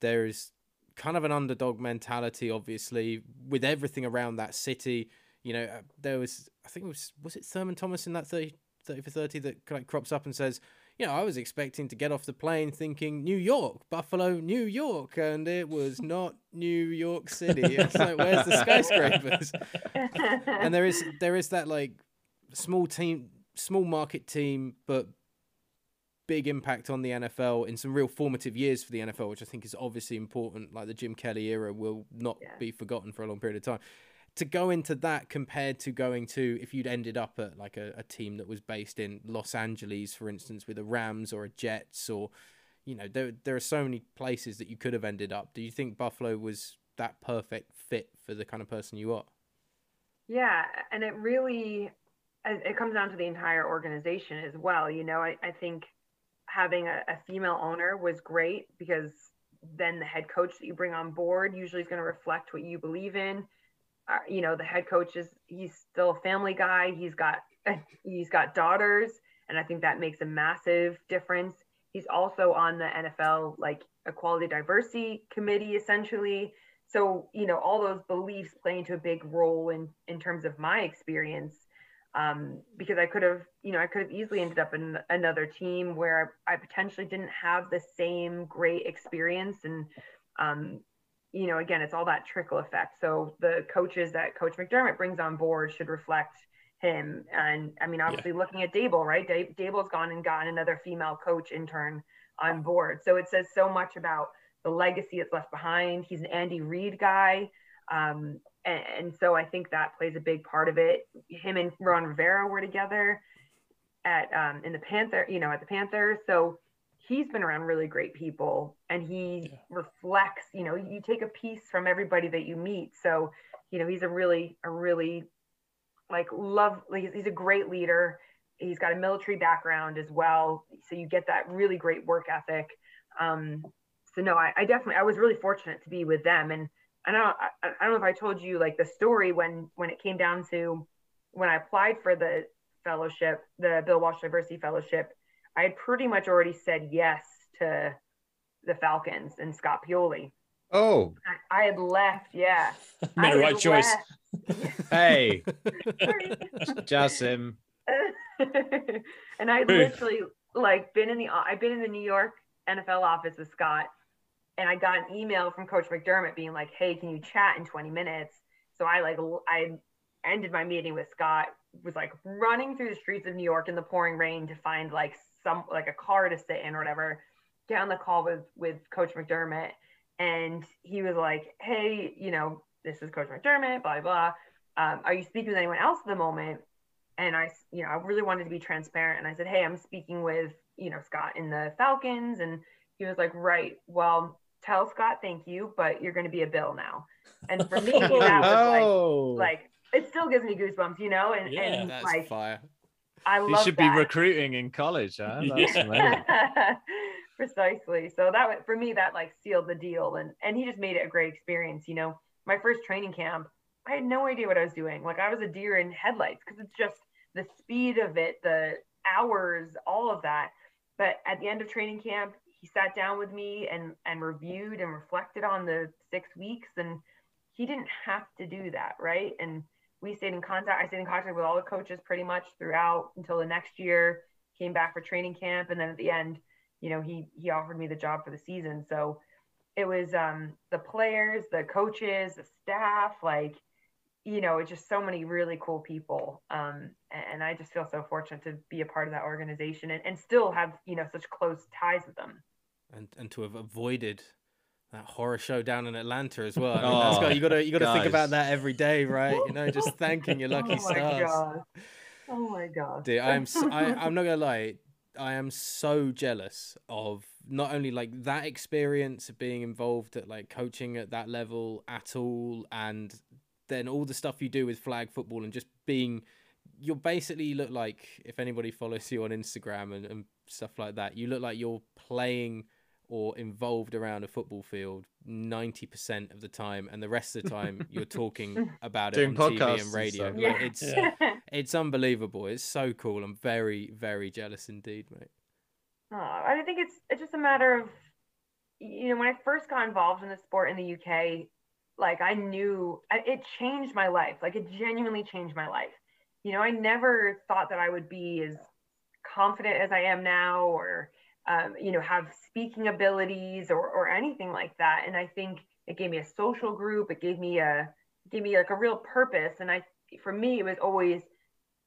There is kind of an underdog mentality, obviously, with everything around that city. You know, uh, there was I think it was was it Thurman Thomas in that 30, 30 for thirty that kind of crops up and says. You know, I was expecting to get off the plane thinking New York, Buffalo, New York, and it was not New York City. It's like, where's the skyscrapers? and there is there is that like small team small market team but big impact on the NFL in some real formative years for the NFL which I think is obviously important like the Jim Kelly era will not Yeah. be forgotten for a long period of time to go into that compared to going to if you'd ended up at like a, a team that was based in Los Angeles for instance with a Rams or a Jets or you know there there are so many places that you could have ended up do you think Buffalo was that perfect fit for the kind of person you are Yeah, and it really it it comes down to the entire organization as well. You know, I, I think having a, a female owner was great because then the head coach that you bring on board usually is going to reflect what you believe in. Uh, you know, the head coach is he's still a family guy. He's got he's got daughters, and I think that makes a massive difference. He's also on the NFL like equality diversity committee essentially so you know all those beliefs play into a big role in in terms of my experience um, because i could have you know i could have easily ended up in another team where i potentially didn't have the same great experience. And um, you know again it's all that trickle effect. So the coaches that coach mcdermott brings on board should reflect him. And i mean obviously looking at Daboll right? Da- Daboll's gone and gotten another female coach intern on board. So it says so much about the legacy it's left behind. He's an Andy Reid guy. Um, and, and so I think that plays a big part of it. Him and Ron Rivera were together at um, in the Panther, you know, at the Panthers. So he's been around really great people and he Yeah. reflects, you know, you take a piece from everybody that you meet. So, you know, he's a really, a really like love, like he's- he's a great leader. He's got a military background as well. So you get that really great work ethic. Um, so no, I, I definitely I was really fortunate to be with them, and I don't I, I don't know if I told you like the story when when it came down to when I applied for the fellowship, the Bill Walsh Diversity Fellowship, I had pretty much already said yes to the Falcons and Scott Pioli, Oh, I, I had left. Yeah. I Made a right choice. hey, Jasim. and I literally like been in the I've been in the New York NFL office with Scott, and I got an email from Coach McDermott being like, "Hey, can you chat in 20 minutes?" So I like I ended my meeting with Scott, was like running through the streets of New York in the pouring rain to find like some like a car to sit in or whatever. Get on the call with with Coach McDermott, and he was like, "Hey, you know, this is Coach McDermott, blah blah. Um, are you speaking with anyone else at the moment?" and I, you know, I really wanted to be transparent. And I said, Hey, I'm speaking with, you know, Scott in the Falcons. And he was like, Right. Well, tell Scott thank you, but you're going to be a Bill now. And for me, that was Oh, like, like, it still gives me goosebumps, you know? And, Yeah, and That's like, fire. I you love should that. be recruiting in college, huh? That's Yeah. Precisely. So that wa- for me, that like sealed the deal, and and he just made it a great experience. You know, my first training camp, I had no idea what I was doing. Like I was a deer in headlights because it's just the speed of it, the hours, all of that. But at the end of training camp, he sat down with me and and reviewed and reflected on the six weeks, and he didn't have to do that, right? And we stayed in contact. I stayed in contact with all the coaches pretty much throughout until the next year. Came back for training camp, and then at the end, you know, he he offered me the job for the season. So it was um, the players, the coaches, the staff, like you know, it's just so many really cool people. Um, and, I just feel so fortunate to be a part of that organization and, and still have you know such close ties with them. And and to have avoided that horror show down in Atlanta as well. I mean, Oh, got, you got to you got to think about that every day, right? You know, just thanking your lucky oh my stars. god! Oh my god! Dude, I'm s I, am not gonna lie. I am so jealous of not only like that experience of being involved at like coaching at that level at all, and then all the stuff you do with flag football and just being you're basically look like if anybody follows you on Instagram and, and stuff like that, you look like you're playing or involved around a football field 90% of the time and the rest of the time you're talking about it Doing on TV podcasts and and radio. stuff. Like, Yeah. it's Yeah. it's unbelievable. It's so cool. I'm very, very jealous indeed, mate. Oh, I think it's it's just a matter of you know when I first got involved in the sport in the UK, like I knew it changed my life. Like it genuinely changed my life. You know, I never thought that I would be as confident as I am now, or um, you know, have speaking abilities or or anything like that. And I think it gave me a social group. It gave me a gave me like a real purpose. And I for me it was always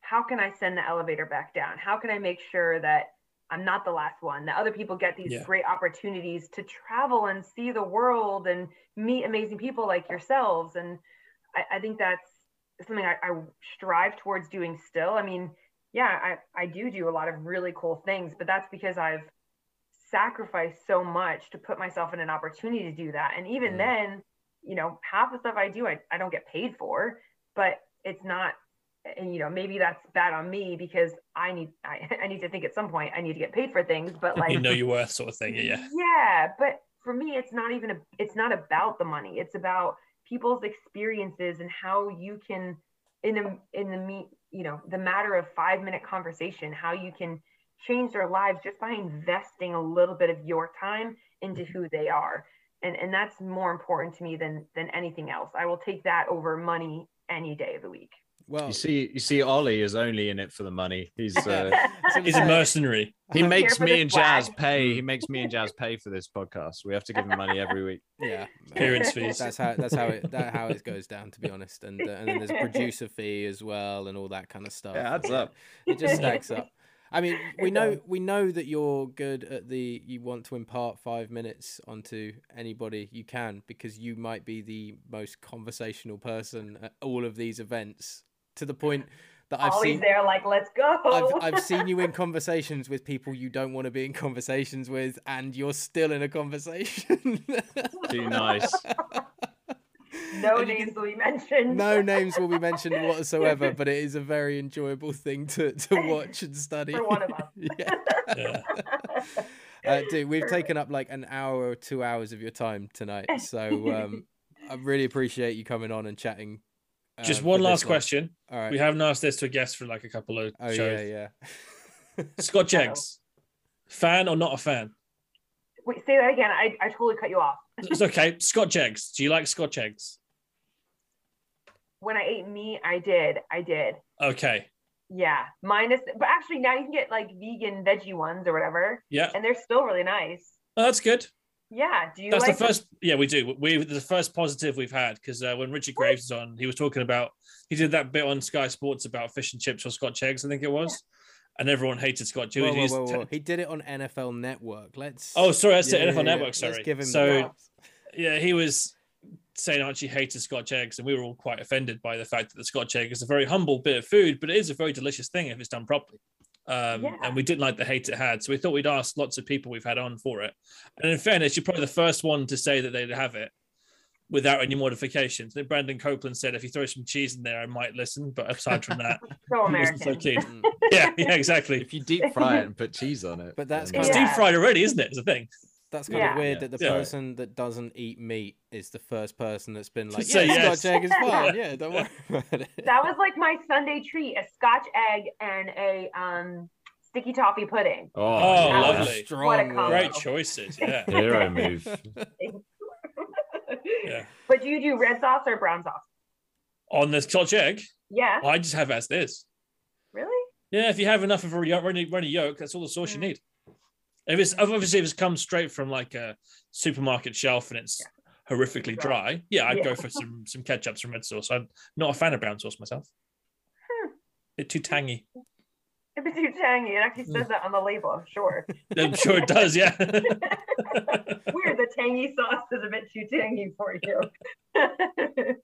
how can I send the elevator back down? How can I make sure that I'm not the last one, that other people get these Yeah. great opportunities to travel and see the world and meet amazing people like yourselves. And I, I think that's something I, I strive towards doing still. I mean, yeah, I, I do do a lot of really cool things, but that's because I've sacrificed so much to put myself in an opportunity to do that. And even Mm. then, you know, half the stuff I do, I, I don't get paid for, but it's not and you know maybe that's bad on me because i need I, I need to think at some point i need to get paid for things but like you know your worth, sort of thing. Yeah, yeah. yeah but for me it's not even a, it's not about the money it's about people's experiences and how you can in the in the meet you know the matter of five minute conversation how you can change their lives just by investing a little bit of your time into who they are and and that's more important to me than than anything else i will take that over money any day of the week Well, You see, you see, Ollie is only in it for the money. He's uh, He's a mercenary. he I'm makes me the and Jazz pay. He makes me and Jazz pay for this podcast. We have to give him money every week. yeah, Appearance fees. That's how that's how it that how it goes down. To be honest, and uh, and then there's a producer fee as well, and all that kind of stuff. It adds up. It just stacks up. I mean, we know we know that you're good at the. You want to impart five minutes onto anybody you can because you might be the most conversational person at all of these events. To the point that I've always seen. there like let's go I've, I've seen you in conversations with people you don't want to be in conversations with, and you're still in a conversation. Too nice. no And you names will be mentioned no names will be mentioned whatsoever, but it is a very enjoyable thing to, to watch and study. For one of us. yeah. Yeah. Uh, dude, we've taken up like an hour or two hours of your time tonight, so um, I really appreciate you coming on and chatting. uh, Just one last long. question. All right. We haven't asked this to a guest for like a couple of oh shows. yeah, yeah. Scott Jenks, fan or not a fan? Wait, say that again. I, I totally cut you off. It's okay. Scotch eggs. Do you like Scotch eggs? When I ate meat, I did. I did. Okay. Yeah. Minus, but actually now you can get like vegan veggie ones or whatever, Yeah. and they're still really nice. Oh, that's good. Yeah. Do you That's like the first. Yeah, we do. We the first positive we've had because uh, when Richard Graves was on, he was talking about he did that bit on Sky Sports about fish and chips or Scotch eggs, I think it was, and everyone hated Scotch. Whoa, He whoa, whoa, whoa. He did it on NFL Network. Let's. Oh, sorry, that's Yeah, it. NFL yeah, Network. let's Sorry. give him so props. Yeah, he was saying Archie hated Scotch eggs, and we were all quite offended by the fact that the Scotch egg is a very humble bit of food, but it is a very delicious thing if it's done properly. Um, Yeah. And we didn't like the hate it had, so we thought we'd ask lots of people we've had on for it. And in fairness, you're probably the first one to say that they'd have it without any modifications. Then Brandon Copeland said, "If you throw some cheese in there, I might listen." But aside from that, so he wasn't so keen. Mm. Yeah, yeah, exactly. If you deep fry it and put cheese on it, But that's then- It's kind Yeah. deep fried already, isn't it? It's a thing. That's kind Yeah. of weird Yeah. that the Yeah. person that doesn't eat meat is the first person that's been like, yeah, yes." Scotch egg is fine. Yeah, don't worry about it. That was like my Sunday treat: a Scotch egg and a um sticky toffee pudding. Oh, Oh, lovely. Strong What a combo. Great choices. Yeah. Hero move. Yeah. But do you do red sauce or brown sauce? On the Scotch egg, Yeah. I just have as this. Really? Yeah, if you have enough of a runny, runny yolk, that's all the sauce you Mm. need. If it's obviously if it's come straight from like a supermarket shelf and it's horrifically Dry. yeah, I'd Yeah. go for some some ketchup, some red sauce. I'm not a fan of brown sauce myself. Hmm. Bit too tangy. If it's too tangy, it actually Mm. says that on the label. I'm sure. I'm sure it does. Yeah. Weird. The tangy sauce is a bit too tangy for you.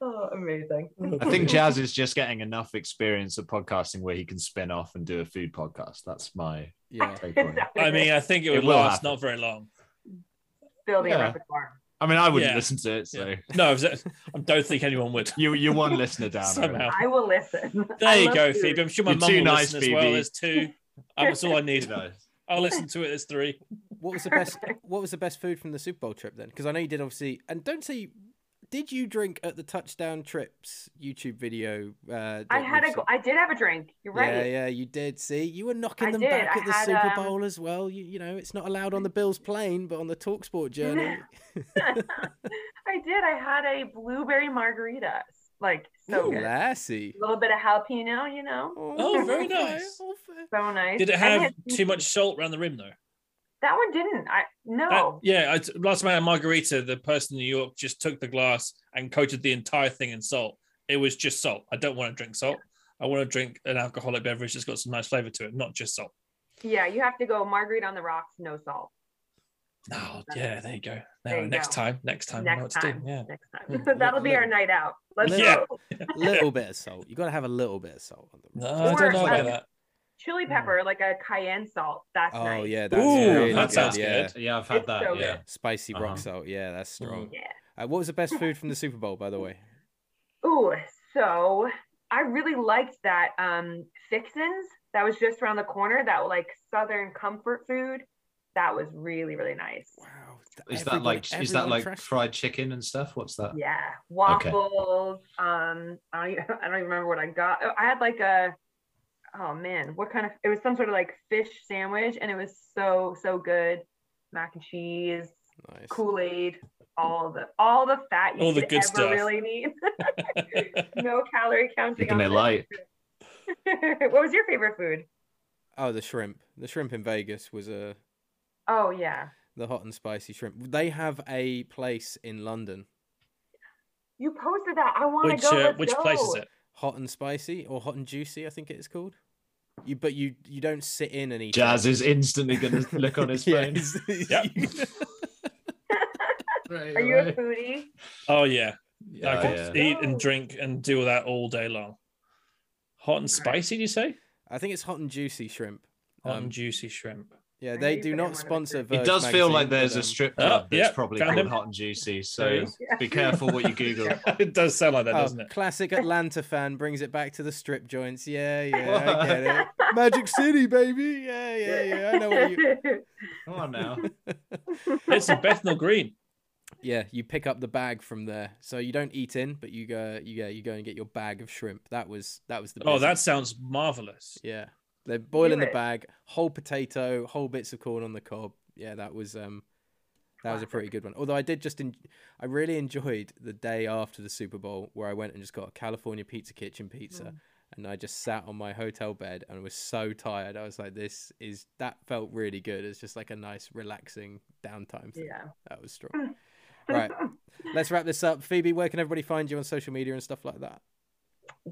oh, amazing. I think Jazz is just getting enough experience of podcasting where he can spin off and do a food podcast. That's my Yeah. takeaway. I mean, I think it It would will last happen. not very long. building Yeah. a repertoire. I mean, I wouldn't Yeah. listen to it, so No, I don't think anyone would. you you're one listener down. Somehow. I will listen. There I you go, food. Phoebe. I'm sure my You're mum too will nice, listen as well. There's two. Um, That's all I need. You. I'll listen to it. There's three. What was the best? What was the best food from the Super Bowl trip then? Because I know you did obviously, and don't say, did you drink at the Touchdown Trips YouTube video? Uh, I had we've a. seen? I did have a drink. You're right. Yeah, yeah, you did. See, you were knocking I them did. back I at the had, Super um, Bowl as well. You, you know, it's not allowed on the Bills plane, but on the Talksport journey. I did. I had a blueberry margarita. Like so Ooh, good. A little bit of jalapeno, you know. Oh, very nice. oh. So nice. Did it have had- too much salt around the rim though? That one didn't. I no. That- yeah, I, last time I had margarita, the person in New York just took the glass and coated the entire thing in salt. It was just salt. I don't want to drink salt. I want to drink an alcoholic beverage that's got some nice flavor to it, not just salt. Yeah, you have to go margarita on the rocks, no salt. Oh, yeah, there you go. There Now, you next go. time, next time, I know what Next to time. do. Yeah. Next time. Mm, That'll be our night out. Let's Yeah. go. little bit of salt. You got to have a little bit of salt on them. No, I don't know about that. Chili pepper, like a cayenne salt. That's Oh nice. yeah, that's Ooh, really that good. sounds yeah. good. Yeah, I've had It's that. so yeah. good. Spicy rock Uh-huh. salt. Yeah, that's strong. Yeah. Uh, what was the best food from the Super Bowl, by the way? Ooh, so I really liked that um Fixins that was just around the corner, that like southern comfort food. That was really, really nice. Wow. Is that like is that like trashed fried chicken and stuff? What's that? Yeah. Waffles. Um, I don't, I don't even remember what I got. Oh, I had like a oh man, what kind of it was some sort of like fish sandwich and it was so, so good. Mac and cheese, Nice. Kool-Aid, all the all the fat you All the good ever stuff. really need. no calorie counting. Keeping on it light. what was your favorite food? Oh, the shrimp. The shrimp in Vegas was a Oh yeah. the hot and spicy shrimp. They have a place in London, You posted that. I want to go. uh, which go. place is it? hot and spicy or hot and juicy, I think it is called. You but you you don't sit in and eat. Jazz it. is instantly going to look on his Yeah, phone. he's- Yep. Are you a foodie? Oh yeah, I Yeah, could yeah. eat and drink and do that all day long. Hot and spicy, do you say? I think it's hot and juicy shrimp. Hot Um, and juicy shrimp. Yeah, they do not sponsor. say- It Verge does feel like there's but, a um, strip Oh, club that's yep, probably called him. hot and juicy. So he be careful what you Google. it does sound like that, Oh, doesn't it? classic Atlanta fan brings it back to the strip joints. Yeah, yeah, I get it. Magic City, baby. Yeah, yeah, yeah. I know what you. Come on now. It's in Bethnal Green. Yeah, you pick up the bag from there, so you don't eat in, but you go, you go, you go and get your bag of shrimp. That was that was the. Oh, that sounds marvelous. yeah. They're boiling the bag, whole potato, whole bits of corn on the cob. Yeah, that was um, That was a pretty good one. Although I did just, en- I really enjoyed the day after the Super Bowl where I went and just got a California Pizza Kitchen pizza, Mm. and I just sat on my hotel bed and was so tired. I was like, "This is that felt really good. It's just like a nice, relaxing downtime thing. Yeah. That was strong." right, let's wrap this up. Phoebe, where can everybody find you on social media and stuff like that?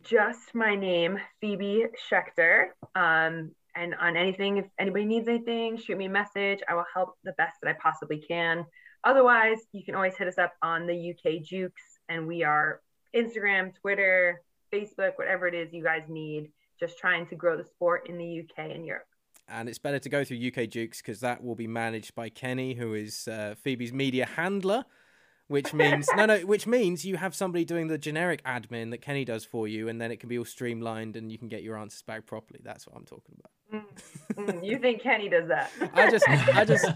Just my name, Phoebe Schechter. Um, and on anything, if anybody needs anything, shoot me a message. I will help the best that I possibly can. Otherwise, you can always hit us up on the UK Jukes, and we are Instagram, Twitter, Facebook, whatever it is you guys need. Just trying to grow the sport in the UK and Europe. and it's better to go through UK Dukes because that will be managed by Kenny, who is uh, Phoebe's media handler. Which means no, no. Which means you have somebody doing the generic admin that Kenny does for you, and then it can be all streamlined, and you can get your answers back properly. That's what I'm talking about. Mm, you think Kenny does that? I just, I just,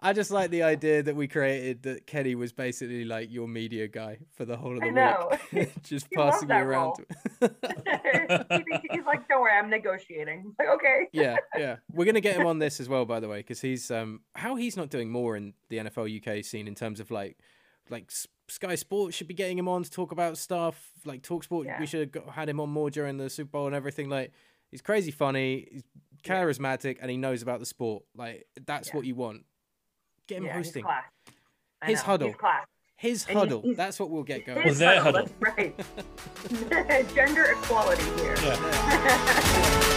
I just like the idea that we created that Kenny was basically like your media guy for the whole of the week, just He passing you around. he's like, don't worry, I'm negotiating. Like, okay. yeah, yeah. We're gonna get him on this as well, by the way, because he's um how he's not doing more in the NFL UK scene in terms of like like Sky Sports should be getting him on to talk about stuff like Talk Sport. Yeah. We should have got, had him on more during the Super Bowl and everything. Like he's crazy funny, he's charismatic, and he knows about the sport. Like that's Yeah. what you want. Get him yeah, hosting His know, huddle. His and huddle. he's- That's what we'll get going. His their huddle, That's right. Gender equality here. Yeah.